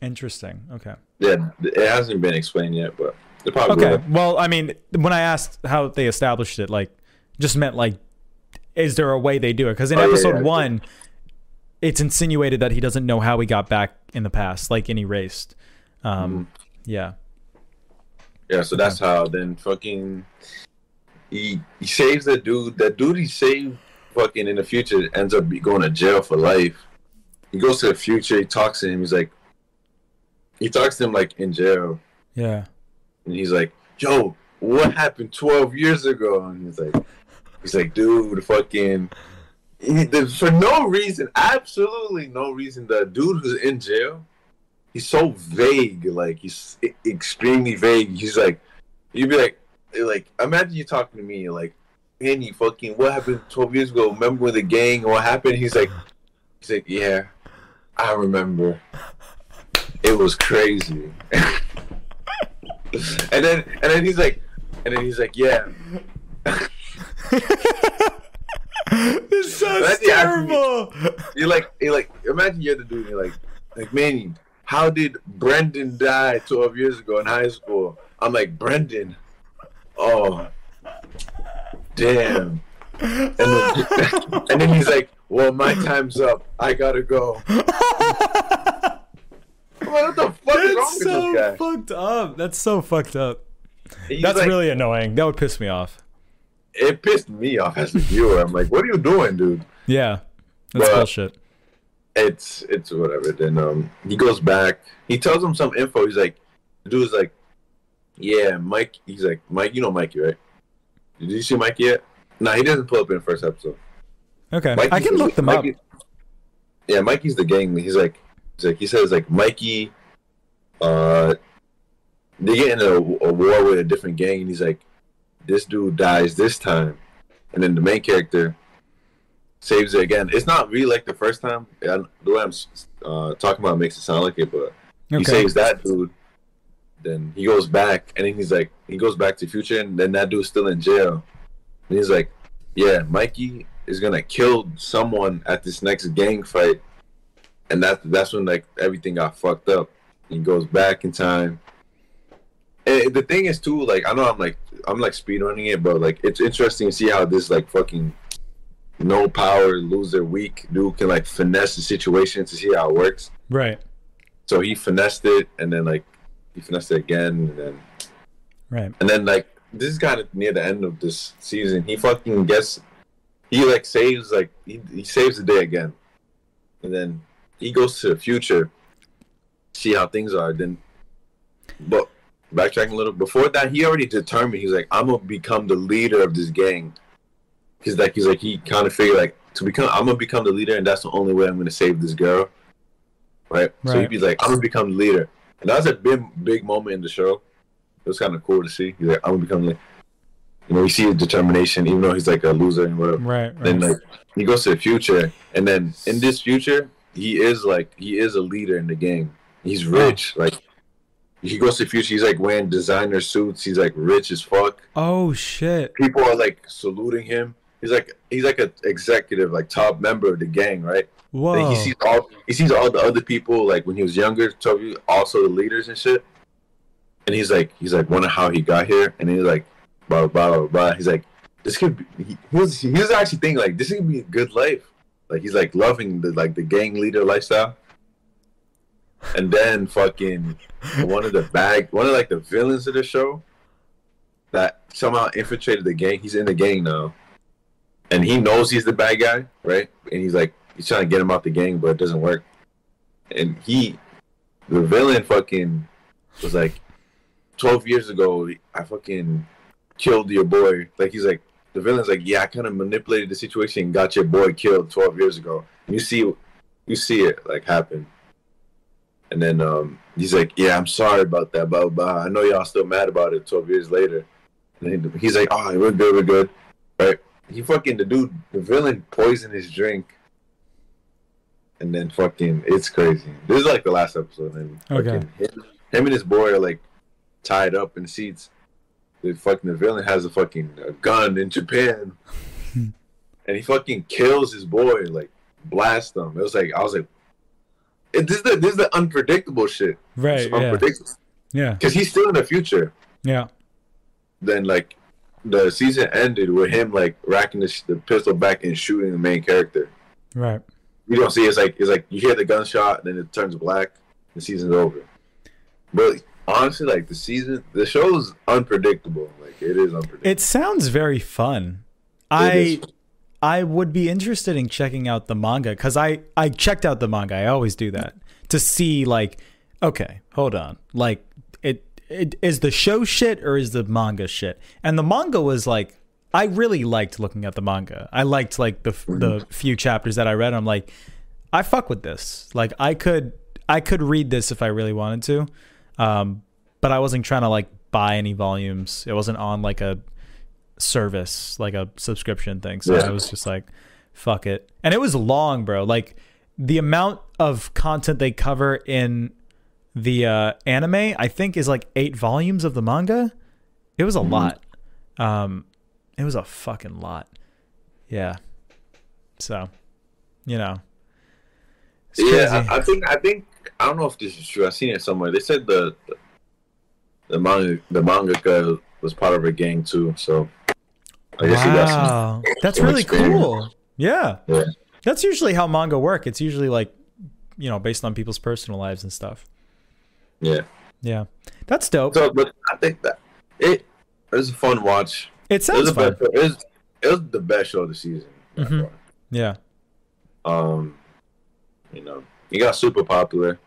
interesting. Okay. Yeah, it hasn't been explained yet, but it probably Okay. will. Well, I mean, when I asked how they established it, like, just meant like, is there a way they do it? Because in Oh, episode yeah. one, it's insinuated that he doesn't know how he got back in the past, like, and erased. Um, Mm-hmm. Yeah. Yeah, so that's how then fucking he he saves the dude. That dude he saved fucking in the future ends up going to jail for life. He goes to the future. He talks to him. He's like, he talks to him like in jail, Yeah. and he's like, "Yo, what happened twelve years ago?" And he's like, he's like, "Dude, fucking." He, for no reason, absolutely no reason, the dude who's in jail, he's so vague. Like he's extremely vague. He's like, you'd be like, like imagine you talking to me, like, you fucking, what happened twelve years ago? Remember when the gang? What happened? He's like, he's like, yeah, I remember. It was crazy. and then, and then he's like, and then he's like, yeah. this sounds terrible. You're like, you're like, imagine you're the dude. And you're like, like Manny, how did Brendan die 12 years ago in high school? I'm like, Brendan. Oh, damn. And then, and then he's like, well, my time's up. I gotta go. What the fuck is wrong That's with so this guy? fucked up. That's so fucked up. He's That's like- really annoying. That would piss me off. It pissed me off as a viewer. I'm like, what are you doing, dude? Yeah. That's But- bullshit. it's it's whatever. Then um he goes back. He tells him some info. He's like, the dude's like, yeah, Mike. He's like, Mike, you know Mikey, right? Did you see Mikey yet? Nah, he doesn't pull up in the first episode. Okay. I can the- look them Mikey- up. Yeah, Mikey's the gang. He's like, like, he says like Mikey. Uh, they get in a, a war with a different gang, and he's like, this dude dies this time, and then the main character saves it again. It's not really like the first time. I, the way I'm uh, talking about makes it sound like it, but he saves that dude. Then he goes back, and then he's like, he goes back to future, and then that dude's still in jail. And he's like, yeah, Mikey is gonna kill someone at this next gang fight, and that that's when like everything got fucked up. He goes back in time. And the thing is too, like I know I'm like I'm like speedrunning it, but like it's interesting to see how this like fucking no power loser weak dude can like finesse the situation to see how it works. Right. So he finessed it, and then like he finessed it again, and then Right. and then like this is kind of near the end of this season. He fucking gets he like saves like he, he saves the day again, and then he goes to the future, see how things are. Then, but backtracking a little before that, he already determined he's like I'm gonna become the leader of this gang. He's like he's like he kind of figured like to become I'm gonna become the leader, and that's the only way I'm gonna save this girl. Right. So he'd be like I'm gonna become the leader, and that was a big big moment in the show. It was kind of cool to see. He's like, I'm gonna become like, you know, you see his determination, even though he's like a loser and whatever. Right. Right. Then like he goes to the future, and then in this future, he is like he is a leader in the game. He's rich, like he goes to future. He's like wearing designer suits. He's like rich as fuck. oh shit. People are like saluting him. He's like he's like an executive, like top member of the gang, right? Whoa. Like, he sees all he sees all the other people like when he was younger, he- also the leaders and shit. And he's like he's like wonder how he got here, and he's like blah blah blah blah. He's like this could be. He, he was he was actually thinking like this could be a good life. Like he's like loving the like the gang leader lifestyle. And then fucking one of the bag one of like the villains of the show that somehow infiltrated the gang. He's in the gang now, and he knows he's the bad guy, right? And he's like he's trying to get him out the gang, but it doesn't work. And he, the villain, fucking was like, twelve years ago, I fucking killed your boy. Like he's like, the villain's like, yeah, I kind of manipulated the situation and got your boy killed twelve years ago. And you see, you see it like happen. And then um, he's like, yeah, I'm sorry about that, blah blah. blah. I know y'all still mad about it twelve years later. And then he's like, oh, we're good, we're good, right? He fucking the dude, the villain poisoned his drink and then fucking it's crazy. This is like the last episode, and Okay. him, him and his boy are like tied up in seats. The fucking the villain has a fucking uh, gun in Japan, and he fucking kills his boy, like blast him. It was like I was like, it, this is the this is the unpredictable shit. Right. It's Yeah. unpredictable Yeah. because he's still in the future. Yeah. Then like the season ended with him like racking the, the pistol back and shooting the main character. Right. You don't see it's like it's like you hear the gunshot and then it turns black. The season's over. But honestly, like the season, the show's unpredictable. Like it is unpredictable. It sounds very fun. It I is. I would be interested in checking out the manga because I I checked out the manga. I always do that to see like, okay, hold on, like it it is the show shit or is the manga shit? And the manga was like, I really liked looking at the manga. I liked like the mm-hmm. the few chapters that I read. I'm like, I fuck with this. Like I could I could read this if I really wanted to, um, but I wasn't trying to like buy any volumes. It wasn't on like a service, like a subscription thing. So Yeah. I was just like, fuck it. And it was long, bro. Like the amount of content they cover in the uh, anime, I think, is like eight volumes of the manga. It was a lot. Um, it was a fucking lot. Yeah. So, you know. Yeah. I, I think I think I don't know if this is true. I've seen it somewhere. They said the the, the manga the mangaka was part of a gang too. So I guess he got some. wow, that's some really experience. cool. Yeah, Yeah. that's usually how manga work. It's usually like, you know, based on people's personal lives and stuff. Yeah. Yeah, that's dope. So, but I think that it it was a fun watch. it It sounds the fun. best, it, was, it was the best show of the season. Mhm. Yeah, Um, you know, he got super popular.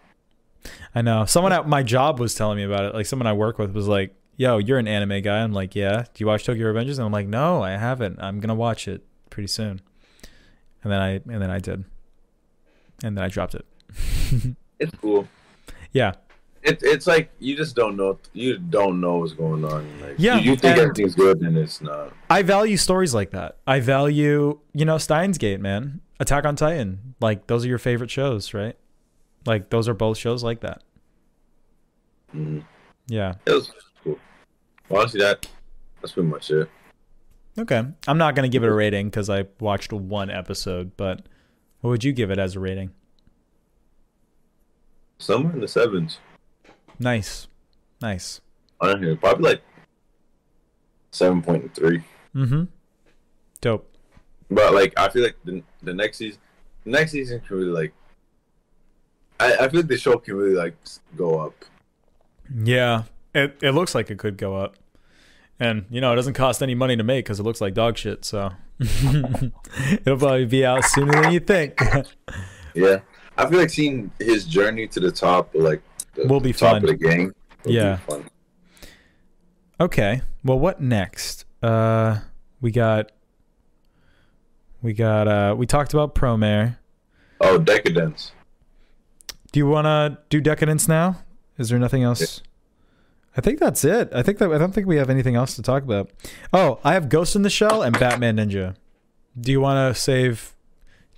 I know. Someone at my job was telling me about it. Like someone I work with was like, "Yo, you're an anime guy." I'm like, "Yeah." Do you watch Tokyo Revengers? And I'm like, "No, I haven't. I'm gonna watch it pretty soon." And then I and then I did, and then I dropped it. It's cool. Yeah, It, it's like you just don't know. You don't know what's going on. Like, Yeah, you, you think everything's good and it's not. I value stories like that. I value, you know, Steins Gate, man. Attack on Titan. Like those are your favorite shows, right? Like those are both shows like that. Mhm. Yeah. It was cool. Honestly, that that's pretty much it. Okay. I'm not gonna give it a rating because I watched one episode, but what would you give it as a rating? Somewhere in the sevens. Nice. Nice. I don't know. Probably like seven point three. Mm-hmm. Dope. But like, I feel like the the next season, the next season can really like. I, I feel like the show can really like go up. Yeah. It it looks like it could go up. And you know, it doesn't cost any money to make because it looks like dog shit, so it'll probably be out sooner than you think. Yeah, I feel like seeing his journey to the top, like the Will be top fun. of the be Yeah. Okay. Well, what next? Uh, we got. We got. Uh, we talked about Promare. Oh, Deca-Dence. Do you want to do Deca-Dence now? Is there nothing else? I think that's it. I think that I don't think we have anything else to talk about. Oh, I have Ghost in the Shell and Batman Ninja. Do you want to save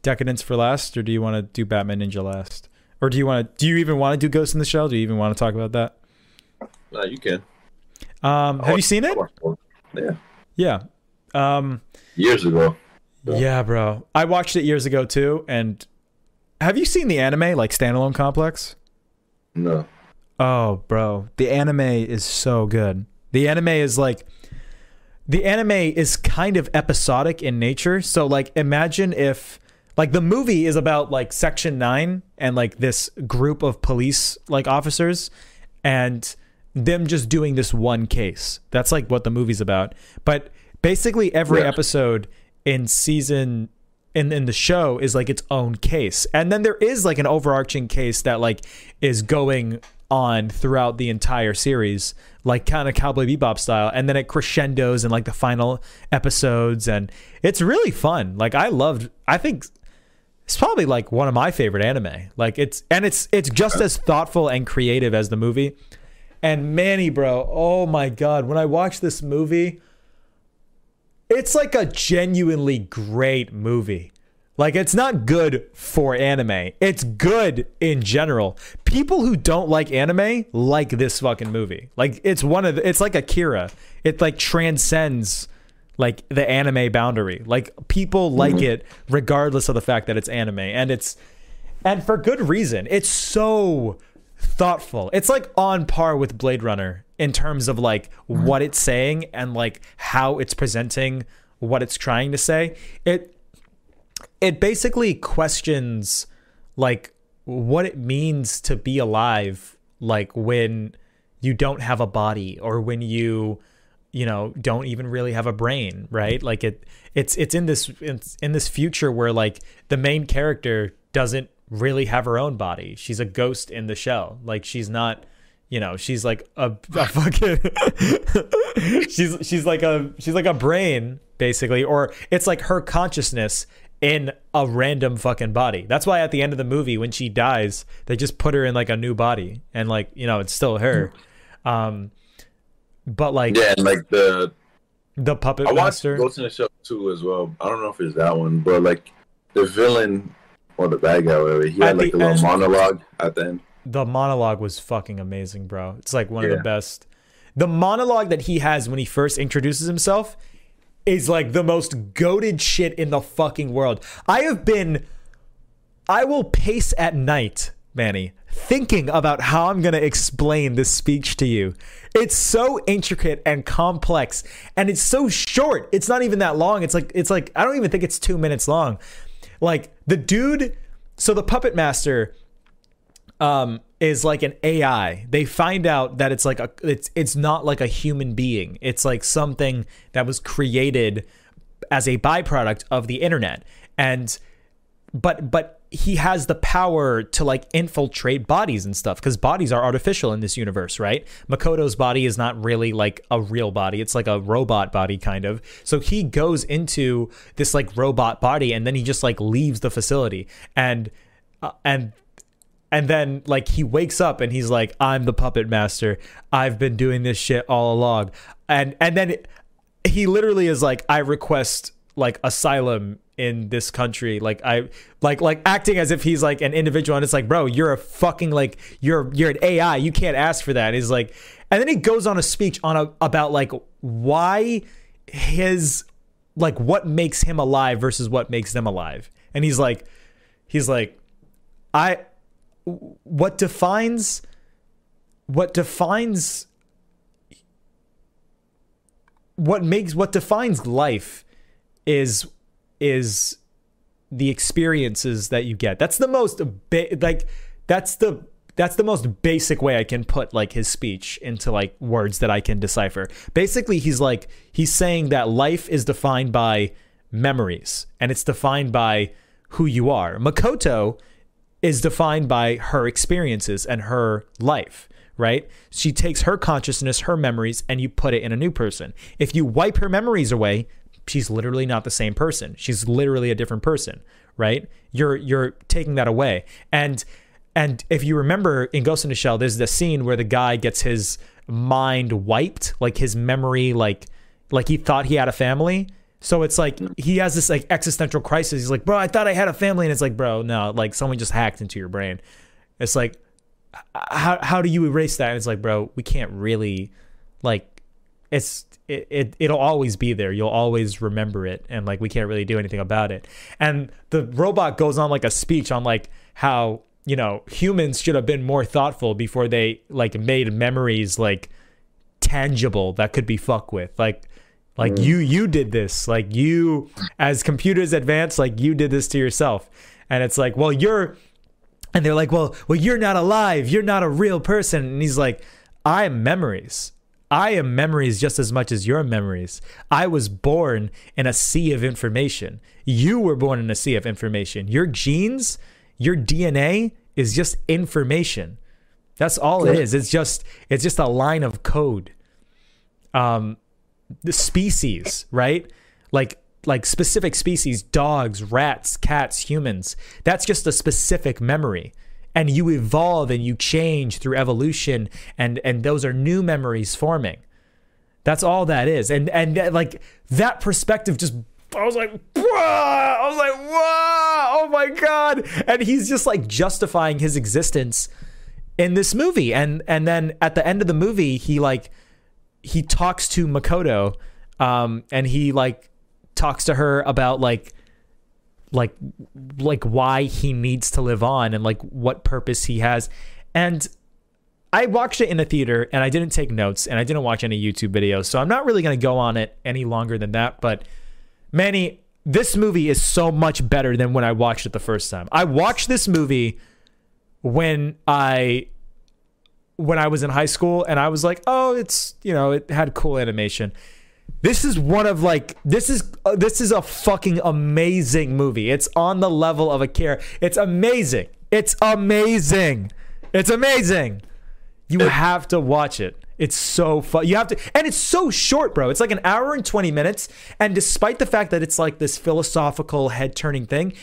Deca-Dence for last, or do you want to do Batman Ninja last, or do you want to? Do you even want to do Ghost in the Shell? Do you even want to talk about that? No, you can. Um, have you seen it? Yeah, Yeah. Um, years ago. Yeah. Yeah, bro. I watched it years ago too. And have you seen the anime, like Standalone Complex? No. Oh, bro. The anime is so good. The anime is like, the anime is kind of episodic in nature. So, like, imagine if, like, the movie is about, like, Section 9 and, like, this group of police, like, officers and them just doing this one case. That's, like, what the movie's about. But basically, every Yeah. episode in season in in the show is like its own case. And then there is like an overarching case that like is going on throughout the entire series, like kind of Cowboy Bebop style, and then it crescendos in like the final episodes and it's really fun. Like I loved I think it's probably like one of my favorite anime. Like it's and it's it's just as thoughtful and creative as the movie. And Manny, bro, oh my god, when I watched this movie, it's like a genuinely great movie. Like it's not good for anime. It's good in general. People who don't like anime like this fucking movie. Like it's one of the, it's like Akira. It like transcends like the anime boundary. Like people like mm-hmm. it regardless of the fact that it's anime and it's and for good reason. It's so thoughtful. It's like on par with Blade Runner in terms of like what it's saying and like how it's presenting what it's trying to say. It it basically questions like what it means to be alive like when you don't have a body or when you you know don't even really have a brain right? Like it it's it's in this it's in this future where like the main character doesn't really have her own body. She's a ghost in the shell. Like she's not you know she's like a, a fucking she's she's like a she's like a brain basically or it's like her consciousness in a random fucking body. That's why at the end of the movie when she dies they just put her in like a new body. And like you know it's still her. Um but like Yeah, and like the the puppet I watched master. Ghost in the Shell too as well. I don't know if it's that one, but like the villain or the bad guy, whatever, he At had like the the little end- monologue at the end. The monologue was fucking amazing, bro. It's like one of the best. The monologue that he has when he first introduces himself is like the most goaded shit in the fucking world. I have been I will pace at night, Manny, thinking about how I'm going to explain this speech to you. It's so intricate and complex and it's so short. It's not even that long. It's like it's like I don't even think it's 2 minutes long. Like the dude so the puppet master um is like an AI. They find out that it's like a it's it's not like a human being. It's like something that was created as a byproduct of the internet. And but but he has the power to like infiltrate bodies and stuff because bodies are artificial in this universe, right? Makoto's body is not really like a real body; it's like a robot body, kind of. So he goes into this like robot body, and then he just like leaves the facility, and uh, and and then like he wakes up and he's like, "I'm the puppet master. I've been doing this shit all along," and and then he literally is like, "I request like asylum in this country. Like i like like acting as if he's like an individual. And it's like bro you're a fucking like you're you're an ai you can't ask for that. He's like and then he goes on a speech on a about like why his like what makes him alive versus what makes them alive. And he's like he's like i what defines what defines what makes what defines life is is the experiences that you get. That's the most ba- like that's the that's the most basic way I can put like his speech into like words that I can decipher. Basically, he's like he's saying that life is defined by memories and it's defined by who you are. Makoto is defined by her experiences and her life, right? She takes her consciousness, her memories, and you put it in a new person. If you wipe her memories away, she's literally not the same person. She's literally a different person, right? You're you're taking that away. And and if you remember in Ghost in the Shell, there's the scene where the guy gets his mind wiped, like his memory, like like he thought he had a family. So it's like he has this like existential crisis. He's like, bro, I thought I had a family, and it's like, bro, no, like someone just hacked into your brain. It's like, how how do you erase that? And it's like, bro, we can't really, like, it's it, it it'll always be there. You'll always remember it, and like we can't really do anything about it. And the robot goes on like a speech on like how you know humans should have been more thoughtful before they like made memories like tangible that could be fucked with like like you you did this. Like you as computers advance like you did this to yourself. And it's like well you're and they're like well well you're not alive. You're not a real person. And he's like i am memories. I am memories just as much as your memories. I was born in a sea of information. You were born in a sea of information. Your genes your dna is just information. That's all it is. It's just it's just a line of code. Um the species, right? Like like specific species, dogs, rats, cats, humans. That's just a specific memory. And you evolve and you change through evolution and and those are new memories forming. That's all that is. And and that, like that perspective just I was like, "Whoa!" I was like, whoa, oh my god. And he's just like justifying his existence in this movie. And and then at the end of the movie, he like he talks to Makoto, um, and he like talks to her about like like like why he needs to live on and like what purpose he has. And I watched it in a theater and I didn't take notes and I didn't watch any YouTube videos. So I'm not really going to go on it any longer than that, but Manny, this movie is so much better than when I watched it the first time. I watched this movie when I when I was in high school and I was like, "Oh, it's, you know, it had cool animation." This is one of like this is uh, this is a fucking amazing movie. It's on the level of Akira. It's amazing. It's amazing. It's amazing. You have to watch it. It's so fun. You have to, and it's so short, bro. It's like an hour and 20 minutes. And despite the fact that it's like this philosophical head turning thing,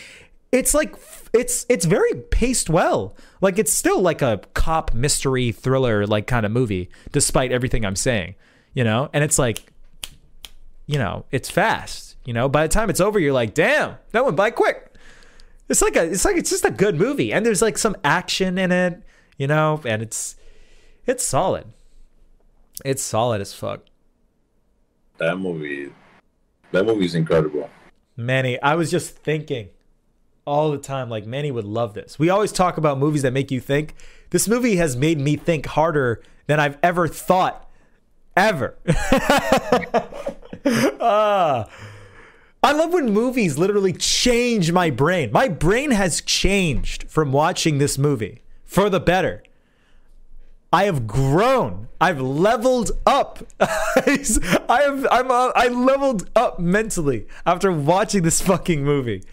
it's like, it's, it's very paced well. Like it's still like a cop mystery thriller, like kind of movie, despite everything I'm saying, you know? And it's like, you know, it's fast, you know? By the time it's over, you're like, damn, that went by quick. It's like a, it's like, it's just a good movie. And there's like some action in it, you know? And it's, it's solid. It's solid as fuck. That movie, that movie's incredible. Manny, I was just thinking all the time, like Manny would love this. We always talk about movies that make you think. This movie has made me think harder than I've ever thought, ever. Ah. I love when movies literally change my brain. My brain has changed from watching this movie for the better. I have grown. I've leveled up. I have. I'm. Uh, I leveled up mentally after watching this fucking movie.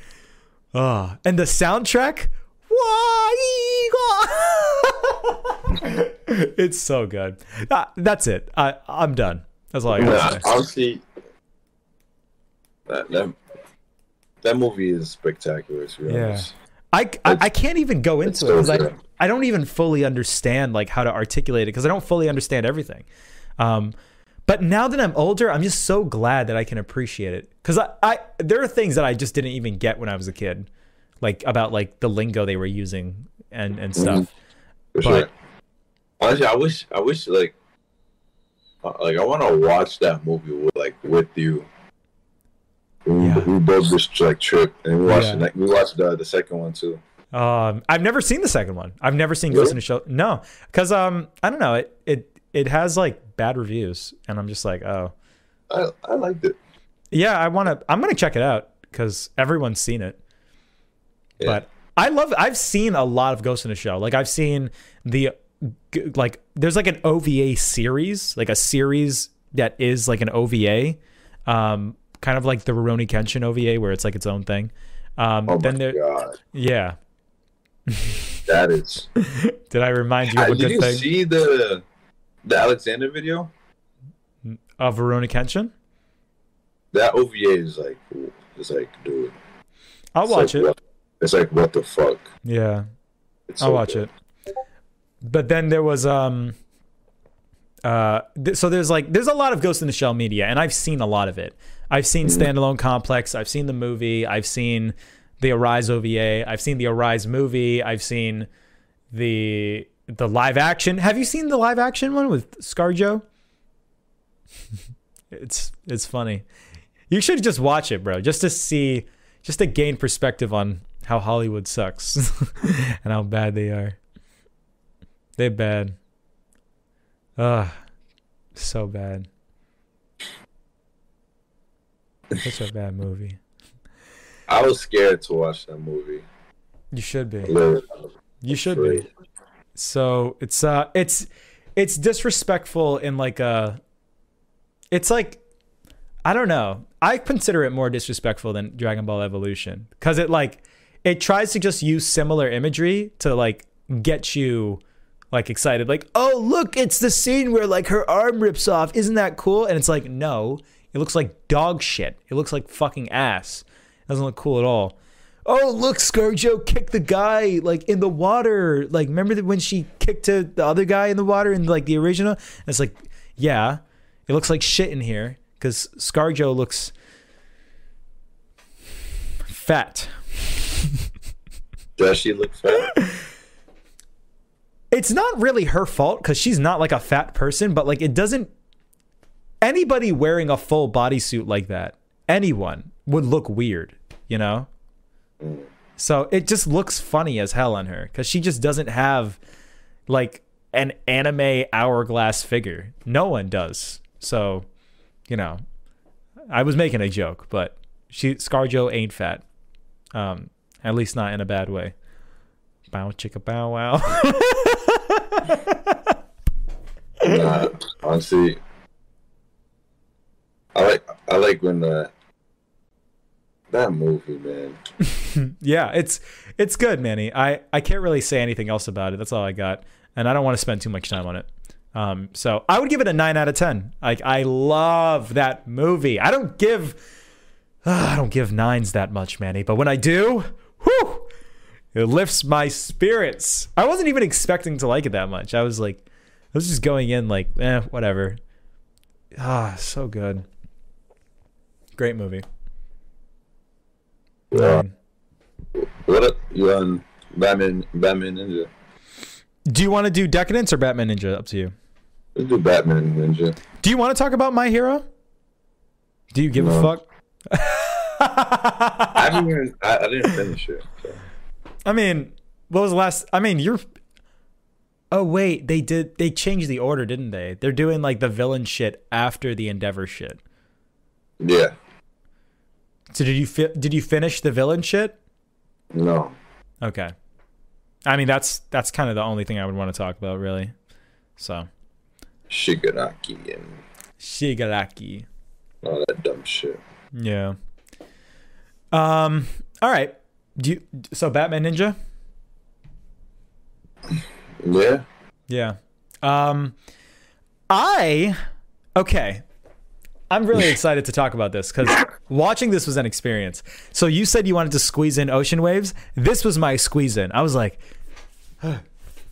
Ah, and the soundtrack. it's so good. Uh, that's it. I, I'm done. That's all I got. Yeah, to honestly, that, that that movie is spectacular. To be Yeah. honest. I, I, I can't even go into it so I. I don't even fully understand like how to articulate it because I don't fully understand everything. Um, but now that I'm older, I'm just so glad that I can appreciate it because I, I there are things that I just didn't even get when I was a kid, like about like the lingo they were using and and stuff. For But- sure. Honestly, I wish, I wish, like, uh, like I want to watch that movie with, like, with you. We, Yeah. we both just like trip, and we watched Yeah. the we watched the the second one too. Um, I've never seen the second one. I've never seen Ghost in the Shell. No, because um, I don't know. It it it has like bad reviews, and I'm just like, oh, I I liked it. Yeah, I want to. I'm gonna check it out because everyone's seen it. Yeah. But I love. I've seen a lot of Ghost in the Shell. Like I've seen the like. There's like an OVA series, like a series that is like an OVA, um, kind of like the Rurouni Kenshin OVA, where it's like its own thing. Um, Oh then my there, god, yeah. that is. Did I remind you of a did good you thing see the the Alexander video? of Rurouni Kenshin? That OVA is like, it's like, dude. I'll it's watch like, it. what- It's like, what the fuck? Yeah. It's I'll so watch good. it. But then there was um uh th- so there's like there's a lot of Ghost in the Shell media and I've seen a lot of it. I've seen Standalone Complex, I've seen the movie, I've seen the Arise OVA, I've seen the Arise movie, I've seen the the live action. Have you seen the live action one with ScarJo? it's it's funny. You should just watch it, bro, just to see just to gain perspective on how Hollywood sucks and how bad they are. They're bad. Ugh. So bad. Such a bad movie. I was scared to watch that movie. You should be. You should be. So it's uh it's it's disrespectful in like a it's like I don't know. I consider it more disrespectful than Dragon Ball Evolution cuz it like it tries to just use similar imagery to like get you like excited. Like oh look it's the scene where like her arm rips off. Isn't that cool? And it's like no. It looks like dog shit. It looks like fucking ass. It doesn't look cool at all. Oh look scarjo kicked the guy like in the water. Like remember when she kicked uh, the other guy in the water in like the original? And it's like yeah. It looks like shit in here because scarjo looks fat. Does she look fat? It's not really her fault because she's not like a fat person, but like it doesn't. Anybody wearing a full bodysuit like that, anyone would look weird, you know? So it just looks funny as hell on her because she just doesn't have like an anime hourglass figure. No one does. So, you know, I was making a joke, but she ScarJo ain't fat. Um, at least not in a bad way. Bow chicka bow wow. nah, honestly, I like I like when uh, that movie, man. yeah, it's it's good, Manny. I I can't really say anything else about it. That's all I got, and I don't want to spend too much time on it. Um, so I would give it a nine out of ten. Like I love that movie. I don't give uh, I don't give nines that much, Manny, but when I do, whew, it lifts my spirits. I wasn't even expecting to like it that much. I was like, I was just going in like, eh, whatever. Ah, so good. Great movie. Um, What up? You on Batman? Batman Ninja? do you want to do Deca-Dence or Batman Ninja? Up to you. Let's do Batman Ninja. Do you want to talk about My Hero? Do you give a fuck? I didn't even. I, I didn't finish it. So. I mean, what was the last? I mean, you're. Oh wait, they did. They changed the order, didn't they? They're doing like the villain shit after the Endeavor shit. Yeah. So did you fi- did you finish the villain shit? No. Okay. I mean, that's that's kind of the only thing I would want to talk about, really. So Shigaraki and Shigaraki. all that dumb shit. Yeah. Um. All right. Do you? So Batman Ninja. Yeah. Yeah. Um I okay. I'm really excited to talk about this cuz watching this was an experience. So you said you wanted to squeeze in Ocean Waves. This was my squeeze in. I was like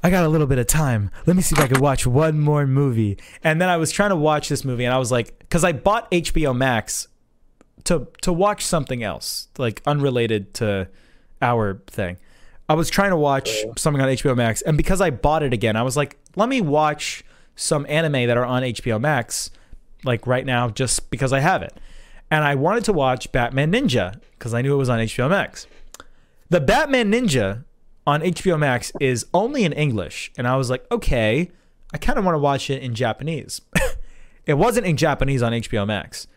I got a little bit of time. Let me see if I could watch one more movie. And then I was trying to watch this movie and I was like cuz I bought HBO Max to to watch something else, like unrelated to our thing. I was trying to watch oh, something on HBO Max, and because I bought it again, I was like, let me watch some anime that are on HBO Max, like right now, just because I have it. And I wanted to watch Batman Ninja because I knew it was on HBO Max. The Batman Ninja on HBO Max is only in English, and I was like, okay, I kind of want to watch it in Japanese. it wasn't in Japanese on HBO Max.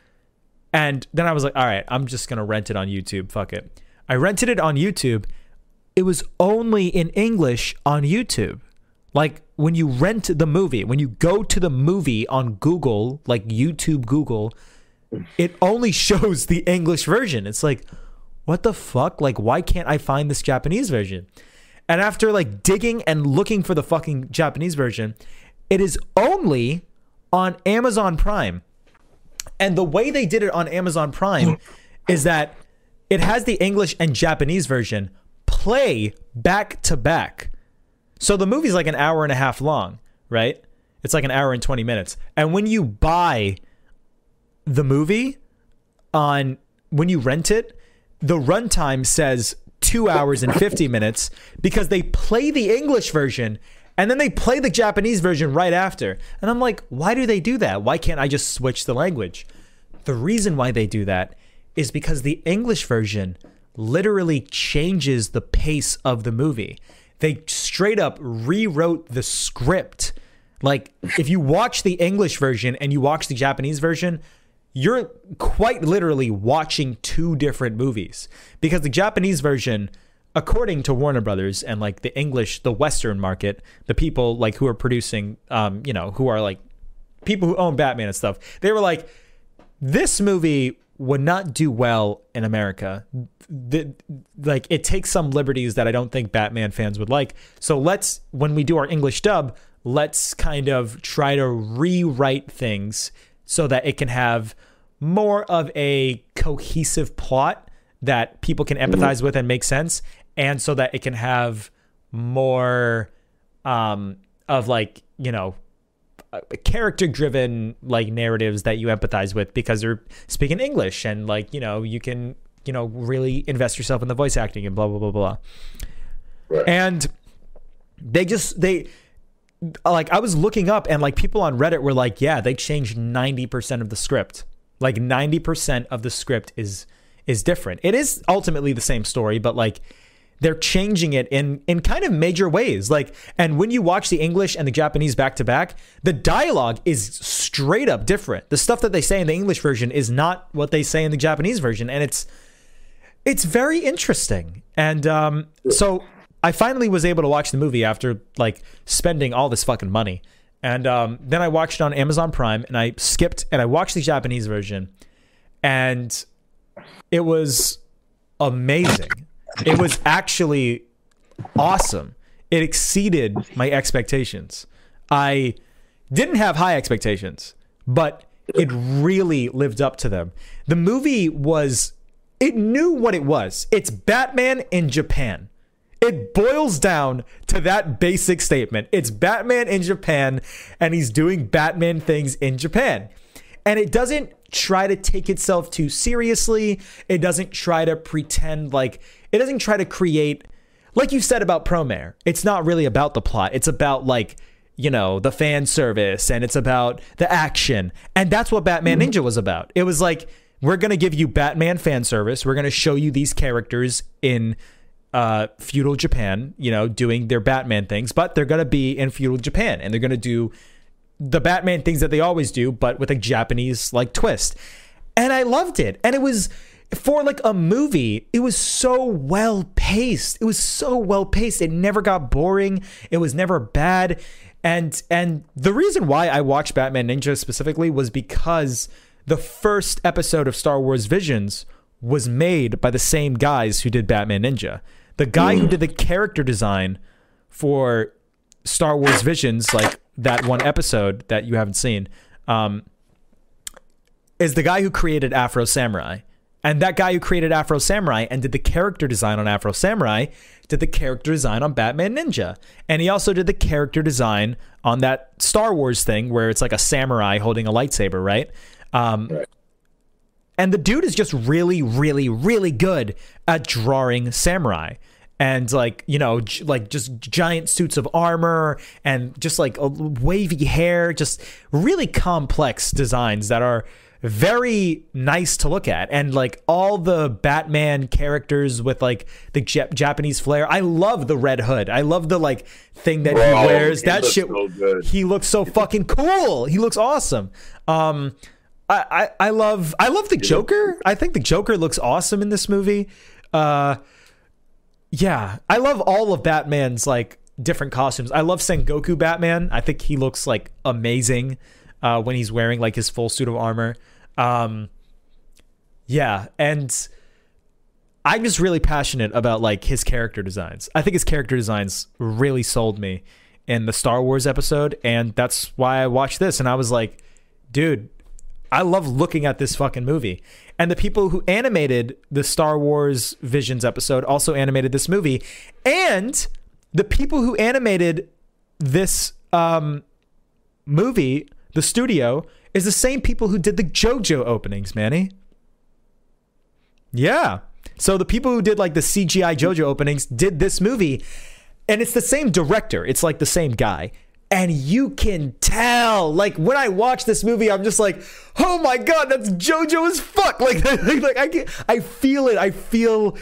And then I was like, all right, I'm just going to rent it on YouTube. Fuck it. I rented it on YouTube. It was only in English on YouTube. Like when you rent the movie, when you go to the movie on Google, like YouTube Google, it only shows the English version. It's like, what the fuck? Like, why can't I find this Japanese version? And after like digging and looking for the fucking Japanese version, it is only on Amazon Prime. And the way they did it on Amazon Prime is that it has the English and Japanese version play back to back. So the movie's like an hour and a half long, right? It's like an hour and 20 minutes. And when you buy the movie on when you rent it, the runtime says 2 hours and 50 minutes because they play the English version and then they play the Japanese version right after. And I'm like, why do they do that? Why can't I just switch the language? The reason why they do that is because the English version literally changes the pace of the movie. They straight up rewrote the script. Like, if you watch the English version and you watch the Japanese version, you're quite literally watching two different movies because the Japanese version according to Warner Brothers and like the English the western market the people like who are producing um you know who are like people who own Batman and stuff they were like this movie would not do well in America. The, like it takes some liberties that I don't think Batman fans would like. So let's when we do our English dub, let's kind of try to rewrite things so that it can have more of a cohesive plot that people can empathize with and make sense and so that it can have more um of like, you know, character driven like narratives that you empathize with because they're speaking English and like, you know, you can you know really invest yourself in the voice acting and blah blah blah blah. Right. And they just they like I was looking up and like people on Reddit were like, yeah, they changed 90% of the script. Like 90% of the script is is different. It is ultimately the same story, but like they're changing it in in kind of major ways. Like and when you watch the English and the Japanese back to back, the dialogue is straight up different. The stuff that they say in the English version is not what they say in the Japanese version and it's it's very interesting. And um, so I finally was able to watch the movie after like spending all this fucking money. And um, then I watched it on Amazon Prime and I skipped and I watched the Japanese version and it was amazing. It was actually awesome. It exceeded my expectations. I didn't have high expectations, but it really lived up to them. The movie was, it knew what it was. It's Batman in Japan. It boils down to that basic statement. It's Batman in Japan, and he's doing Batman things in Japan. And it doesn't try to take itself too seriously. It doesn't try to pretend like, it doesn't try to create, like you said about Promare, it's not really about the plot. It's about like, you know, the fan service and it's about the action. And that's what Batman mm-hmm. Ninja was about. It was like, we're going to give you Batman fan service. We're going to show you these characters in uh, feudal Japan, you know, doing their Batman things, but they're going to be in feudal Japan and they're going to do the Batman things that they always do, but with a Japanese like twist. And I loved it. And it was for like a movie, it was so well paced. It was so well paced. It never got boring. It was never bad. And and the reason why I watched Batman Ninja specifically was because the first episode of Star Wars Visions was made by the same guys who did Batman Ninja. The guy who did the character design for Star Wars Visions, like that one episode that you haven't seen, um, is the guy who created Afro Samurai. And that guy who created Afro Samurai and did the character design on Afro Samurai did the character design on Batman Ninja. And he also did the character design on that Star Wars thing where it's like a samurai holding a lightsaber, right? Um, Right. and the dude is just really, really, really good at drawing samurai. And like, you know, j- like just giant suits of armor and just like a wavy hair, just really complex designs that are very nice to look at. And like all the Batman characters with like the Jap- Japanese flair. I love the red hood. I love the like thing that Bro, he wears. that shit so he looks so fucking cool. He looks awesome. Um, I, I, I love I love the Joker. I think the Joker looks awesome in this movie. Uh, yeah, I love all of Batman's like different costumes. I love Sengoku Batman. I think he looks like amazing uh, when he's wearing like his full suit of armor. Um, yeah, and I'm just really passionate about like his character designs. I think his character designs really sold me in the Star Wars episode, and that's why I watched this. And I was like, dude, I love looking at this fucking movie. And the people who animated the Star Wars Visions episode also animated this movie. And the people who animated this um, movie, the studio, is the same people who did the JoJo openings, Manny. Yeah. So the people who did like the CGI JoJo openings did this movie, and it's the same director. It's like the same guy. And you can tell, like when I watch this movie, I'm just like, oh my god, that's JoJo as fuck. Like, like, like I can, I feel it. I feel,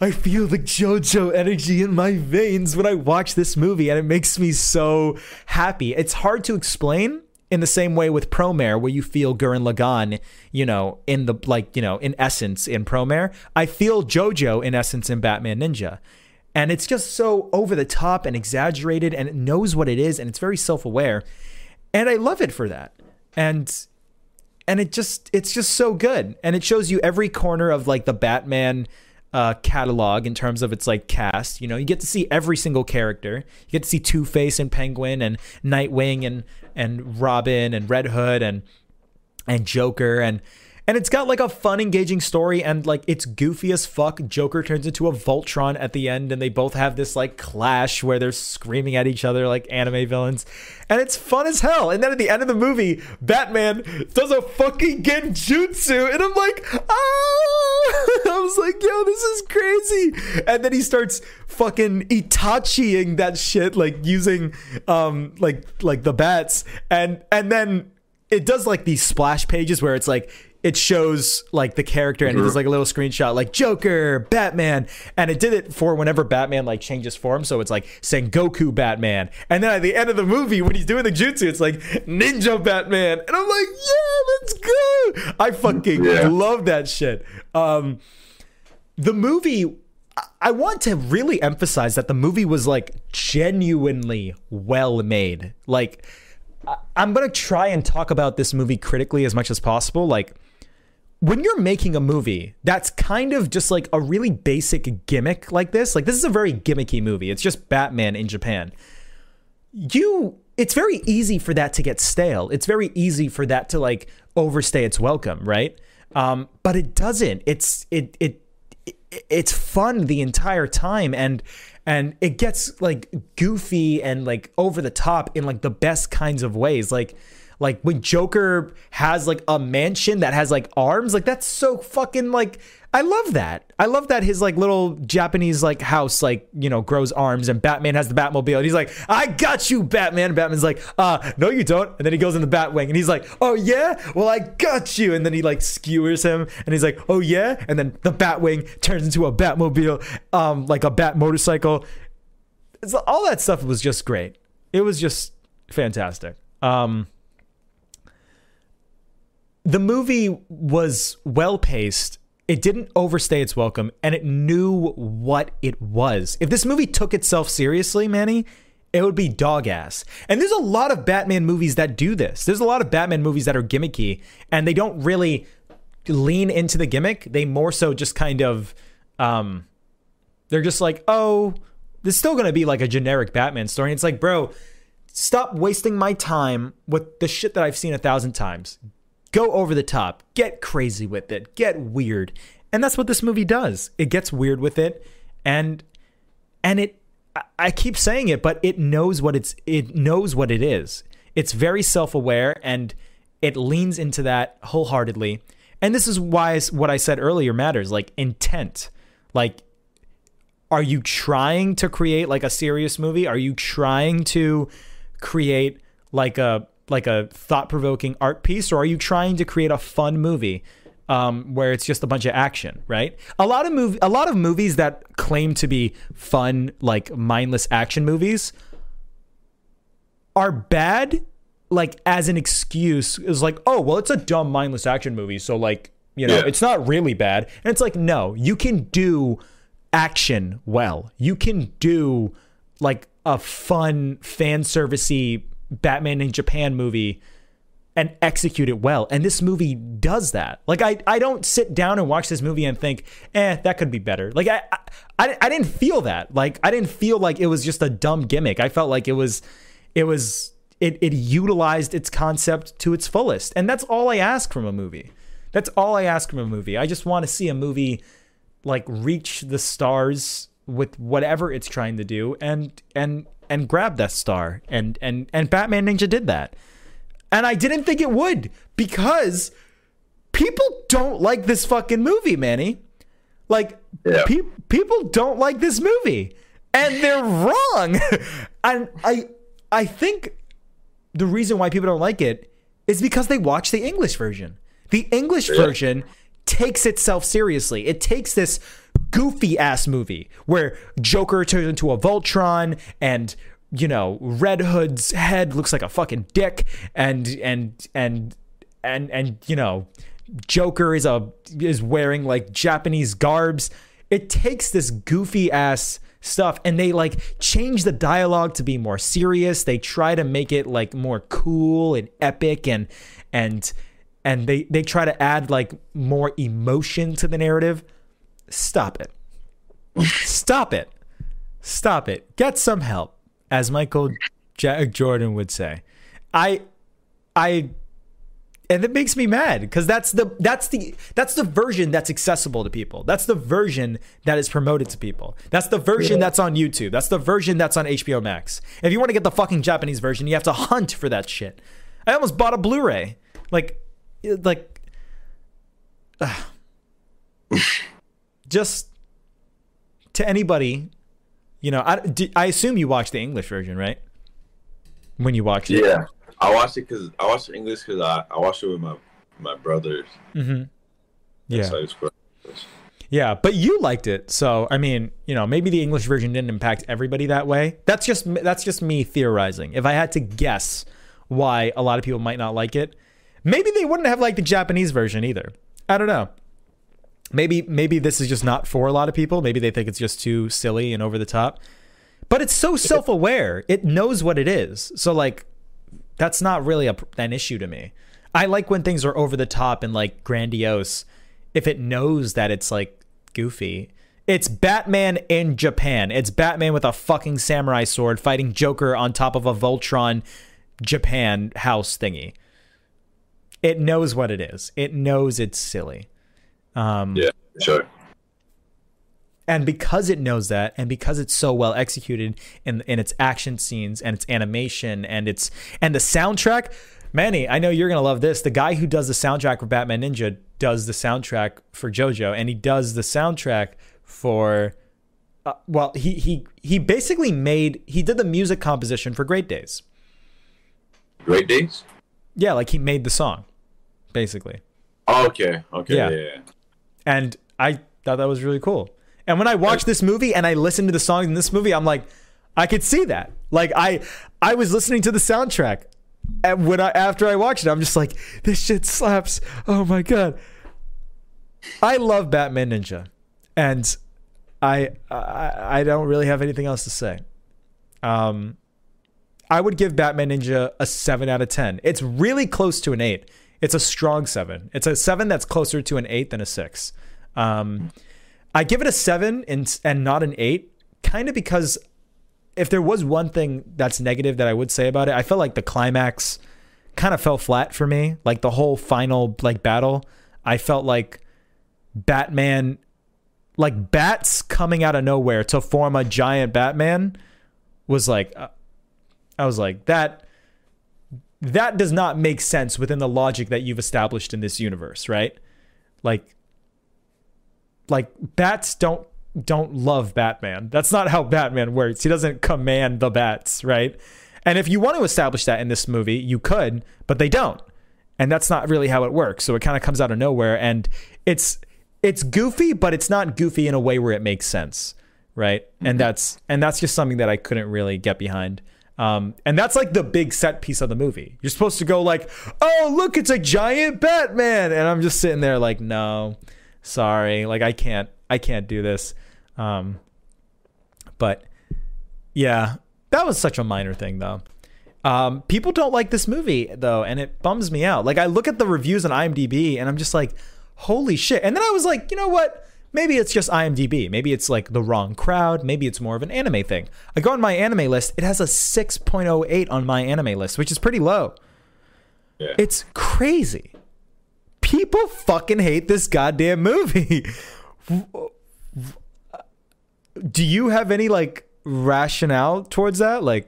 I feel the JoJo energy in my veins when I watch this movie, and it makes me so happy. It's hard to explain in the same way with Promare, where you feel Gurren Lagann, you know, in the like, you know, in essence in Promare. I feel JoJo in essence in Batman Ninja. And it's just so over the top and exaggerated and it knows what it is and it's very self-aware. And I love it for that. And and it just it's just so good. And it shows you every corner of like the Batman uh, catalog in terms of its like cast. You know, you get to see every single character. You get to see Two Face and Penguin and Nightwing and and Robin and Red Hood and and Joker and and it's got like a fun, engaging story, and like it's goofy as fuck. Joker turns into a Voltron at the end, and they both have this like clash where they're screaming at each other like anime villains, and it's fun as hell. And then at the end of the movie, Batman does a fucking genjutsu, and I'm like, ah! I was like, yo, this is crazy. And then he starts fucking Itachiing that shit, like using um like like the bats, and and then it does like these splash pages where it's like it shows like the character and it does like a little screenshot like Joker, Batman, and it did it for whenever Batman like changes form. So it's like Sengoku Batman, and then at the end of the movie when he's doing the jutsu, it's like Ninja Batman, and I'm like, yeah, let's go. I fucking Yeah. love that shit. Um, the movie. I- I want to really emphasize that the movie was like genuinely well made. Like, I'm gonna try and talk about this movie critically as much as possible. Like, when you're making a movie that's kind of just like a really basic gimmick like this, like this is a very gimmicky movie. It's just Batman in Japan. You it's very easy for that to get stale. It's very easy for that to like overstay its welcome, right? Um, but it doesn't. It's it it it- it's fun the entire time and and it gets like goofy and like over the top in like the best kinds of ways like like when joker has like a mansion that has like arms like that's so fucking like i love that. I love that his like little japanese like house like you know grows arms and batman has the batmobile. And he's like i got you batman. And batman's like uh no you don't. And then he goes in the batwing and he's like oh yeah? Well i got you. And then he like skewers him and he's like oh yeah? And then the batwing turns into a batmobile um like a bat motorcycle. It's- all that stuff was just great. It was just fantastic. Um the movie was well paced. It didn't overstay its welcome, and it knew what it was. If this movie took itself seriously, Manny, it would be dog ass. And there's a lot of Batman movies that do this. There's a lot of Batman movies that are gimmicky, and they don't really lean into the gimmick. They more so just kind of, um, they're just like, oh, there's still gonna be like a generic Batman story. And it's like, bro, stop wasting my time with the shit that I've seen a thousand times. Go over the top, get crazy with it, get weird. And that's what this movie does. It gets weird with it and and it I- keep saying it, but it knows what it's it knows what it is. It's very self-aware and it leans into that wholeheartedly. And this is why what I said earlier matters, like intent. Like are you trying to create like a serious movie? Are you trying to create like a like a thought-provoking art piece or are you trying to create a fun movie um, where it's just a bunch of action, right? A lot of mov- a lot of movies that claim to be fun like mindless action movies are bad like as an excuse is like, "Oh, well it's a dumb mindless action movie, so like, you know, Yeah. it's not really bad." And it's like, "No, you can do action well. You can do like a fun fan servicey Batman in Japan movie and execute it well. And this movie does that. Like I, I don't sit down and watch this movie and think, eh, that could be better. Like I, I, I didn't feel that. Like I didn't feel like it was just a dumb gimmick. I felt like it was, it was, it, it utilized its concept to its fullest. And that's all I ask from a movie. That's all I ask from a movie. I just want to see a movie like reach the stars with whatever it's trying to do and and and grab that star and and and Batman Ninja did that. And I didn't think it would because people don't like this fucking movie, Manny. Like Yeah. pe- people don't like this movie and they're wrong. and I I think the reason why people don't like it is because they watch the English version. The English version takes itself seriously. It takes this goofy ass movie where Joker turns into a Voltron and you know Red Hood's head looks like a fucking dick and and and and and you know Joker is a is wearing like Japanese garbs. It takes this goofy ass stuff and they like change the dialogue to be more serious. They try to make it like more cool and epic and and and they they try to add like more emotion to the narrative. Stop it. Stop it. Stop it. Get some help, as Michael Jack Jordan would say. I I and it makes me mad because that's the that's the that's the version that's accessible to people. That's the version that is promoted to people. That's the version Yeah. that's on YouTube. That's the version that's on HBO Max. If you want to get the fucking Japanese version, you have to hunt for that shit. I almost bought a Blu-ray. Like, like, ugh. just to anybody, you know. I, do- I assume you watched the English version, right? When you watched it, Yeah, I watched it because I watched English because I, I watched it with my my brothers. Mm-hmm. Yeah. So. Yeah, but you liked it, so I mean, you know, maybe the English version didn't impact everybody that way. That's just that's just me theorizing. If I had to guess why a lot of people might not like it, maybe they wouldn't have liked the Japanese version either. I don't know. Maybe maybe this is just not for a lot of people. Maybe they think it's just too silly and over the top. But it's so self-aware. It knows what it is. So like that's not really a, an issue to me. I like when things are over the top and like grandiose if it knows that it's like goofy. It's Batman in Japan. It's Batman with a fucking samurai sword fighting Joker on top of a Voltron Japan house thingy. It knows what it is. It knows it's silly. Um, Yeah, sure. and because it knows that and because it's so well executed in in its action scenes and its animation and its and the soundtrack manny i know you're gonna love this the guy who does the soundtrack for batman ninja does the soundtrack for jojo and he does the soundtrack for uh, well he he he basically made he did the music composition for great days Great days. yeah like he made the song basically Oh, okay. Okay. Yeah. Yeah. And I thought that was really cool. And when I watched this movie and I listened to the songs in this movie, I'm like, I could see that. Like I, I was listening to the soundtrack, and when I after I watched it, I'm just like, this shit slaps. Oh my god. I love Batman Ninja, and I, I, I don't really have anything else to say. Um, I would give Batman Ninja a seven out of ten. It's really close to an eight. It's a strong seven. It's a seven that's closer to an eight than a six. Um, I give it a seven and and not an eight, kind of because if there was one thing that's negative that I would say about it, I felt like the climax kind of fell flat for me. Like the whole final like battle, I felt like Batman, like bats coming out of nowhere to form a giant Batman, was like, uh, I was like that that does not make sense within the logic that you've established in this universe, right? Like like bats don't don't love Batman. That's not how Batman works. He doesn't command the bats, right? And if you want to establish that in this movie, you could, but they don't. And that's not really how it works. So it kind of comes out of nowhere and it's it's goofy, but it's not goofy in a way where it makes sense, right? And mm-hmm. that's and that's just something that I couldn't really get behind. Um, and that's like the big set piece of the movie. You're supposed to go like, "Oh, look, it's a giant Batman," and I'm just sitting there like, "No, sorry, like I can't, I can't do this." Um, but yeah, that was such a minor thing though. Um, people don't like this movie though, and it bums me out. Like I look at the reviews on IMDb, and I'm just like, "Holy shit!" And then I was like, you know what? Maybe it's just IMDb. Maybe it's like the wrong crowd. Maybe it's more of an anime thing. I go on MyAnimeList. It has a 6.08 on MyAnimeList, which is pretty low. Yeah. It's crazy. People fucking hate this goddamn movie. Do you have any like rationale towards that? Like,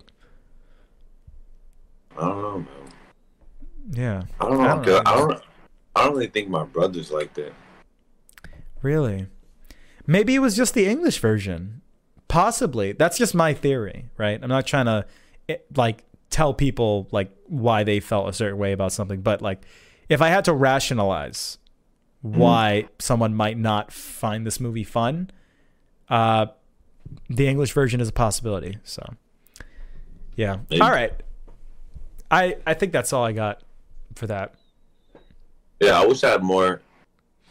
I don't know, man. yeah. I don't know. I I don't don't, know. I don't, I don't really think my brother's like that. Really? Maybe it was just the English version. Possibly. That's just my theory, right? I'm not trying to eh, like tell people like why they felt a certain way about something, but like if I had to rationalize why someone might not find this movie fun, uh the English version is a possibility. So yeah. Maybe. All right. I I think that's all I got for that. Yeah, I wish I had more.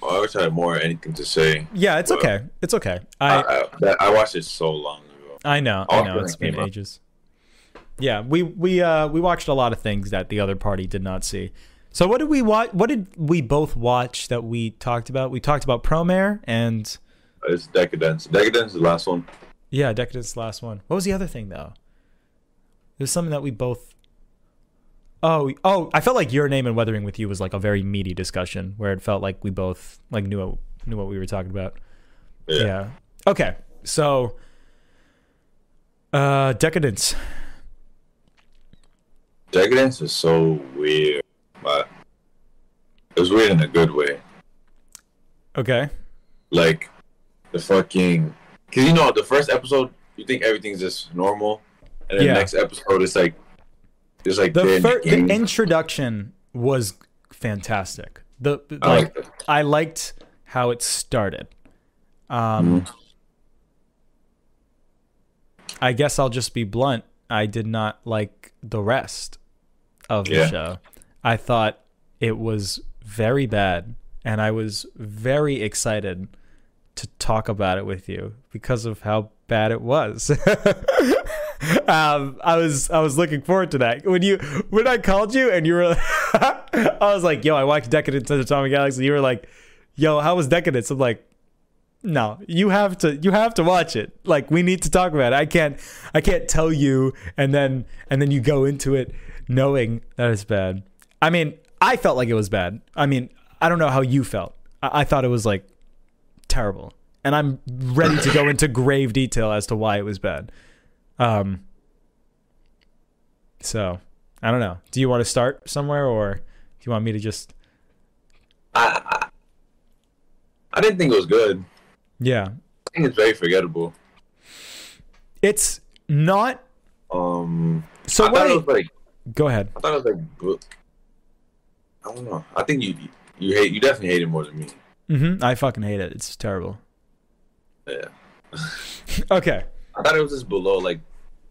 I wish I had more anything to say. Yeah, it's okay. It's okay. I, I I, I watched it so long ago. I know, I All know. when It's it been ages. Yeah, we we uh we watched a lot of things that the other party did not see. So what did we watch? What did we both watch that we talked about? We talked about Promare and It's Deca-Dence. Deca-Dence is the last one. yeah, Deca-Dence. Is the Last one. What was the other thing though? There's something that we both. Oh, oh! I felt like your name and Weathering with You was like a very meaty discussion where it felt like we both like knew what, knew what we were talking about. Yeah. Yeah. Okay. So, uh, Deca-Dence. Deca-Dence is so weird, but it was weird in a good way. Okay. Like the fucking, cause you know the first episode you think everything's just normal, and then Yeah. the next episode it's like, it's like The fir- the introduction was fantastic. The I like like that. I liked how it started. Um, Mm-hmm. I guess I'll just be blunt. I did not like the rest of the Yeah. show. I thought it was very bad, and I was very excited to talk about it with you because of how bad it was. um, I was I was looking forward to that when you when I called you and you were I was like, "Yo, I watched Deca-Dence of Tatami Galaxy." You were like, "Yo, how was Deca-Dence?" I'm like, "No, you have to you have to watch it. Like, we need to talk about it. I can't I can't tell you and then and then you go into it knowing that it's bad. I mean, I felt like it was bad. I mean, I don't know how you felt. I, I thought it was like terrible, and I'm ready to go into grave detail as to why it was bad. Um. So, I don't know. Do you want to start somewhere, or do you want me to just? I, I, I didn't think it was good. Yeah, I think it's very forgettable. it's not. Um, So I what? thought I- it was like go ahead. I thought it was like book. I don't know. I think you you hate you definitely hate it more than me. Mm-hmm. I fucking hate it. It's terrible. Yeah, Okay. I thought it was just below like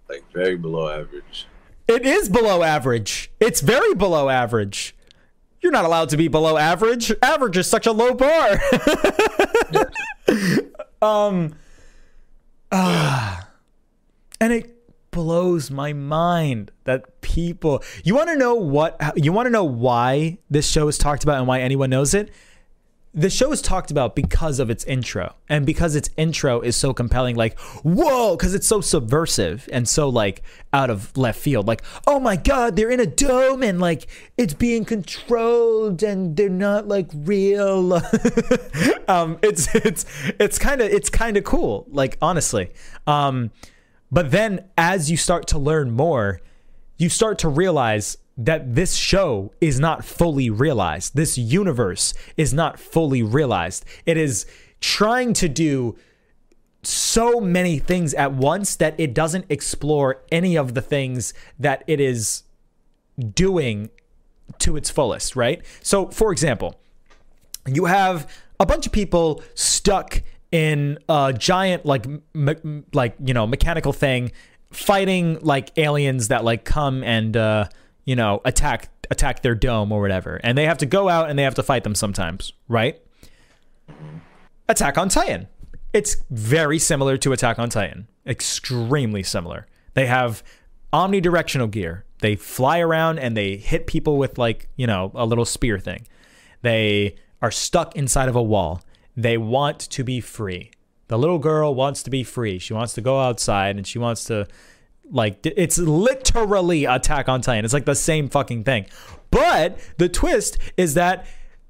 like very below average. It is below average. It's very below average. You're not allowed to be below average. Average is such a low bar. um ah, and it blows my mind that people You want to know what you want to know why this show is talked about and why anyone knows it? The show is talked about because of its intro and because its intro is so compelling like whoa because it's so subversive and so like out of left field like oh my god they're in a dome and like it's being controlled and they're not like real. Um it's it's it's kind of it's kind of cool like honestly. Um but then as you start to learn more you start to realize that this show is not fully realized. This universe is not fully realized. It is trying to do so many things at once that it doesn't explore any of the things that it is doing to its fullest, right? So, for example, you have a bunch of people stuck in a giant like me- like you know mechanical thing fighting like aliens that like come and uh you know attack attack their dome or whatever. And they have to go out and they have to fight them sometimes right? Attack on titan. It's very similar to attack on titan. Extremely similar. They have omnidirectional gear. They fly around and they hit people with like you know a little spear thing. They are stuck inside of a wall. They want to be free. The little girl wants to be free. She wants to go outside and she wants to like it's literally attack on titan. It's like the same fucking thing. But the twist is that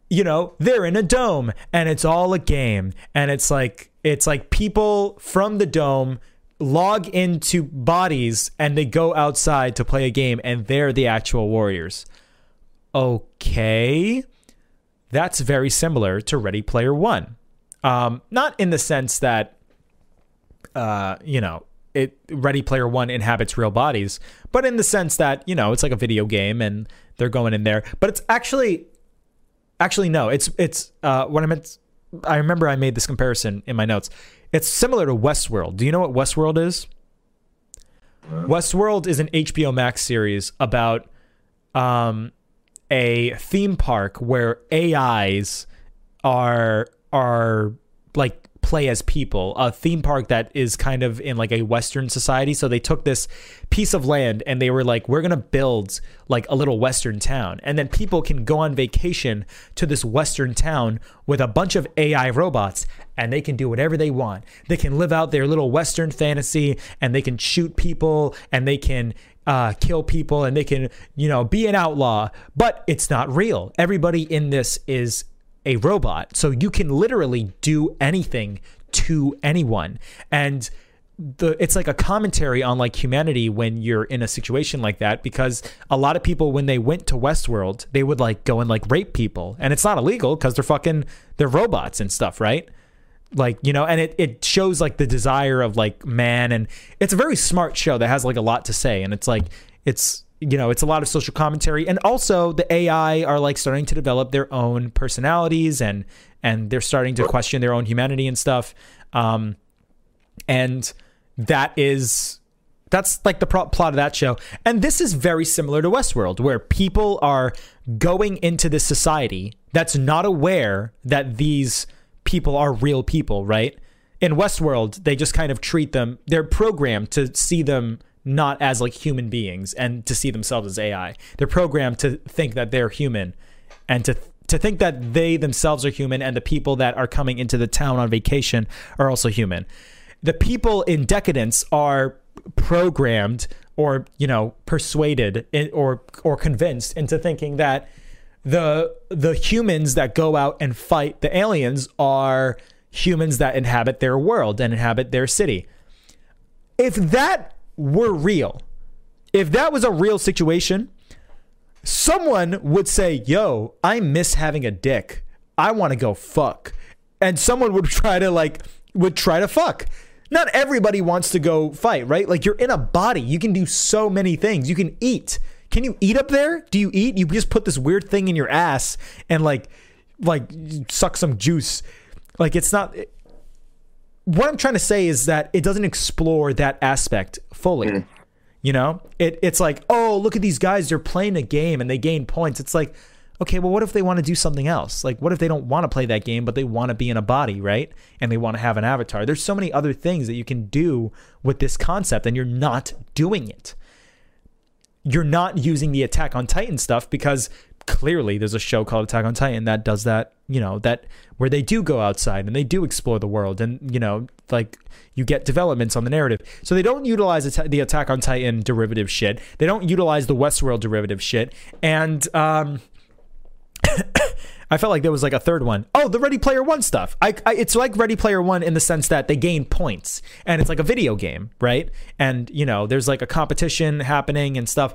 you know they're in a dome and it's all a game. And it's like it's like people from the dome log into bodies and they go outside to play a game and they're the actual warriors. Okay. That's very similar to ready player one. Um, not in the sense that uh, you know it ready player one inhabits real bodies but in the sense that you know it's like a video game and they're going in there. But it's actually actually no it's it's uh what i meant i remember i made this comparison in my notes. It's similar to westworld. Do you know what westworld is? Westworld is an hbo max series about um a theme park where ais are are like play as people, a theme park that is kind of in like a Western society. So they took this piece of land and they were like, we're going to build like a little Western town. And then people can go on vacation to this Western town with a bunch of AI robots and they can do whatever they want. They can live out their little Western fantasy and they can shoot people and they can uh, kill people and they can, you know, be an outlaw, but it's not real. Everybody in this is a robot. So you can literally do anything to anyone. And the it's like a commentary on like humanity when you're in a situation like that because a lot of people when they went to Westworld, they would like go and like rape people. And it's not illegal because they're fucking they're robots and stuff, right? Like, you know, and it, it shows like the desire of like man and it's a very smart show that has like a lot to say. And it's like it's you know, it's a lot of social commentary, and also the AI are like starting to develop their own personalities, and and they're starting to question their own humanity and stuff. Um, and that is that's like the pro- plot of that show. And this is very similar to Westworld, where people are going into this society that's not aware that these people are real people, right? In Westworld, they just kind of treat them, they're programmed to see them not as like human beings and to see themselves as AI. They're programmed to think that they're human and to to think that they themselves are human and the people that are coming into the town on vacation are also human. The people in Deca-Dence are programmed or, you know, persuaded or or convinced into thinking that the the humans that go out and fight the aliens are humans that inhabit their world and inhabit their city. If that were real, if that was a real situation, someone would say, Yo, I miss having a dick. I want to go fuck. And someone would try to, like, would try to fuck. Not everybody wants to go fight, right? Like, you're in a body. You can do so many things. You can eat. Can you eat up there? Do you eat? You just put this weird thing in your ass and, like, like suck some juice. Like, it's not what I'm trying to say is that it doesn't explore that aspect fully. Mm. You know, it it's like, oh, look at these guys, they're playing a game and they gain points. It's like, okay, well, what if they want to do something else? Like, what if they don't want to play that game, but they want to be in a body, right? And they want to have an avatar. There's so many other things that you can do with this concept, and you're not doing it. You're not using the Attack on Titan stuff because clearly there's a show called Attack on Titan that does that, you know, that where they do go outside and they do explore the world and, you know, like you get developments on the narrative. So they don't utilize the Attack on Titan derivative shit. They don't utilize the Westworld derivative shit. And um I felt like there was like a third one. Oh, the Ready Player One stuff. I, I, it's like Ready Player One in the sense that they gain points, and it's like a video game, right? And you know, there's like a competition happening and stuff.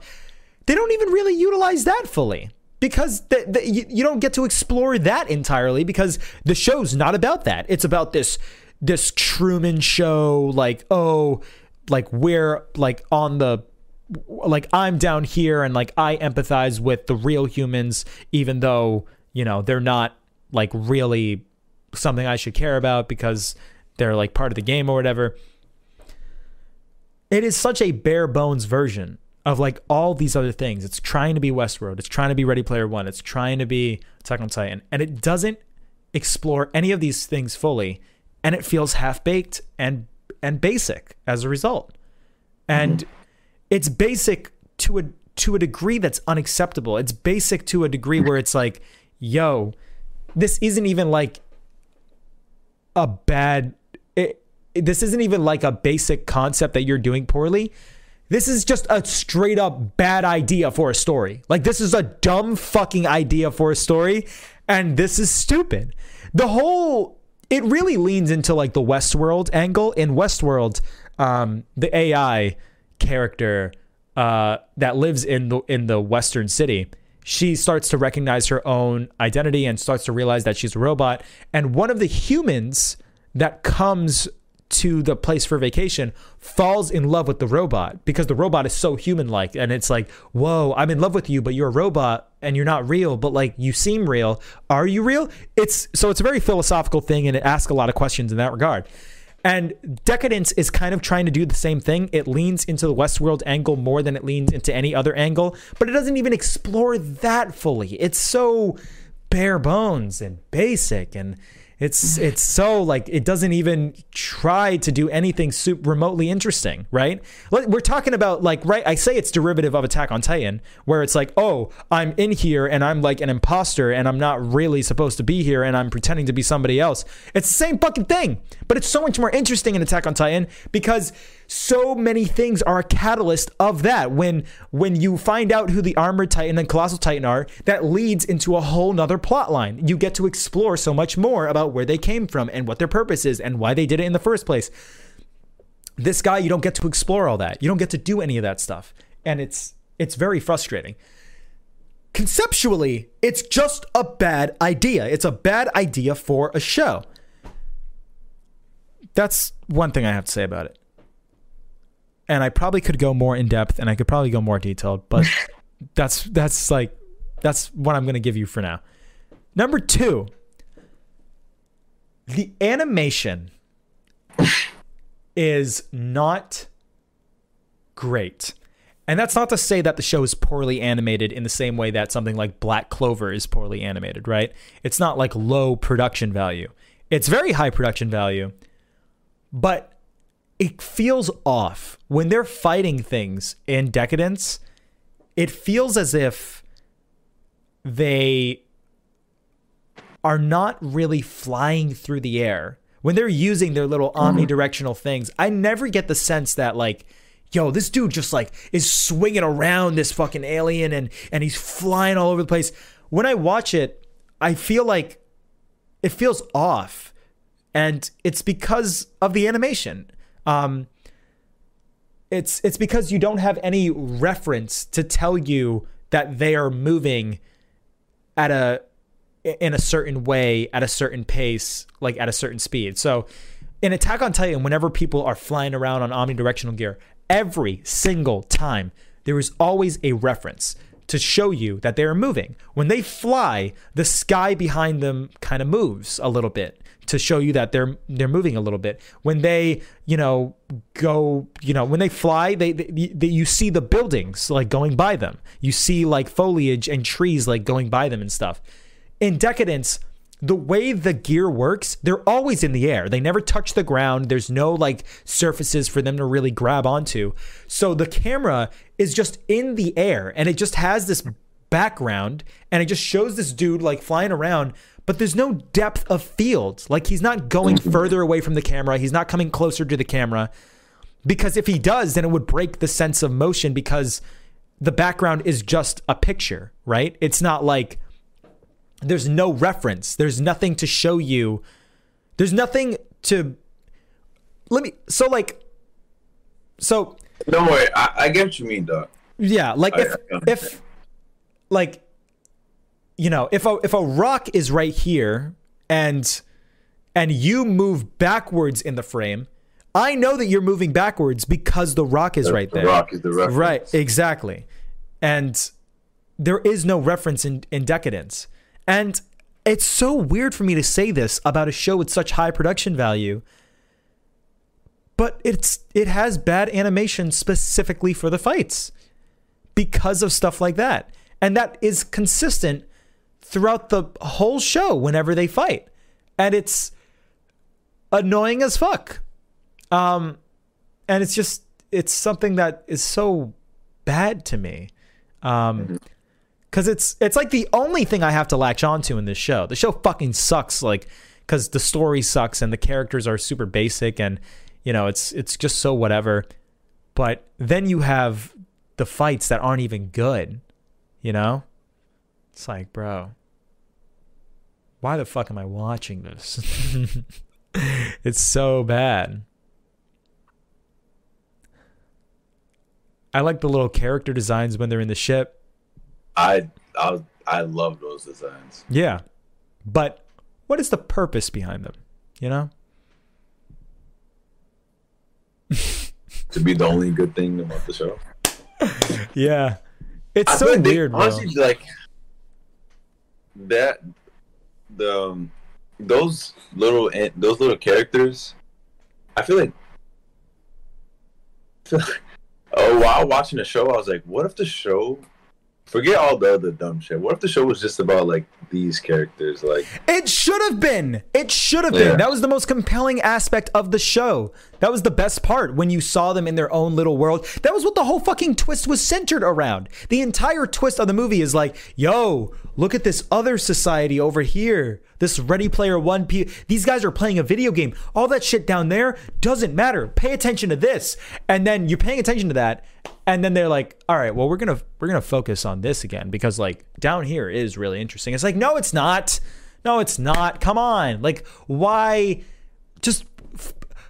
They don't even really utilize that fully because the, the, you, you don't get to explore that entirely because the show's not about that. It's about this this Truman show, like oh, like we're like on the like I'm down here and like I empathize with the real humans, even though you know they're not like really something I should care about because they're like part of the game or whatever. It is such a bare bones version of like all these other things. It's trying to be Westworld. It's trying to be Ready Player One. It's trying to be Attack on Titan, and it doesn't explore any of these things fully, and it feels half baked and and basic as a result. And mm-hmm. it's basic to a to a degree that's unacceptable. It's basic to a degree where it's like, yo, this isn't even like a bad. It, this isn't even like a basic concept that you're doing poorly this is just a straight up bad idea for a story. Like, this is a dumb fucking idea for a story, and this is stupid. The whole, it really leans into like the Westworld angle. In Westworld, um, the AI character uh, that lives in the in the Western city, she starts to recognize her own identity and starts to realize that she's a robot. And one of the humans that comes to the place for vacation falls in love with the robot because the robot is so human like and it's like whoa i'm in love with you but you're a robot and you're not real but like you seem real. Are you real? It's so it's a very philosophical thing and it asks a lot of questions in that regard. And Deca-Dence is kind of trying to do the same thing. It leans into the westworld angle more than it leans into any other angle but it doesn't even explore that fully. It's so bare bones and basic and It's it's so like it doesn't even try to do anything super remotely interesting, right? We're talking about like right. I say it's derivative of Attack on Titan, where it's like, oh, I'm in here and I'm like an imposter and I'm not really supposed to be here and I'm pretending to be somebody else. It's the same fucking thing, but it's so much more interesting in Attack on Titan because so many things are a catalyst of that. When when you find out who the Armored Titan and Colossal Titan are, that leads into a whole nother plot line. You get to explore so much more about where they came from and what their purpose is and why they did it in the first place. This guy, you don't get to explore all that. You don't get to do any of that stuff. And it's it's very frustrating. Conceptually, it's just a bad idea. It's a bad idea for a show. That's one thing I have to say about it. And I probably could go more in depth and I could probably go more detailed, but that's that's like that's what I'm going to give you for now. Number 2. The animation is not great. And that's not to say that the show is poorly animated in the same way that something like Black Clover is poorly animated, right? It's not like low production value. It's very high production value, but it feels off. When they're fighting things in Deca-Dence, it feels as if they are not really flying through the air. When they're using their little mm-hmm. omnidirectional things, I never get the sense that like, yo, this dude just like is swinging around this fucking alien and and he's flying all over the place. When I watch it, I feel like it feels off, and it's because of the animation. Um, it's it's because you don't have any reference to tell you that they are moving at a in a certain way at a certain pace like at a certain speed. So in attack on titan whenever people are flying around on omnidirectional gear every single time there is always a reference to show you that they are moving. When they fly the sky behind them kind of moves a little bit to show you that they're they're moving a little bit. When they you know go you know when they fly they, they, they you see the buildings like going by them. You see like foliage and trees like going by them and stuff. In Deca-Dence the way the gear works they're always in the air. They never touch the ground. There's no like surfaces for them to really grab onto. So the camera is just in the air and it just has this background and it just shows this dude like flying around but there's no depth of field like he's not going mm-hmm. further away from the camera he's not coming closer to the camera because if he does then it would break the sense of motion because the background is just a picture right it's not like there's no reference. There's nothing to show you. There's nothing to let me so like so Don't worry, I, I get what you mean, dog. yeah, like I- if I if like you know, if a if a rock is right here and and you move backwards in the frame, I know that you're moving backwards because the rock is right the there. rock is the reference. Right, exactly. And there is no reference in, in Deca-Dence. And it's so weird for me to say this about a show with such high production value. But it's it has bad animation specifically for the fights because of stuff like that. And that is consistent throughout the whole show whenever they fight. And it's annoying as fuck. Um and it's just it's something that is so bad to me. Um cuz it's it's like the only thing I have to latch onto in this show. The show fucking sucks like cuz the story sucks and the characters are super basic and you know, it's it's just so whatever. But then you have the fights that aren't even good, you know? It's like, bro, why the fuck am I watching this? it's so bad. I like the little character designs when they're in the ship. I I I love those designs. Yeah. But what is the purpose behind them? You know? To be the only good thing about the show. Yeah. It's I so they- weird, bro. honestly, like that, the um, those little those little characters. I feel like, I feel like- oh, while watching the show, I was like, what if the show forget all the other dumb shit. What if the show was just about like these characters? Like It should have been. It should have Yeah. been. That was the most compelling aspect of the show. That was the best part when you saw them in their own little world. That was what the whole fucking twist was centered around. The entire twist of the movie is like, yo, look at this other society over here. This Ready Player One. P- These guys are playing a video game. All that shit down there doesn't matter. Pay attention to this. And then you're paying attention to that. And then they're like, all right, well, we're gonna we're gonna focus on this again because like down here is really interesting. It's like, no, it's not. No, it's not. Come on. Like, why? Just,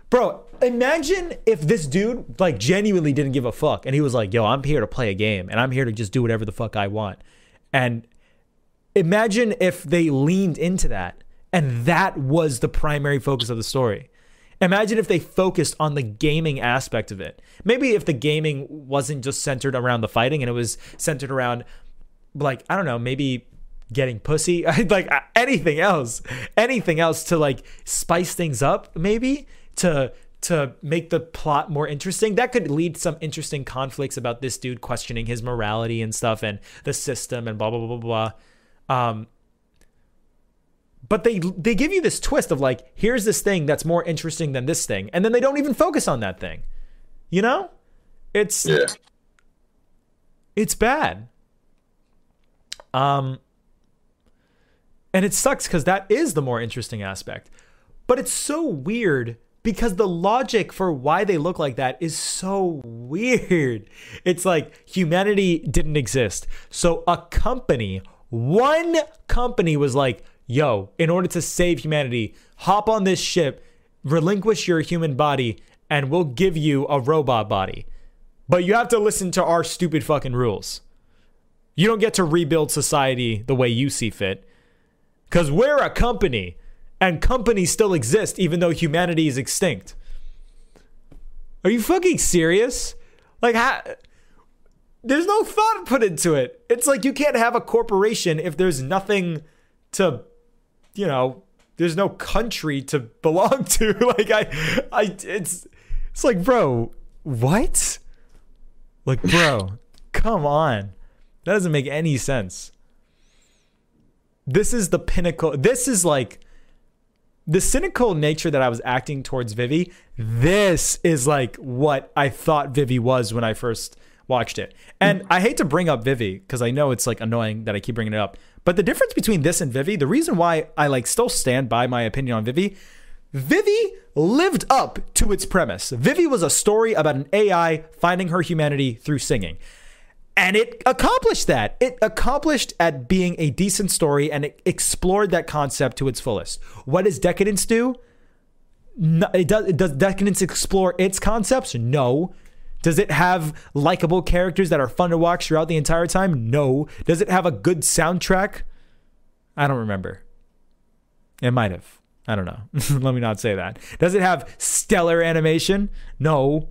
bro. Imagine if this dude like genuinely didn't give a fuck and he was like, "Yo, I'm here to play a game and I'm here to just do whatever the fuck I want." And imagine if they leaned into that and that was the primary focus of the story. Imagine if they focused on the gaming aspect of it. Maybe if the gaming wasn't just centered around the fighting and it was centered around like I don't know, maybe getting pussy, like anything else, anything else to like spice things up, maybe to to make the plot more interesting. That could lead to some interesting conflicts about this dude questioning his morality and stuff and the system and blah blah blah blah blah. Um, but they they give you this twist of like, here's this thing that's more interesting than this thing, and then they don't even focus on that thing. You know, it's yeah, it's bad. Um, and it sucks because that is the more interesting aspect. But it's so weird because the logic for why they look like that is so weird. It's like humanity didn't exist. So a company, one company was like, yo, in order to save humanity, hop on this ship, relinquish your human body, and we'll give you a robot body. But you have to listen to our stupid fucking rules. You don't get to rebuild society the way you see fit. Because we're a company, and companies still exist even though humanity is extinct. Are you fucking serious? Like, how. There's no thought put into it. It's like you can't have a corporation if there's nothing to, you know, there's no country to belong to. Like I, I, it's, it's like, bro, what? Like, bro, come on. That doesn't make any sense. This is the pinnacle. This is like the cynical nature that I was acting towards Vivy. This is like what I thought Vivy was when I first watched it. And I hate to bring up Vivy because I know it's like annoying that I keep bringing it up. But the difference between this and Vivy, the reason why I like still stand by my opinion on Vivy, Vivy lived up to its premise. Vivy was a story about an AI finding her humanity through singing. And it accomplished that. It accomplished at being a decent story and it explored that concept to its fullest. What does Deca-Dence do? No, it does, does Deca-Dence explore its concepts? No. Does it have likable characters that are fun to watch throughout the entire time? No. Does it have a good soundtrack? I don't remember. It might have. I don't know. Let me not say that. Does it have stellar animation? No.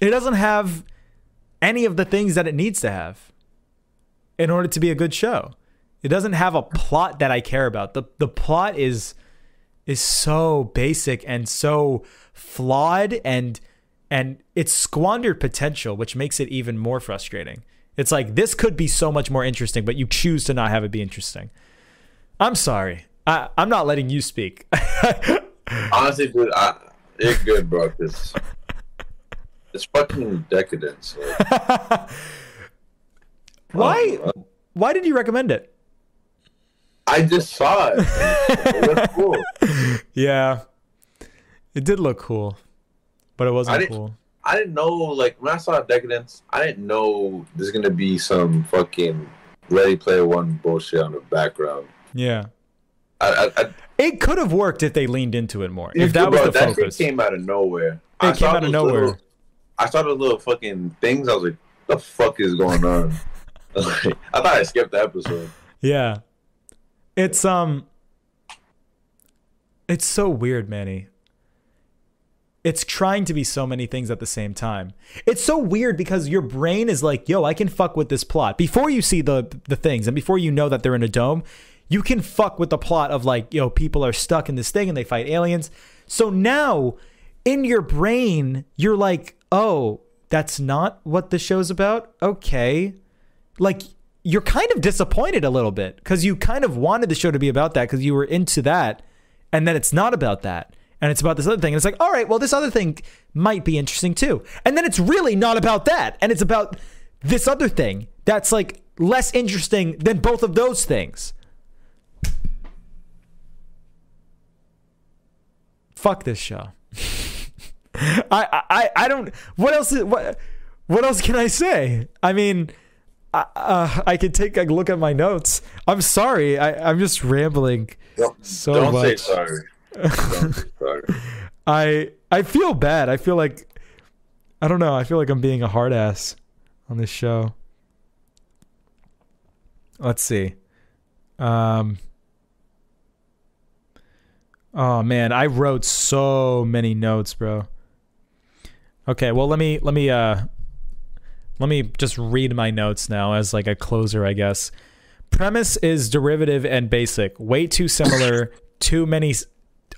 It doesn't have any of the things that it needs to have in order to be a good show. It doesn't have a plot that I care about. The the plot is is so basic and so flawed and and it's squandered potential, which makes it even more frustrating. It's like this could be so much more interesting, but you choose to not have it be interesting. I'm sorry. I, I'm not letting you speak. honestly, dude, I, it's good, bro. Cause it's fucking Deca-Dence. Like, why uh, why did you recommend it? I just saw it. It cool. Yeah. It did look cool, but it wasn't didn't- cool. I didn't know, like, when I saw Deca-Dence, I didn't know there's gonna be some fucking Ready Player One bullshit on the background. Yeah. I, I, I It could have worked if they leaned into it more. If that was bro, the that focus. came out of nowhere. It I came out of nowhere. Little, I saw those little fucking things. I was like, "The fuck is going on?" Like, I thought I skipped the episode. Yeah. It's um it's so weird, Manny. It's trying to be so many things at the same time. It's so weird because your brain is like, "Yo, I can fuck with this plot." Before you see the the things and before you know that they're in a dome, you can fuck with the plot of like, "Yo, people are stuck in this thing and they fight aliens." So now in your brain, you're like, "Oh, that's not what the show's about. Okay. Like you're kind of disappointed a little bit because you kind of wanted the show to be about that because you were into that, and then it's not about that. And it's about this other thing. And it's like, all right, well, this other thing might be interesting too. And then it's really not about that. And it's about this other thing that's like less interesting than both of those things. Fuck this show. I, I I don't. What else? Is, what what else can I say? I mean, I, uh, I can take a look at my notes. I'm sorry. I I'm just rambling Don't, so don't say much. sorry. Don't say sorry. I I feel bad. I feel like I don't know. I feel like I'm being a hard ass on this show. Let's see. Um Oh man, I wrote so many notes, bro. Okay, well let me let me uh let me just read my notes now as like a closer, I guess. Premise is derivative and basic. Way too similar, too many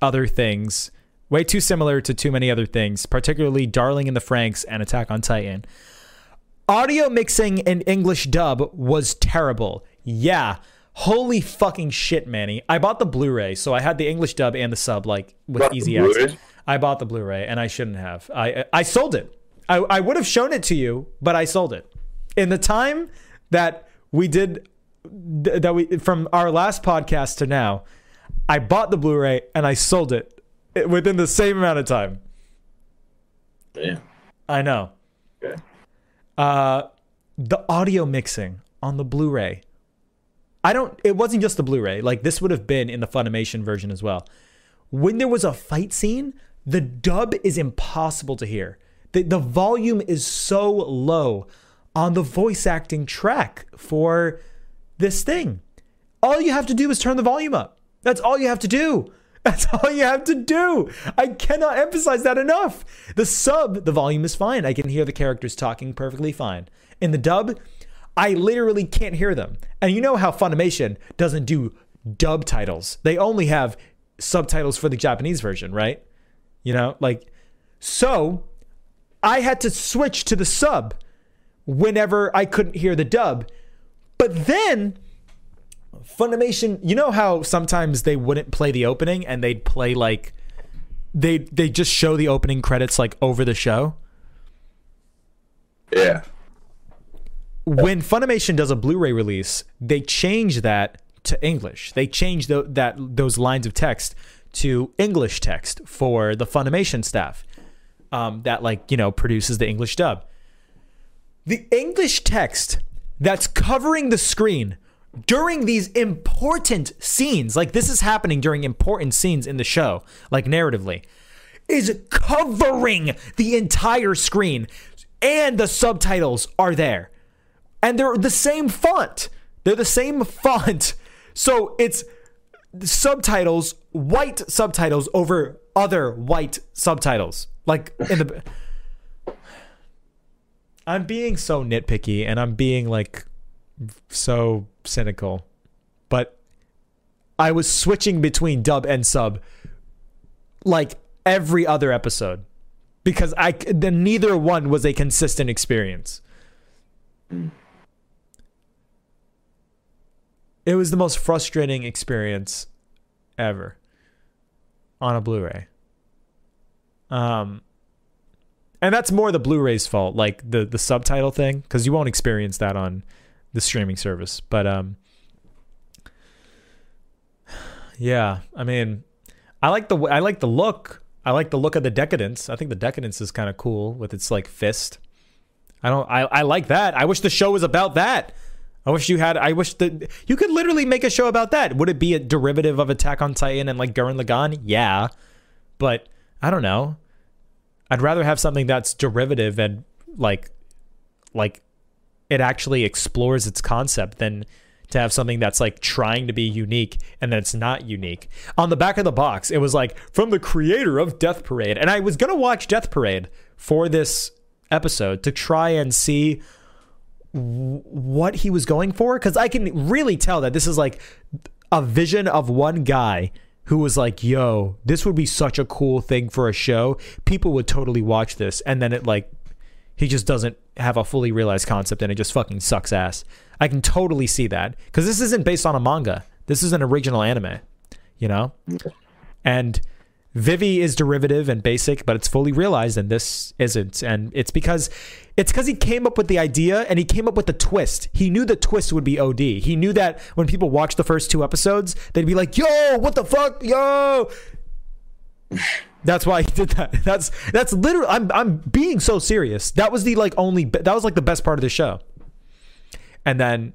other things. Way too similar to too many other things, particularly Darling in the Franxx and Attack on Titan. Audio mixing in English dub was terrible. Yeah. Holy fucking shit, Manny. I bought the Blu-ray, so I had the English dub and the sub like with easy access. I bought the Blu-ray and I shouldn't have. I I sold it. I, I would have shown it to you, but I sold it. In the time that we did th- that we from our last podcast to now, I bought the Blu-ray and I sold it within the same amount of time. Damn. I know. Okay. Uh, the audio mixing on the Blu-ray. I don't. It wasn't just the Blu-ray. Like this would have been in the Funimation version as well. When there was a fight scene, the dub is impossible to hear. The the volume is so low on the voice acting track for this thing. All you have to do is turn the volume up. That's all you have to do. That's all you have to do. I cannot emphasize that enough. The sub, the volume is fine. I can hear the characters talking perfectly fine. In the dub, I literally can't hear them. And you know how Funimation doesn't do dub titles. They only have subtitles for the Japanese version, right? You know, like so I had to switch to the sub whenever I couldn't hear the dub. But then Funimation, you know how sometimes they wouldn't play the opening and they'd play like they they just show the opening credits like over the show. Yeah. When Funimation does a Blu-ray release, they change that to English. They change tho- that those lines of text to English text for the Funimation staff um, that like you know produces the English dub. The English text that's covering the screen during these important scenes, like this is happening during important scenes in the show, like narratively, is covering the entire screen, and the subtitles are there and they're the same font. They're the same font. So it's subtitles, white subtitles over other white subtitles. Like in the I'm being so nitpicky and I'm being like so cynical. But I was switching between dub and sub like every other episode because I the neither one was a consistent experience. Hmm. It was the most frustrating experience ever on a Blu-ray. Um and that's more the Blu-ray's fault, like the the subtitle thing cuz you won't experience that on the streaming service. But um yeah, I mean, I like the I like the look. I like the look of the Deca-Dence. I think the Deca-Dence is kind of cool with its like fist. I don't I I like that. I wish the show was about that. I wish you had I wish that you could literally make a show about that. Would it be a derivative of Attack on Titan and like Gurren Lagann? Yeah. But I don't know. I'd rather have something that's derivative and like like it actually explores its concept than to have something that's like trying to be unique and then it's not unique. On the back of the box, it was like from the creator of Death Parade. And I was to watch Death Parade for this episode to try and see what he was going for because I can really tell that this is like a vision of one guy who was like, "Yo, this would be such a cool thing for a show. People would totally watch this." And then it like He just doesn't have a fully realized concept and it just fucking sucks ass. I can totally see that because this isn't based on a manga. This is an original anime, you know? And Vivy is derivative and basic, but it's fully realized, and this isn't. And it's because it's because he came up with the idea and he came up with the twist. He knew the twist would be OD. He knew that when people watched the first two episodes, they'd be like, "Yo, what the fuck, yo." That's why he did that. That's that's literally. I'm I'm being so serious. That was the like only. That was like the best part of the show. And then,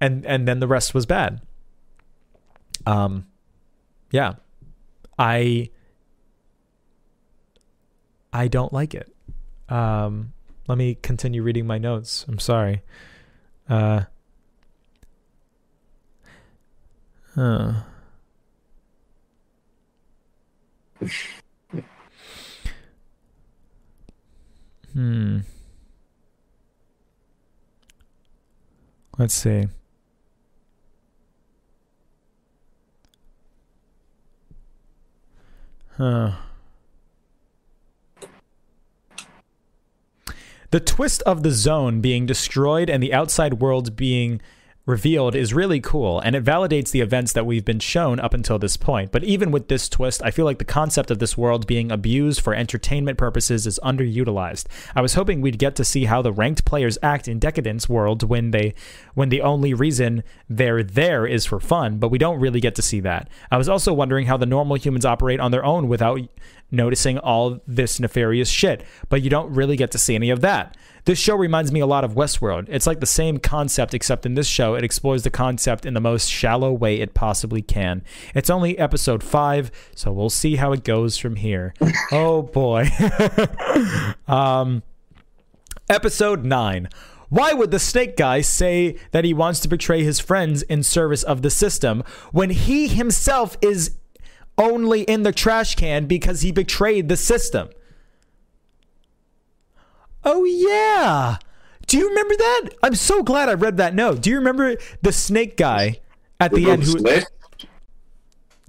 and and then the rest was bad. Um, yeah. I I don't like it. Um, let me continue reading my notes. I'm sorry. Uh, huh. hmm. Let's see. Huh. The twist of the zone being destroyed and the outside world being revealed is really cool, and it validates the events that we've been shown up until this point. But even with this twist, I feel like the concept of this world being abused for entertainment purposes is underutilized. I was hoping we'd get to see how the ranked players act in Deca-Dence world when they when the only reason they're there is for fun, but we don't really get to see that. I was also wondering how the normal humans operate on their own without noticing all this nefarious shit, but you don't really get to see any of that. This show reminds me a lot of Westworld. It's like the same concept, except in this show, it explores the concept in the most shallow way it possibly can. It's only episode five, so we'll see how it goes from here. oh boy. um, episode nine. Why would the snake guy say that he wants to betray his friends in service of the system when he himself is only in the trash can because he betrayed the system? Oh yeah. Do you remember that? I'm so glad I read that note. Do you remember the snake guy at the end who Snake?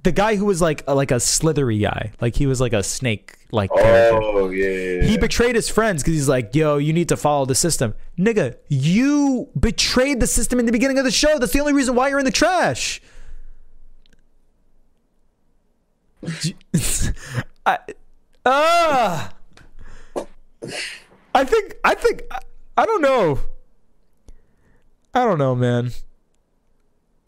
the guy who was like a, like a slithery guy, like he was like a snake like character. Oh yeah, yeah, He betrayed his friends because he's like, "Yo, you need to follow the system, nigga. You betrayed the system in the beginning of the show. That's the only reason why you're in the trash." I, ah, I think I think I, I don't know. I don't know, man.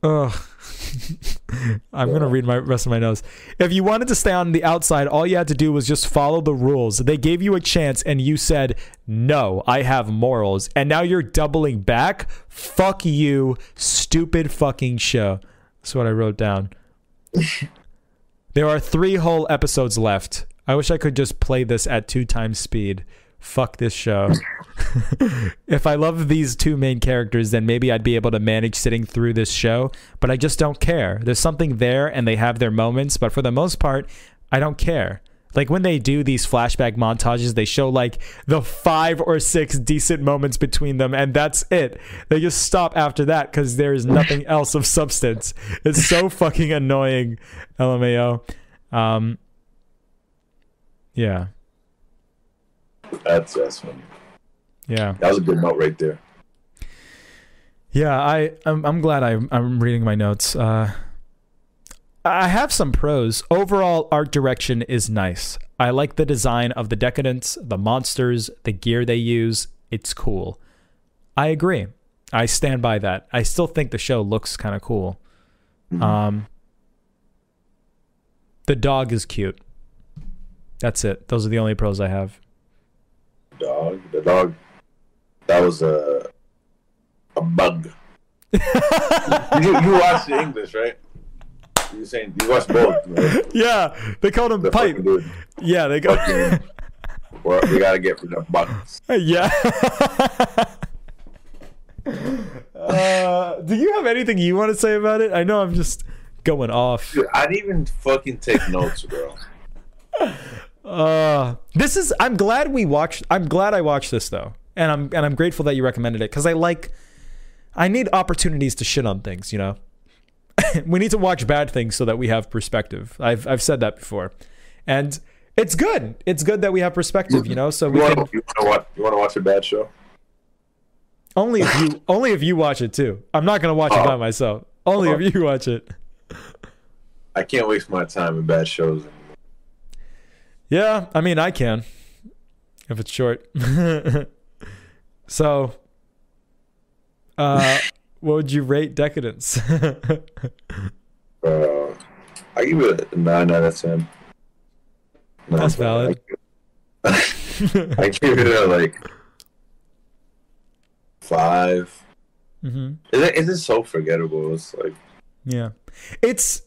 Ugh. I'm gonna read my rest of my notes. If you wanted to stay on the outside, all you had to do was just follow the rules. They gave you a chance, and you said, "No, I have morals," and now you're doubling back. Fuck you, stupid fucking show. That's what I wrote down. there are three whole episodes left. I wish I could just play this at two times speed. Fuck this show. if I love these two main characters, then maybe I'd be able to manage sitting through this show, but I just don't care. There's something there and they have their moments, but for the most part, I don't care. Like when they do these flashback montages, they show like the five or six decent moments between them, and that's it. They just stop after that because there is nothing else of substance. It's so fucking annoying, LMAO. Um, yeah, That's that's funny. yeah. That was a good note right there. Yeah, I I'm, I'm glad I, I'm reading my notes. Uh, I have some pros. Overall, art direction is nice. I like the design of the decadents, the monsters, the gear they use. It's cool. I agree. I stand by that. I still think the show looks kind of cool. Um, the dog is cute. That's it. Those are the only pros I have. Dog, the dog. That was a a bug. you, you watched the English, right? You saying you watched both? Right? Yeah, they called him The Pipe. Yeah, they got. Fucking, well, we gotta get rid of bugs. Yeah. uh, do you have anything you want to say about it? I know I'm just going off. Dude, I didn't even fucking take notes, bro. Uh, this is. I'm glad we watched. I'm glad I watched this though, and I'm and I'm grateful that you recommended it because I like. I need opportunities to shit on things. You know, we need to watch bad things so that we have perspective. I've I've said that before, and It's good. It's good that we have perspective, you know. So we You want to watch? You want to watch a bad show? only if you only if you watch it too. I'm not gonna watch it by Oh. myself. Only if you watch it. I can't waste my time in bad shows. Yeah, I mean I can if it's short. so, uh, what would you rate Deca-Dence? Uh, I give it a nine out of ten. That's valid. I, I give it a like five. Mm-hmm. Is it, is it so forgettable? It's like Yeah. It's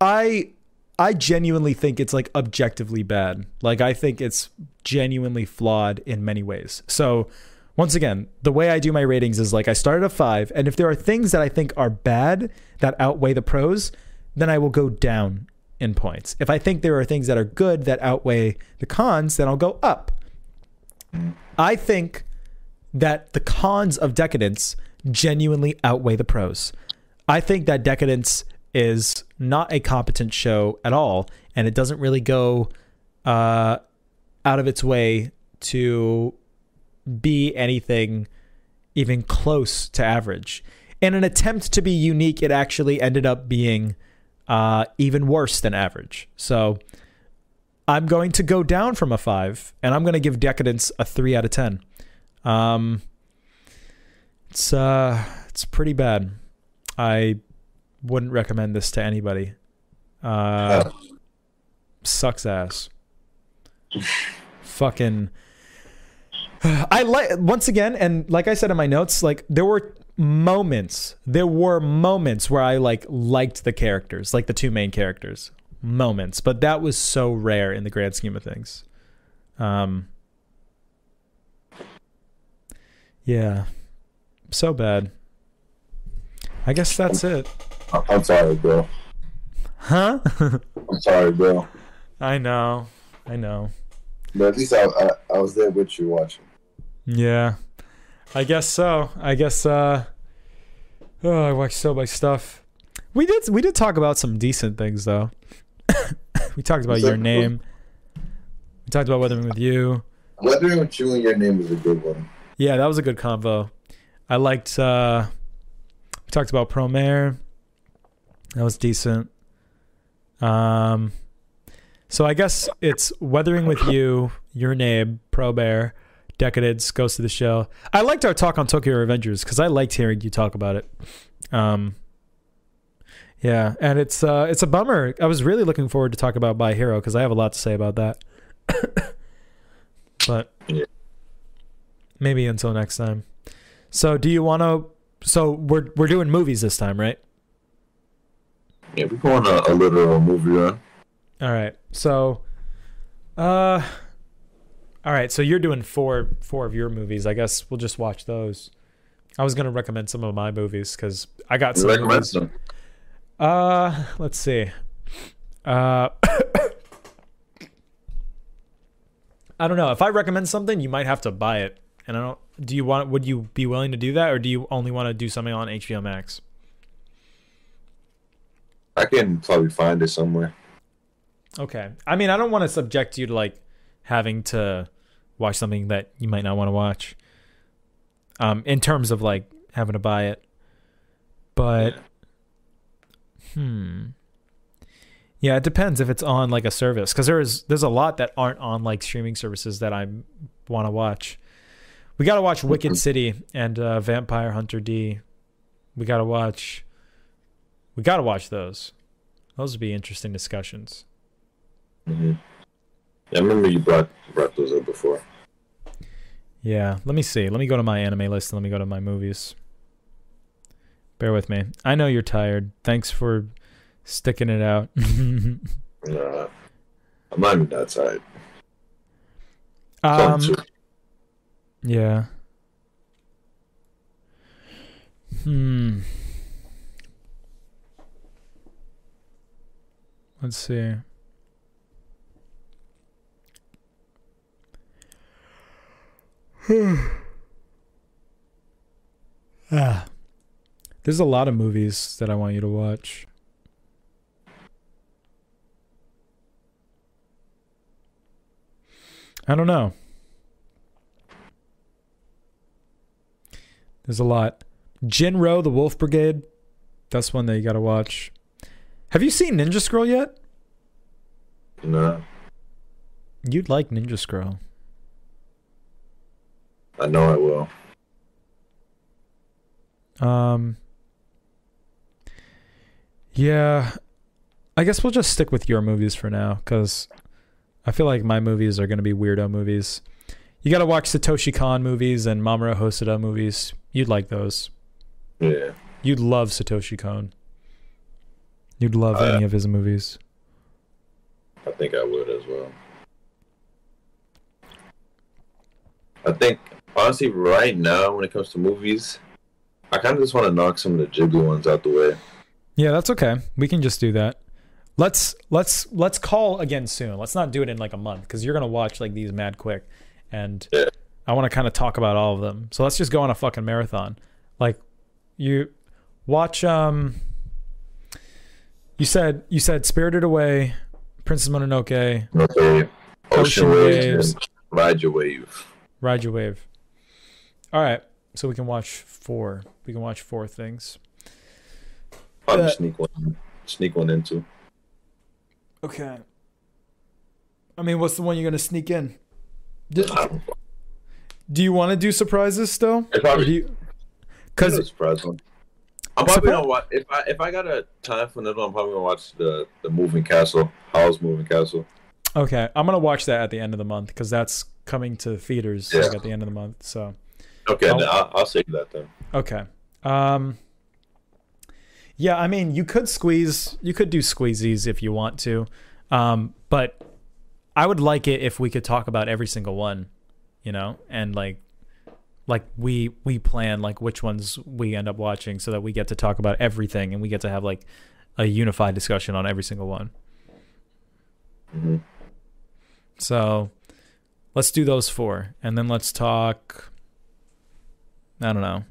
I I genuinely think it's like objectively bad. Like I think it's genuinely flawed in many ways. So once again, the way I do my ratings is like I start at a 5 and if there are things that I think are bad that outweigh the pros, then I will go down in points. If I think there are things that are good that outweigh the cons, then I'll go up. I think that the cons of Deca-Dence genuinely outweigh the pros. I think that Deca-Dence is not a competent show at all, and it doesn't really go uh, out of its way to be anything even close to average. In an attempt to be unique, it actually ended up being uh, even worse than average. So I'm going to go down from a five, and I'm going to give Deca-Dence a three out of ten. Um, it's uh, it's pretty bad. I wouldn't recommend this to anybody. Uh, sucks ass. Fucking. I like once again, and like I said in my notes, like there were moments, there were moments where I like liked the characters, like the two main characters, moments, but that was so rare in the grand scheme of things. Um. Yeah, so bad. I guess that's it. I'm sorry, bro. Huh? I'm sorry, bro. I know. I know. But at least I, I, I was there with you watching. Yeah. I guess so. I guess uh oh, I watched so much stuff. We did we did talk about some decent things though. we talked about your name. We talked about weathering with you. Weathering with you and your name is a good one. Yeah, that was a good convo. I liked uh we talked about Promare. That was decent. Um so I guess it's Weathering with You, Your Name, Pro Bear, Deca-Dence, Ghost of the Shell. I liked our talk on Tokyo Revengers because I liked hearing you talk about it. Um yeah, and it's uh it's a bummer. I was really looking forward to talk about My Hero because I have a lot to say about that. but maybe until next time. So do you want to so we're we're doing movies this time, right? Yeah, we're going a, a literal movie run. All right. So, uh, all right. So you're doing four four of your movies. I guess we'll just watch those. I was gonna recommend some of my movies because I got some. recommend movies. some? Uh, let's see. Uh, I don't know. If I recommend something, you might have to buy it. And I don't. Do you want? Would you be willing to do that, or do you only want to do something on HBO Max? I can probably find it somewhere. Okay. I mean, I don't want to subject you to like having to watch something that you might not want to watch. Um, in terms of like having to buy it. But hmm. Yeah, it depends if it's on like a service cuz there's there's a lot that aren't on like streaming services that I want to watch. We got to watch Wicked City and uh, Vampire Hunter D. We got to watch we got to watch those. Those would be interesting discussions. hmm Yeah, I remember you brought brought those up before. Yeah, let me see. Let me go to my anime list and let me go to my movies. Bear with me. I know you're tired. Thanks for sticking it out. Uh, I'm not even that tired. um, yeah. Hmm. Let's see. ah. There's a lot of movies that I want you to watch. I don't know. There's a lot. Jin-Roh, the Wolf Brigade. That's one that you got to watch. Have you seen Ninja Scroll yet? No, You'd like Ninja Scroll. I know I will. Um. Yeah, I guess we'll just stick with your movies for now because I feel like my movies are going to be weirdo movies. You got to watch Satoshi Kon movies and Mamoru Hosoda movies. You'd like those. Yeah, You'd love Satoshi Kon. You'd love Uh, any of his movies. I think I would as well. I think honestly, right now, when it comes to movies, I kind of just want to knock some of the Ghibli ones out the way. Yeah, that's okay. We can just do that. Let's let's let's call again soon. Let's not do it in like a month because you're gonna watch like these mad quick, and Yeah. I want to kind of talk about all of them. So let's just go on a fucking marathon. Like you watch um. You said you said Spirited Away, Princess Mononoke, Okay, Ocean Ocean, Waves, Waves. Ride Your Wave. Ride Your Wave. All right, so we can watch four. We can watch four things. Probably Uh, sneak one, sneak one into. Okay. I mean, what's the one you're gonna sneak in? Do, don't know. do you want to do surprises still? It's probably- Or do you? Because Because surprise one. I'm probably gonna watch if I if I got a time for another one. I'm probably gonna watch the the Moving Castle, Howl's Moving Castle. okay, I'm gonna watch that at the end of the month because that's coming to theaters Yeah. like, at the end of the month. So Okay, I'll- I'll, I'll save that then. okay. Um. Yeah, I mean, you could squeeze, you could do squeezies if you want to, um, but I would like it if we could talk about every single one, you know, and like, like we we plan like which ones we end up watching so that we get to talk about everything and we get to have like a unified discussion on every single one. hmm So let's do those four. And then let's talk. I don't know.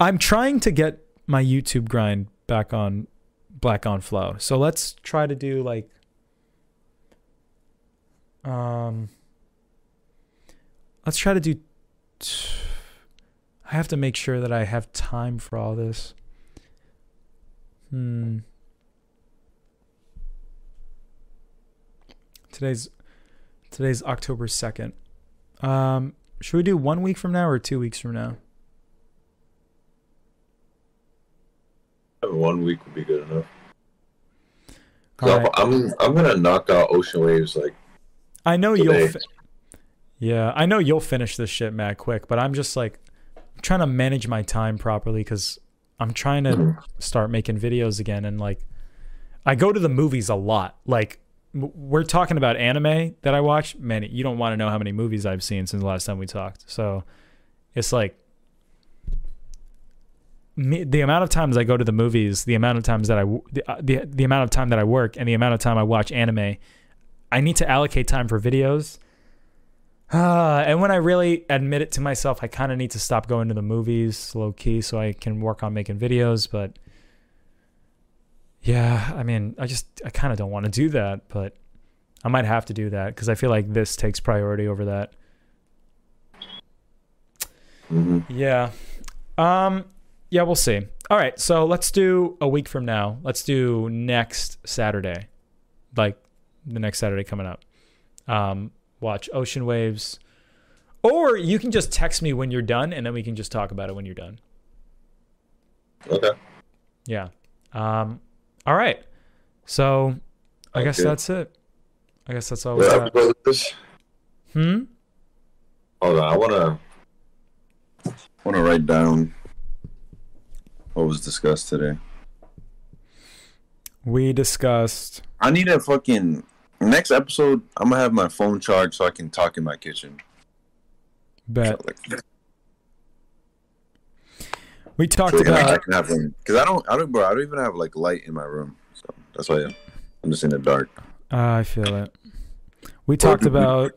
I'm trying to get my YouTube grind back on Black on Flow. So let's try to do like. Um. Let's try to do. I have to make sure that I have time for all this. Hmm. Today's Today's October 2nd. Um, should we do one week from now or two weeks from now? One week would be good enough. right. I'm, I'm I'm gonna knock out Ocean Waves like I know today. you'll. Yeah, I know you'll finish this shit mad quick, but I'm just like I'm trying to manage my time properly because I'm trying to Mhm. start making videos again, and like I go to the movies a lot. Like we're talking about anime that I watch. Man, you don't want to know how many movies I've seen since the last time we talked. So it's like me, the amount of times I go to the movies, the amount of times that I the, uh, the the amount of time that I work, and the amount of time I watch anime. I need to allocate time for videos. Uh, and when I really admit it to myself, I kind of need to stop going to the movies low key so I can work on making videos. But yeah, I mean, I just, I kind of don't want to do that, but I might have to do that because I feel like this takes priority over that. hmm Yeah. Um, yeah, we'll see. All right. So let's do a week from now. Let's do next Saturday, like the next Saturday coming up. Um, watch Ocean Waves, or you can just text me when you're done, and then we can just talk about it when you're done. Okay. Yeah. Um, all right. So I guess that's it. I guess that's all we Well, got. episode? Hmm. Hold on, I wanna wanna write down what was discussed today. We discussed. I need a fucking next episode. I'm gonna have my phone charged so I can talk in my kitchen. Bet we talked so about. because I don't, I don't, bro. I don't even have like light in my room, so that's why I'm just in the dark. Uh, I feel it. We talked about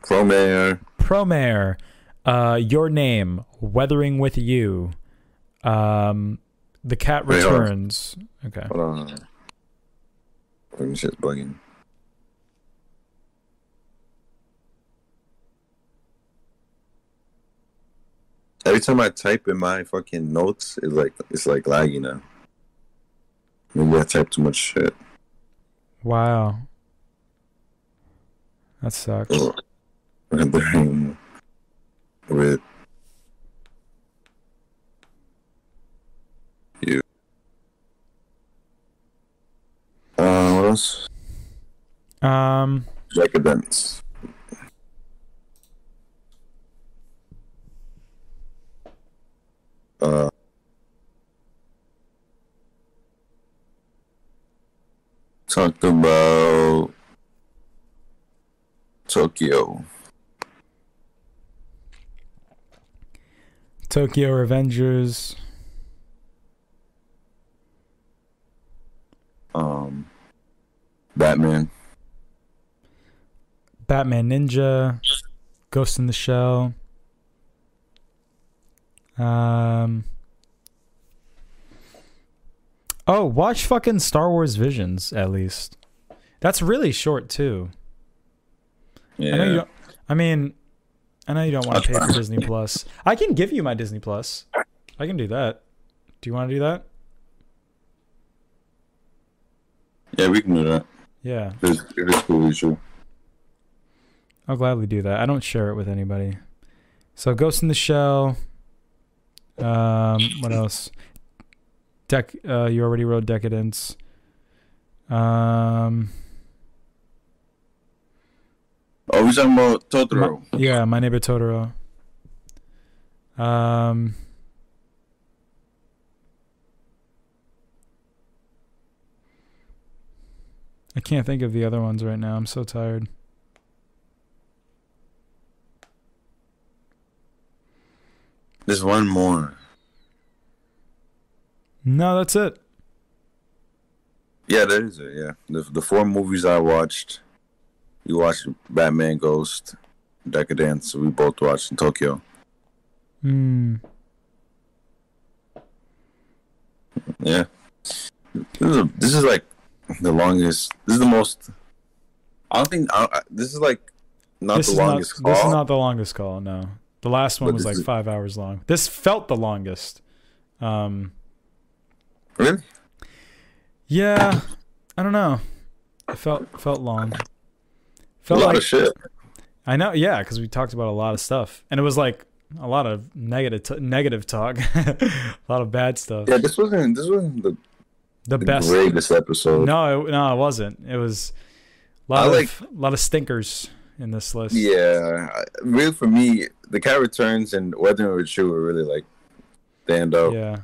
Chrome Air. Promare, uh, Your Name, Weathering with You, um, The Cat Wait, hold. Returns. Okay. Hold on. Fucking shit's bugging. Every time I type in my fucking notes, it's like it's like laggy now. Maybe I type too much shit. Wow. That sucks. Rendering with you. Uh, what else? Um, Deca-Dence. Uh, talked about Tokyo. Tokyo Revengers. Um, Batman. Batman Ninja, Ghost in the Shell. Um. Oh, watch fucking Star Wars Visions at least. That's really short too. Yeah. I know you don't. I mean, I know you don't want to pay for. Disney Plus. I can give you my Disney Plus. I can do that. Do you want to do that? Yeah, we can do that. Yeah, It's, it's cool. I'll gladly do that. I don't share it with anybody. So Ghost in the Shell. Um, what else? Dec. Uh, you already wrote Deca-Dence. Um, Oh, we're talking about Totoro. yeah, My Neighbor Totoro. Um. I can't think of the other ones right now. I'm so tired. There's one more. No, that's it. Yeah, that is it. Yeah, the the four movies I watched. You watched Batman, Ghost, Deca-Dence. We both watched in Tokyo. Hmm. Yeah, this is a, this is like the longest. This is the most. I don't think I, this is like not this the longest not, This is not the longest call. No, the last one was like five hours long. This felt the longest. Um. Really? Yeah, I don't know. It felt felt long. A Felt lot like of shit. I know, yeah, because we talked about a lot of stuff, and it was like a lot of negative t- negative talk, a lot of bad stuff. Yeah, this wasn't this wasn't the, the the best. greatest episode. No, it, no, it wasn't. It was a lot I of like- a lot of stinkers in this list. Yeah, really for me, the cat returns and Weathering with You were really like stand out. Yeah.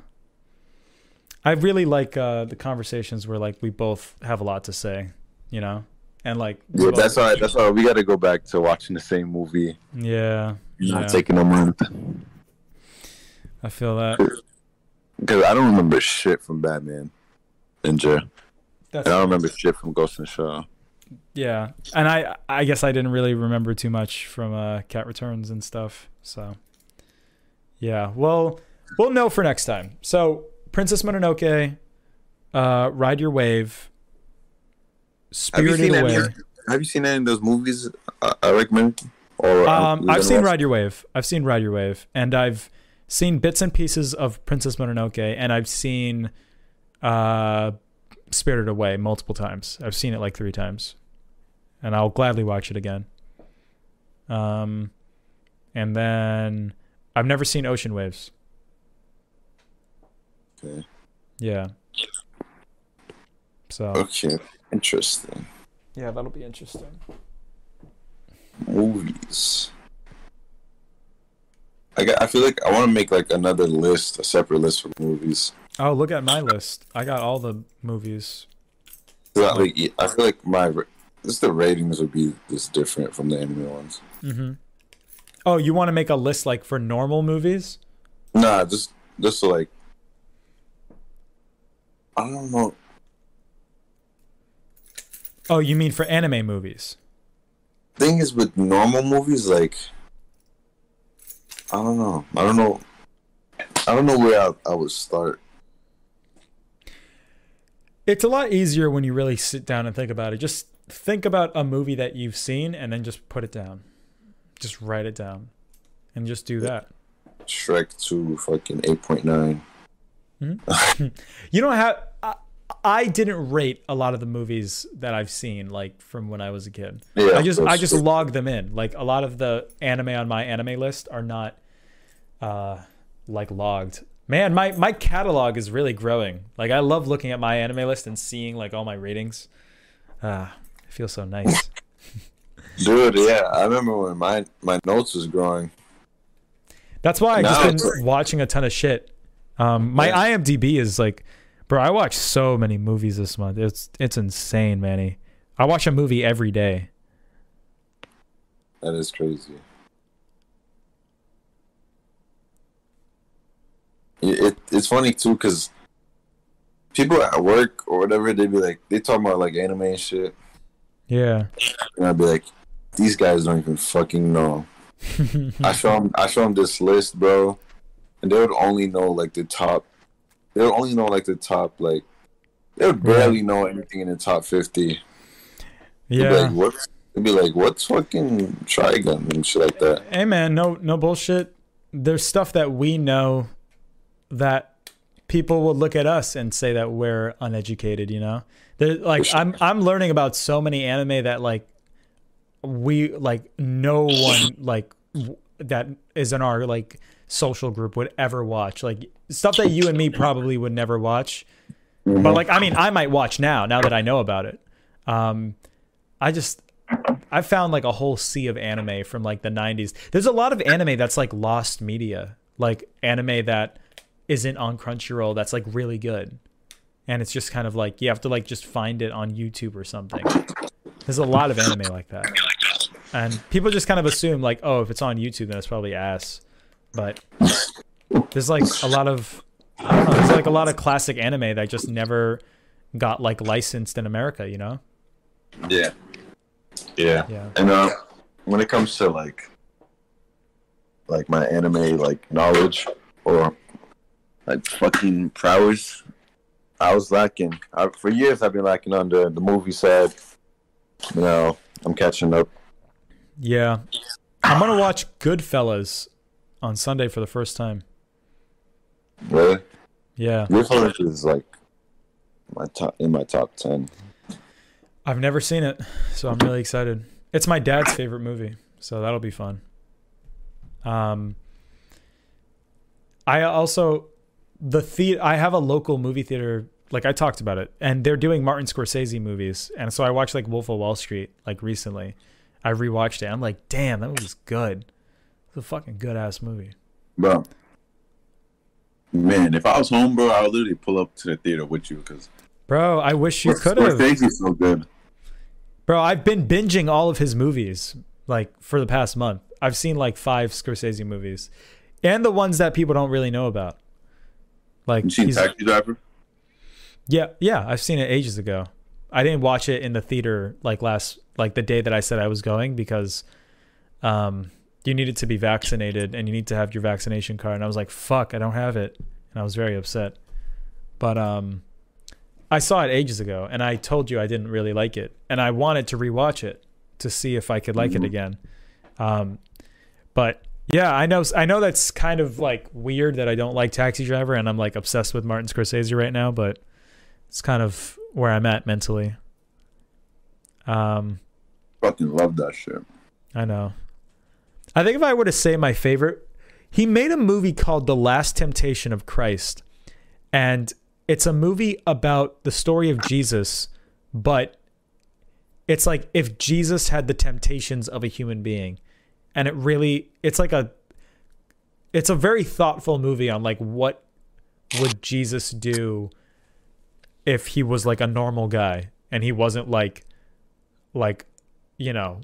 I really like uh, the conversations where like we both have a lot to say, you know, and like Yeah, that's why. That's why we got to go back to watching the same movie, yeah, not Yeah. taking a month. I feel that. Because I don't remember shit from Batman Ninja. That's And I don't remember shit from Ghost in the Shell. Yeah, and I I guess I didn't really remember too much from uh, Cat Returns and stuff. So yeah, well we'll know for next time. So Princess Mononoke, uh, Ride Your Wave, Have Spirited seen Away. any? Have you seen any of those movies I, I recommend? Or Um, uh, I've seen watch- Ride Your Wave. I've seen Ride Your Wave, and I've seen bits and pieces of Princess Mononoke, and I've seen uh, Spirited Away multiple times. I've seen it like three times, and I'll gladly watch it again. Um, and then I've never seen Ocean Waves. Okay. Yeah. So Okay, interesting yeah, that'll be interesting. movies. I got, I feel like I want to make like another list, a separate list for movies. Oh, look at my list. I got all the movies. I, like, I feel like my ra- just the ratings would be just different from the anime ones. Mm-hmm. Oh, you want to make a list like for normal movies? Nah, just just like I don't know. Oh, you mean for anime movies? Thing is with normal movies, like I don't know. I don't know. I don't know where I, I would start. It's a lot easier when you really sit down and think about it. Just think about a movie that you've seen and then just put it down. Just write it down and just do that. Shrek 2 fucking 8.9. You don't have. I, I didn't rate a lot of the movies that I've seen, like from when I was a kid. Yeah, I just I just true. log them in. Like a lot of the anime on my anime list are not, uh, like logged. Man, my my catalog is really growing. Like I love looking at my anime list and seeing like all my ratings. Ah, feels so nice. Dude, yeah, I remember when my my notes was growing. That's why I Now just been watching a ton of shit. Um, my Yeah. IMDb is like, bro, I watched so many movies this month. It's it's insane, Manny. I watch a movie every day. That is crazy. It, it it's funny too because people at work or whatever they be like they talk about like anime and shit, Yeah. and I'd be like, these guys don't even fucking know. I show them I show them this list, bro, and they would only know like the top. They would only know like the top like. They would barely know anything in the top fifty. They'd be yeah. like, what's? They'd be like, what's fucking Trigun and shit like that. Hey man, no no bullshit. There's stuff that we know that people will look at us and say that we're uneducated, you know? There like I'm I'm learning about so many anime that like we like no one like w- that is in our like social group would ever watch. Like stuff that you and me probably would never watch. But like I mean, I might watch now now that I know about it. Um I just I found like a whole sea of anime from like the 90s. There's a lot of anime that's like lost media, like anime that isn't on Crunchyroll that's like really good. And it's just kind of like you have to like just find it on YouTube or something. There's a lot of anime like that. And people just kind of assume like, oh, if it's on YouTube then it's probably ass. But there's like a lot of I don't know, there's like a lot of classic anime that just never got like licensed in America, you know? Yeah. Yeah. Yeah. And uh, when it comes to like, like my anime like knowledge or like fucking prowess, I was lacking. I, for years, I've been lacking on the the movie side. You know, I'm catching up. Yeah. I'm gonna watch Goodfellas on Sunday for the first time. Really, Yeah. Goodfellas is like my top in my top ten. I've never seen it, so I'm really excited. It's my dad's favorite movie, so that'll be fun. Um I also the the I have a local movie theater like I talked about it and they're doing Martin Scorsese movies and so I watched like Wolf of Wall Street like recently. I rewatched it. I'm like, "Damn, that movie's good." It's a fucking good ass movie. Bro. Man, if I was home, bro, I would literally pull up to the theater with you because Bro, I wish you could have. Scorsese's so good. Bro, I've been binging all of his movies like for the past month. I've seen like five Scorsese movies, and the ones that people don't really know about. Like, You seen Taxi Driver? yeah, yeah, I've seen it ages ago. I didn't watch it in the theater like last, like the day that I said I was going because, um, you needed to be vaccinated and you need to have your vaccination card. And I was like, fuck, I don't have it, and I was very upset. But um, I saw it ages ago, and I told you I didn't really like it, and I wanted to rewatch it to see if I could like it again. Um, but yeah, I know I know that's kind of like weird that I don't like Taxi Driver, and I'm like obsessed with Martin Scorsese right now, but it's kind of where I'm at mentally. Um, Fucking love that shit. I know. I think if I were to say my favorite, he made a movie called The Last Temptation of Christ. And it's a movie about the story of Jesus, but it's like if Jesus had the temptations of a human being. And it really it's like a it's a very thoughtful movie on like what would Jesus do if he was like a normal guy and he wasn't like like you know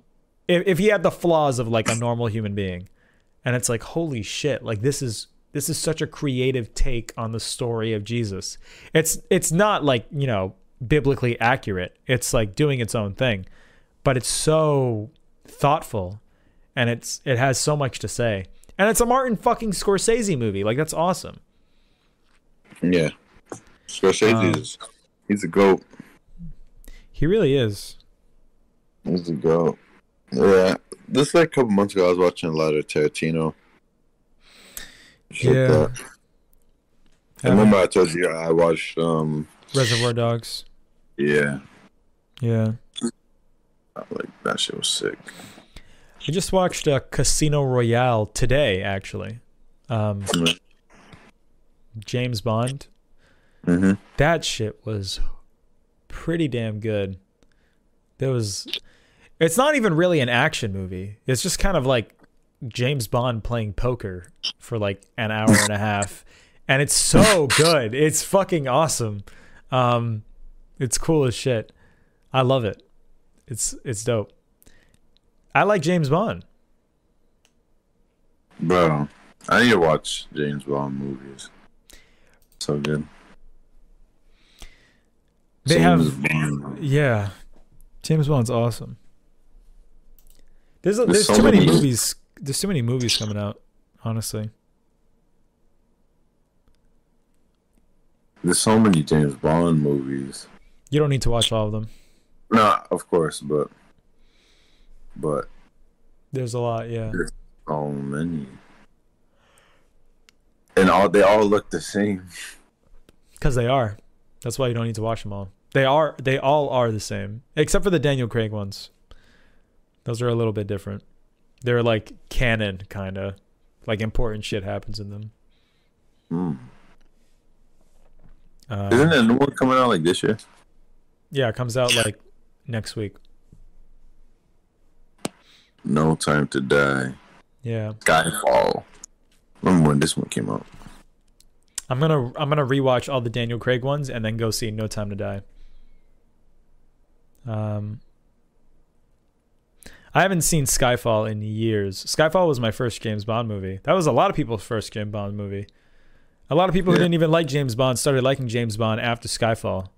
if, if he had the flaws of like a normal human being. And it's like holy shit like this is this is such a creative take on the story of jesus. It's it's not like you know biblically accurate. It's like doing its own thing. But it's so thoughtful and it's it has so much to say and it's a martin fucking scorsese movie like that's awesome Yeah, Scorsese Um, is he's a goat. he really is He's a goat. Yeah, this like a couple months ago, I was watching a lot of Tarantino. Shit Yeah. that. I remember I told you I watched um Reservoir Dogs. yeah Yeah. like that shit was sick. I just watched uh, Casino Royale today, actually. Um, James Bond. Mm-hmm. That shit was pretty damn good. There was. It's not even really an action movie. It's just kind of like James Bond playing poker for like an hour and a half, and it's so good. It's fucking awesome. Um, it's cool as shit. I love it. It's it's dope. I like James Bond. Bro, I need to watch James Bond movies. So good. They James have Bond. Yeah, James Bond's awesome. There's a, There's there's so too many many- movies. There's too many movies coming out. Honestly, There's so many James Bond movies. you don't need to watch all of them. No, of course, but but There's a lot. Yeah, so many. And all they all look the same. because they are. That's why you don't need to watch them all. They are. They all are the same, except for the Daniel Craig ones. Those are a little bit different. They're like canon, kind of. Like important shit happens in them. Hmm. Um, Isn't there a new one coming out like this year? Yeah, it comes out like next week. No Time to Die. Yeah. Skyfall. Remember when this one came out? I'm gonna I'm gonna rewatch all the Daniel Craig ones and then go see No Time to Die. Um, I haven't seen Skyfall in years. Skyfall was my first James Bond movie. That was a lot of people's first James Bond movie. A lot of people who didn't even like James Bond started liking James Bond after Skyfall.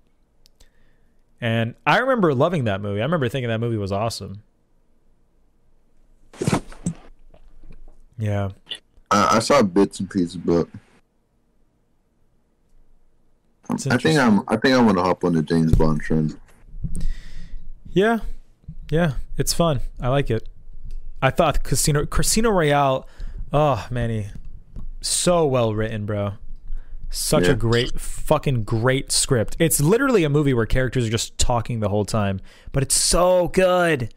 And I remember loving that movie. I remember thinking that movie was awesome. Yeah. I, I saw bits and pieces, but I think I'm. I think I'm gonna hop on the James Bond trend. Yeah, yeah, it's fun. I like it. I thought Casino Casino Royale. Oh, Manny, so well written, bro. Such a great, fucking great script. It's literally a movie where characters are just talking the whole time, but it's so good.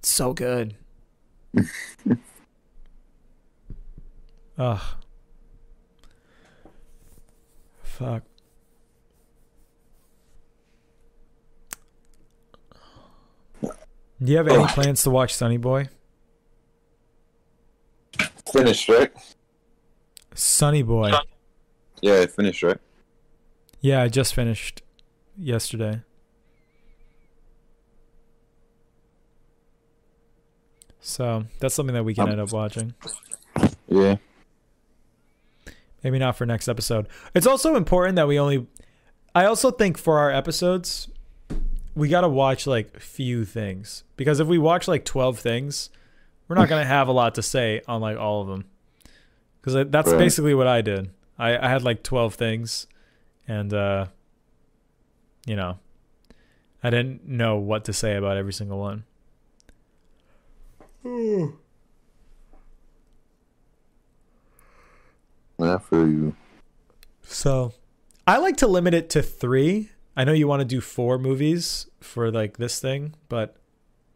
It's so good. Ugh. Ah. Fuck. Do you have any oh. plans to watch Sonny Boy? Finished, right? Sonny Boy. Yeah, finished, right? Yeah, I just finished yesterday. So that's something that we can Um, end up watching. Yeah. Maybe not for next episode. It's also important that we only. I also think for our episodes, we got to watch like few things because if we watch like 12 things, we're not going to have a lot to say on like all of them. Because that's Right. basically what I did. I, I had like 12 things and, uh, you know, I didn't know what to say about every single one. I feel you. So I like to limit it to three. I know you want to do four movies for like this thing, but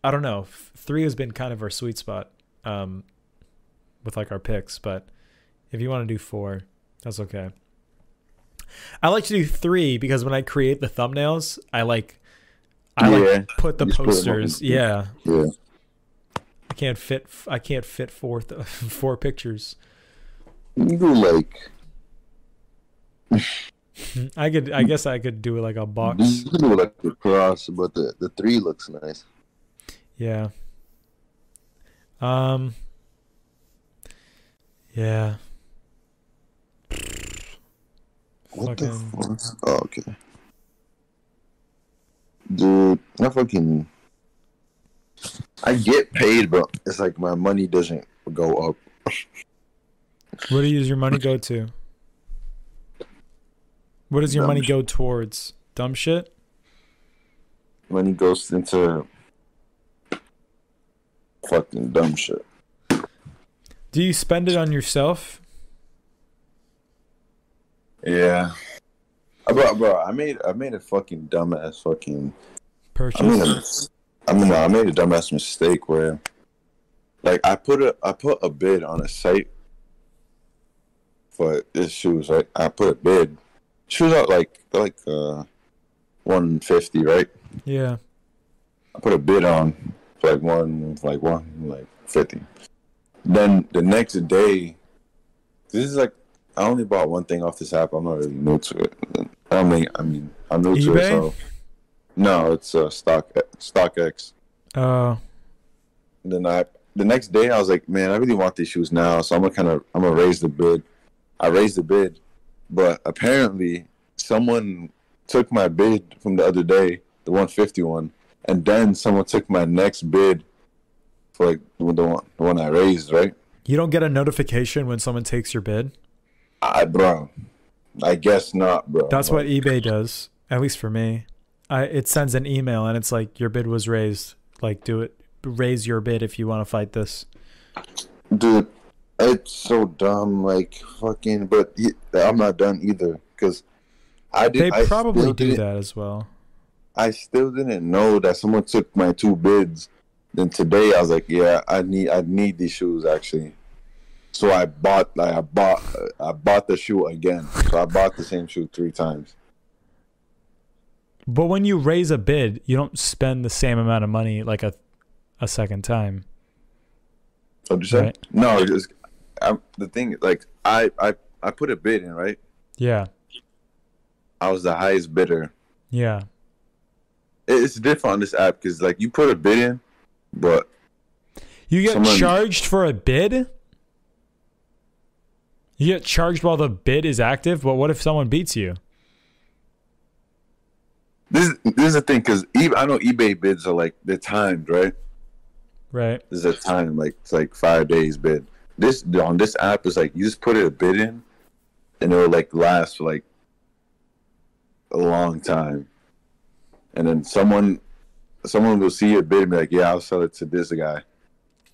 I don't know. Three has been kind of our sweet spot um, with like our picks, but if you want to do four, that's okay. I like to do three because when I create the thumbnails, I like I Yeah, like put the you split them up posters. Yeah, Yeah. I can't fit. I can't fit four th- four pictures. You like. I could. I guess I could do like a box. You can do like the cross, but the the three looks nice. Yeah. Um. Yeah. What Fucking- the fuck? Oh, okay. Dude, I fucking. I get paid, but it's like my money doesn't go up. What do you use your money go to? What does your Dumb money go towards? Dumb shit. Money goes into fucking dumb shit. Do you spend it on yourself? Yeah. Uh, Bro, bro, I made I made a fucking dumbass fucking Purchase. I mean, I mean, I made a dumbass mistake where, like, I put a I put a bid on a site for this shoes. Right, I put a bid. Shoes are like like uh, one fifty, right? yeah. I put a bid on for like one, like one, like fifty. Then the next day, this is like I only bought one thing off this app. I'm not really new to it. I mean, I mean, I'm new to it. So no, it's uh, stock StockX. Oh. And then I the next day I was like, man, I really want these shoes now, so I'm gonna kind of I'm gonna raise the bid. I raised the bid, but apparently someone took my bid from the other day, the 150 one, and then someone took my next bid for like the one the one I raised, right? You don't get a notification when someone takes your bid. I bro, I guess not, bro. That's what eBay does. At least for me, I it sends an email and it's like your bid was raised. Like do it, raise your bid if you want to fight this. dude. It's so dumb, like fucking. But he, I'm not done either because I did. They probably do that as well. I still didn't know that someone took my two bids. Then today I was like, yeah, I need I need these shoes actually. So I bought like I bought I bought the shoe again. So I bought the same shoe three times. But when you raise a bid, you don't spend the same amount of money like a a second time. What'd you say? Right. No, just I'm, the thing like I I I put a bid in right. Yeah. I was the highest bidder. Yeah. It's different on this app because like you put a bid in, but You get Someone- charged for a bid? You get charged while the bid is active, but what if someone beats you? This this is the thing because I know eBay bids are like they're timed right. Right. There's a time like it's like five days bid. This on this app is like you just put it a bid in, and it will like last for like a long time, and then someone someone will see your bid and be like, "Yeah, I'll sell it to this guy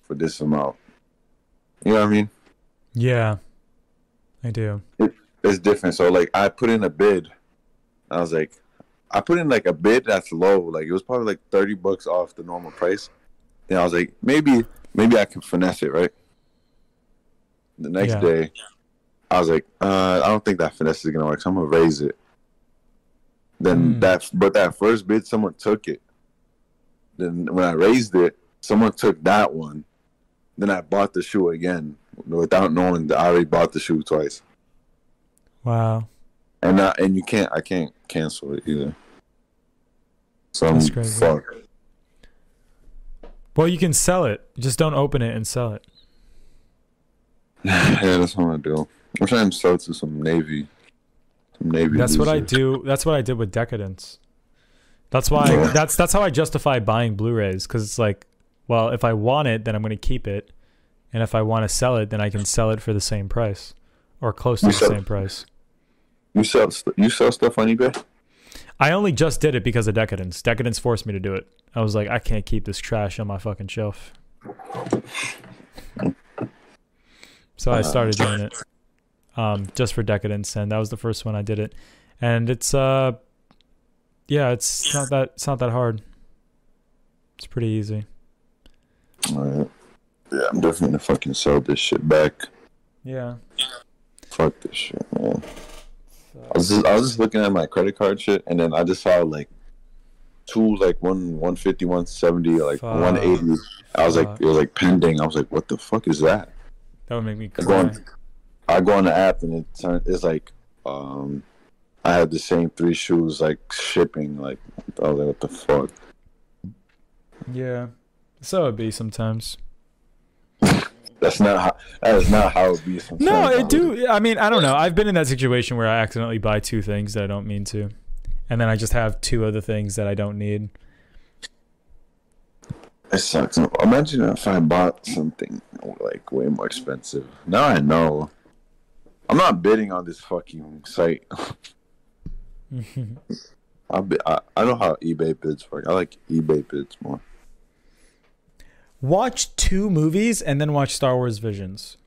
for this amount." You know what I mean? Yeah. I do. It's different. So like I put in a bid. I was like, I put in like a bid that's low. Like it was probably like thirty bucks off the normal price. Then I was like, maybe maybe I can finesse it, right? The next Yeah. day, I was like, uh, I don't think that finesse is gonna work. So I'm gonna raise it. Then Hmm. that, but that first bid, someone took it. Then when I raised it, someone took that one. Then I bought the shoe again without knowing that I already bought the shoe twice. Wow. And I, and you can't I can't cancel it either. So I'm That's crazy. fucked. Well, you can sell it. Just don't open it and sell it. yeah, that's what I do. I'm trying to sell it to some navy, some navy. That's what I do. That's what I did with Deca-Dence. That's why Yeah. that's that's how I justify buying Blu-rays cuz it's like, well, if I want it, then I'm going to keep it. And if I want to sell it, then I can sell it for the same price or close to You the sell- same price. You sell st- you sell stuff on eBay. I only just did it because of Deca-Dence. Deca-Dence forced me to do it. I was like, I can't keep this trash on my fucking shelf. So I started doing it um, just for Deca-Dence, and that was the first one I did it. And it's uh, yeah, it's not that it's not that hard. It's pretty easy. Yeah, I'm definitely gonna fucking sell this shit back. Yeah. Fuck this shit, man. I was just I was just looking at my credit card shit, and then I just saw like two like one 150, 170, like 180. I was like, it was like pending. I was like, what the fuck is that? That would make me I go on, I go on the app and it turn, it's like um I had the same three shoes like shipping like I was like what the fuck Yeah. So it'd be sometimes. That's not how that is not how it be sometimes No, it do. I mean, I don't know. I've been in that situation where I accidentally buy two things that I don't mean to, and then I just have two other things that I don't need. it sucks imagine if I bought something like way more expensive now I know I'm not bidding on this fucking site I, I I know how eBay bids work I like eBay bids more Watch two movies and then watch Star Wars Visions.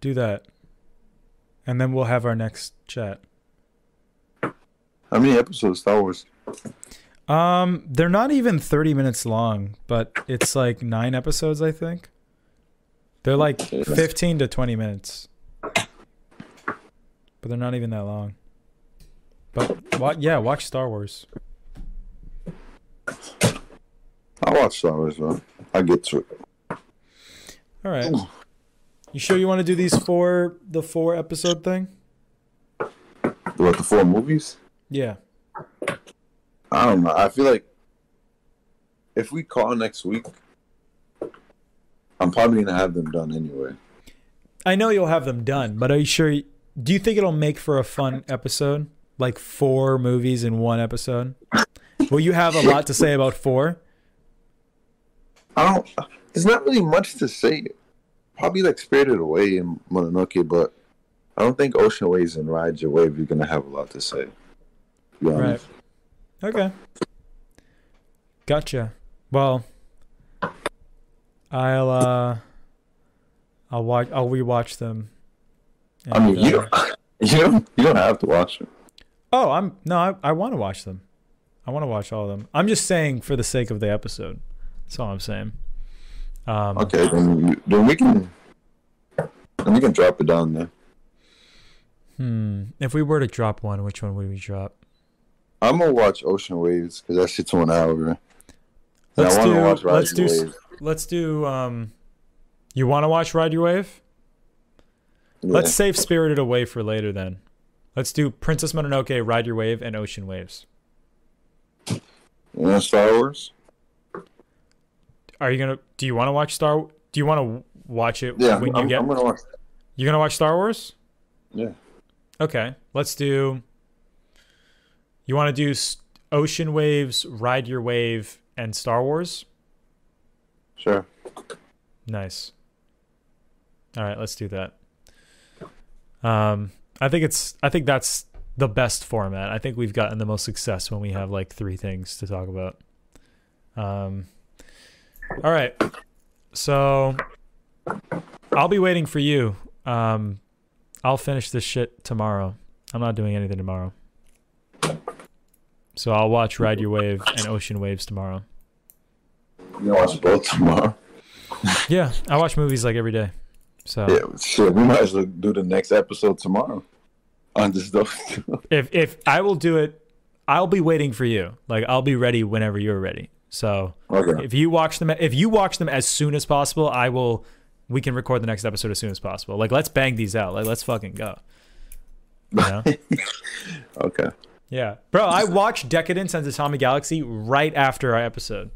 Do that, and then we'll have our next chat. How many episodes Star Wars? Um, they're not even 30 minutes long, but it's like nine episodes, I think. They're like 15 to 20 minutes. But they're not even that long. But what? Yeah, watch Star Wars. I watch Star Wars, bro. I get to it. All right. You sure you want to do these four, the four episode thing? What the four movies? Yeah. I don't know. I feel like if we call next week, I'm probably gonna have them done anyway. I know you'll have them done, but are you sure? Do you think it'll make for a fun episode? Like four movies in one episode? Will you have a lot to say about four? I don't. There's not really much to say. Probably like Spirited Away and Mononoke, but I don't think Ocean Waves and Ride Your Wave you're gonna have a lot to say. to Right. Okay. Gotcha. Well, I'll uh, I'll watch. I'll rewatch them. I mean, you uh, don't, you don't, you don't have to watch it. Oh, I'm no. I, I want to watch them. I want to watch all of them. I'm just saying for the sake of the episode. That's all I'm saying. Um, Okay, then, you, then we can, then we can drop it down there. Hmm. If we were to drop one, which one would we drop? I'm gonna watch Ocean Waves because that shit's one hour. Let's do- watch Ride let's Your do Wave. Let's do. Um, you want to watch Ride Your Wave? Yeah. Let's save Spirited Away for later then. Let's do Princess Mononoke, Ride Your Wave, and Ocean Waves. You know Star Wars? Are you gonna? Do you want to watch Star? Do you want to watch it Yeah, when I'm, you get? I'm gonna watch. You're gonna watch Star Wars? Yeah. Okay, let's do. You want to do Ocean Waves, Ride Your Wave, and Star Wars? Sure. Nice. All right, let's do that. Um, I think it's. I think that's the best format. I think we've gotten the most success when we have like three things to talk about. Um. All right. So, I'll be waiting for you. Um, I'll finish this shit tomorrow. I'm not doing anything tomorrow. So I'll watch Ride Your Wave and Ocean Waves tomorrow. You watch both tomorrow? Yeah, I watch movies like every day. So Yeah, shit. We might as well do the next episode tomorrow. On this though. if if I will do it, I'll be waiting for you. Like I'll be ready whenever you're ready. So okay. if you watch them, if you watch them as soon as possible, I will. We can record the next episode as soon as possible. Like let's bang these out. Like let's fucking go. You know? Okay. yeah, bro. I watched Deca-Dence and Tatami Galaxy right after our episode.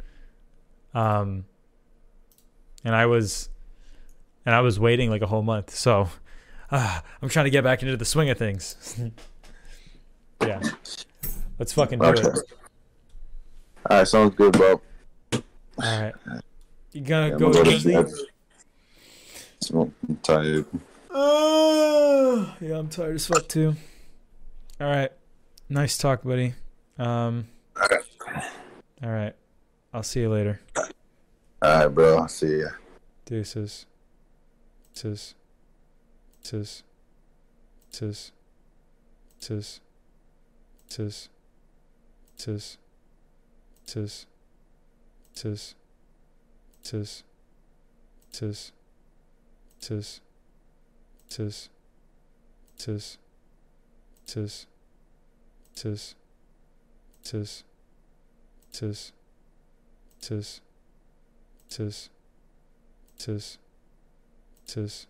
Um, and I was, and I was waiting like a whole month. So, uh, I'm trying to get back into the swing of things. yeah, let's fucking do Okay. it. All right. Sounds good, bro. All right. You gonna Yeah, go to sleep? I'm tired. Uh, yeah, I'm tired as fuck too. All right. Nice talk, buddy. Um, all right. I'll see you later. All right, bro. I'll see ya. Deuces. Tis. Tis. Tis. Tis. Tis. Tis. Tis. Tis. Tis. Tis. Tis. Tis. Tis. Tis. Tis. Tis. Tis. Tis. Tis. Tis. Tis.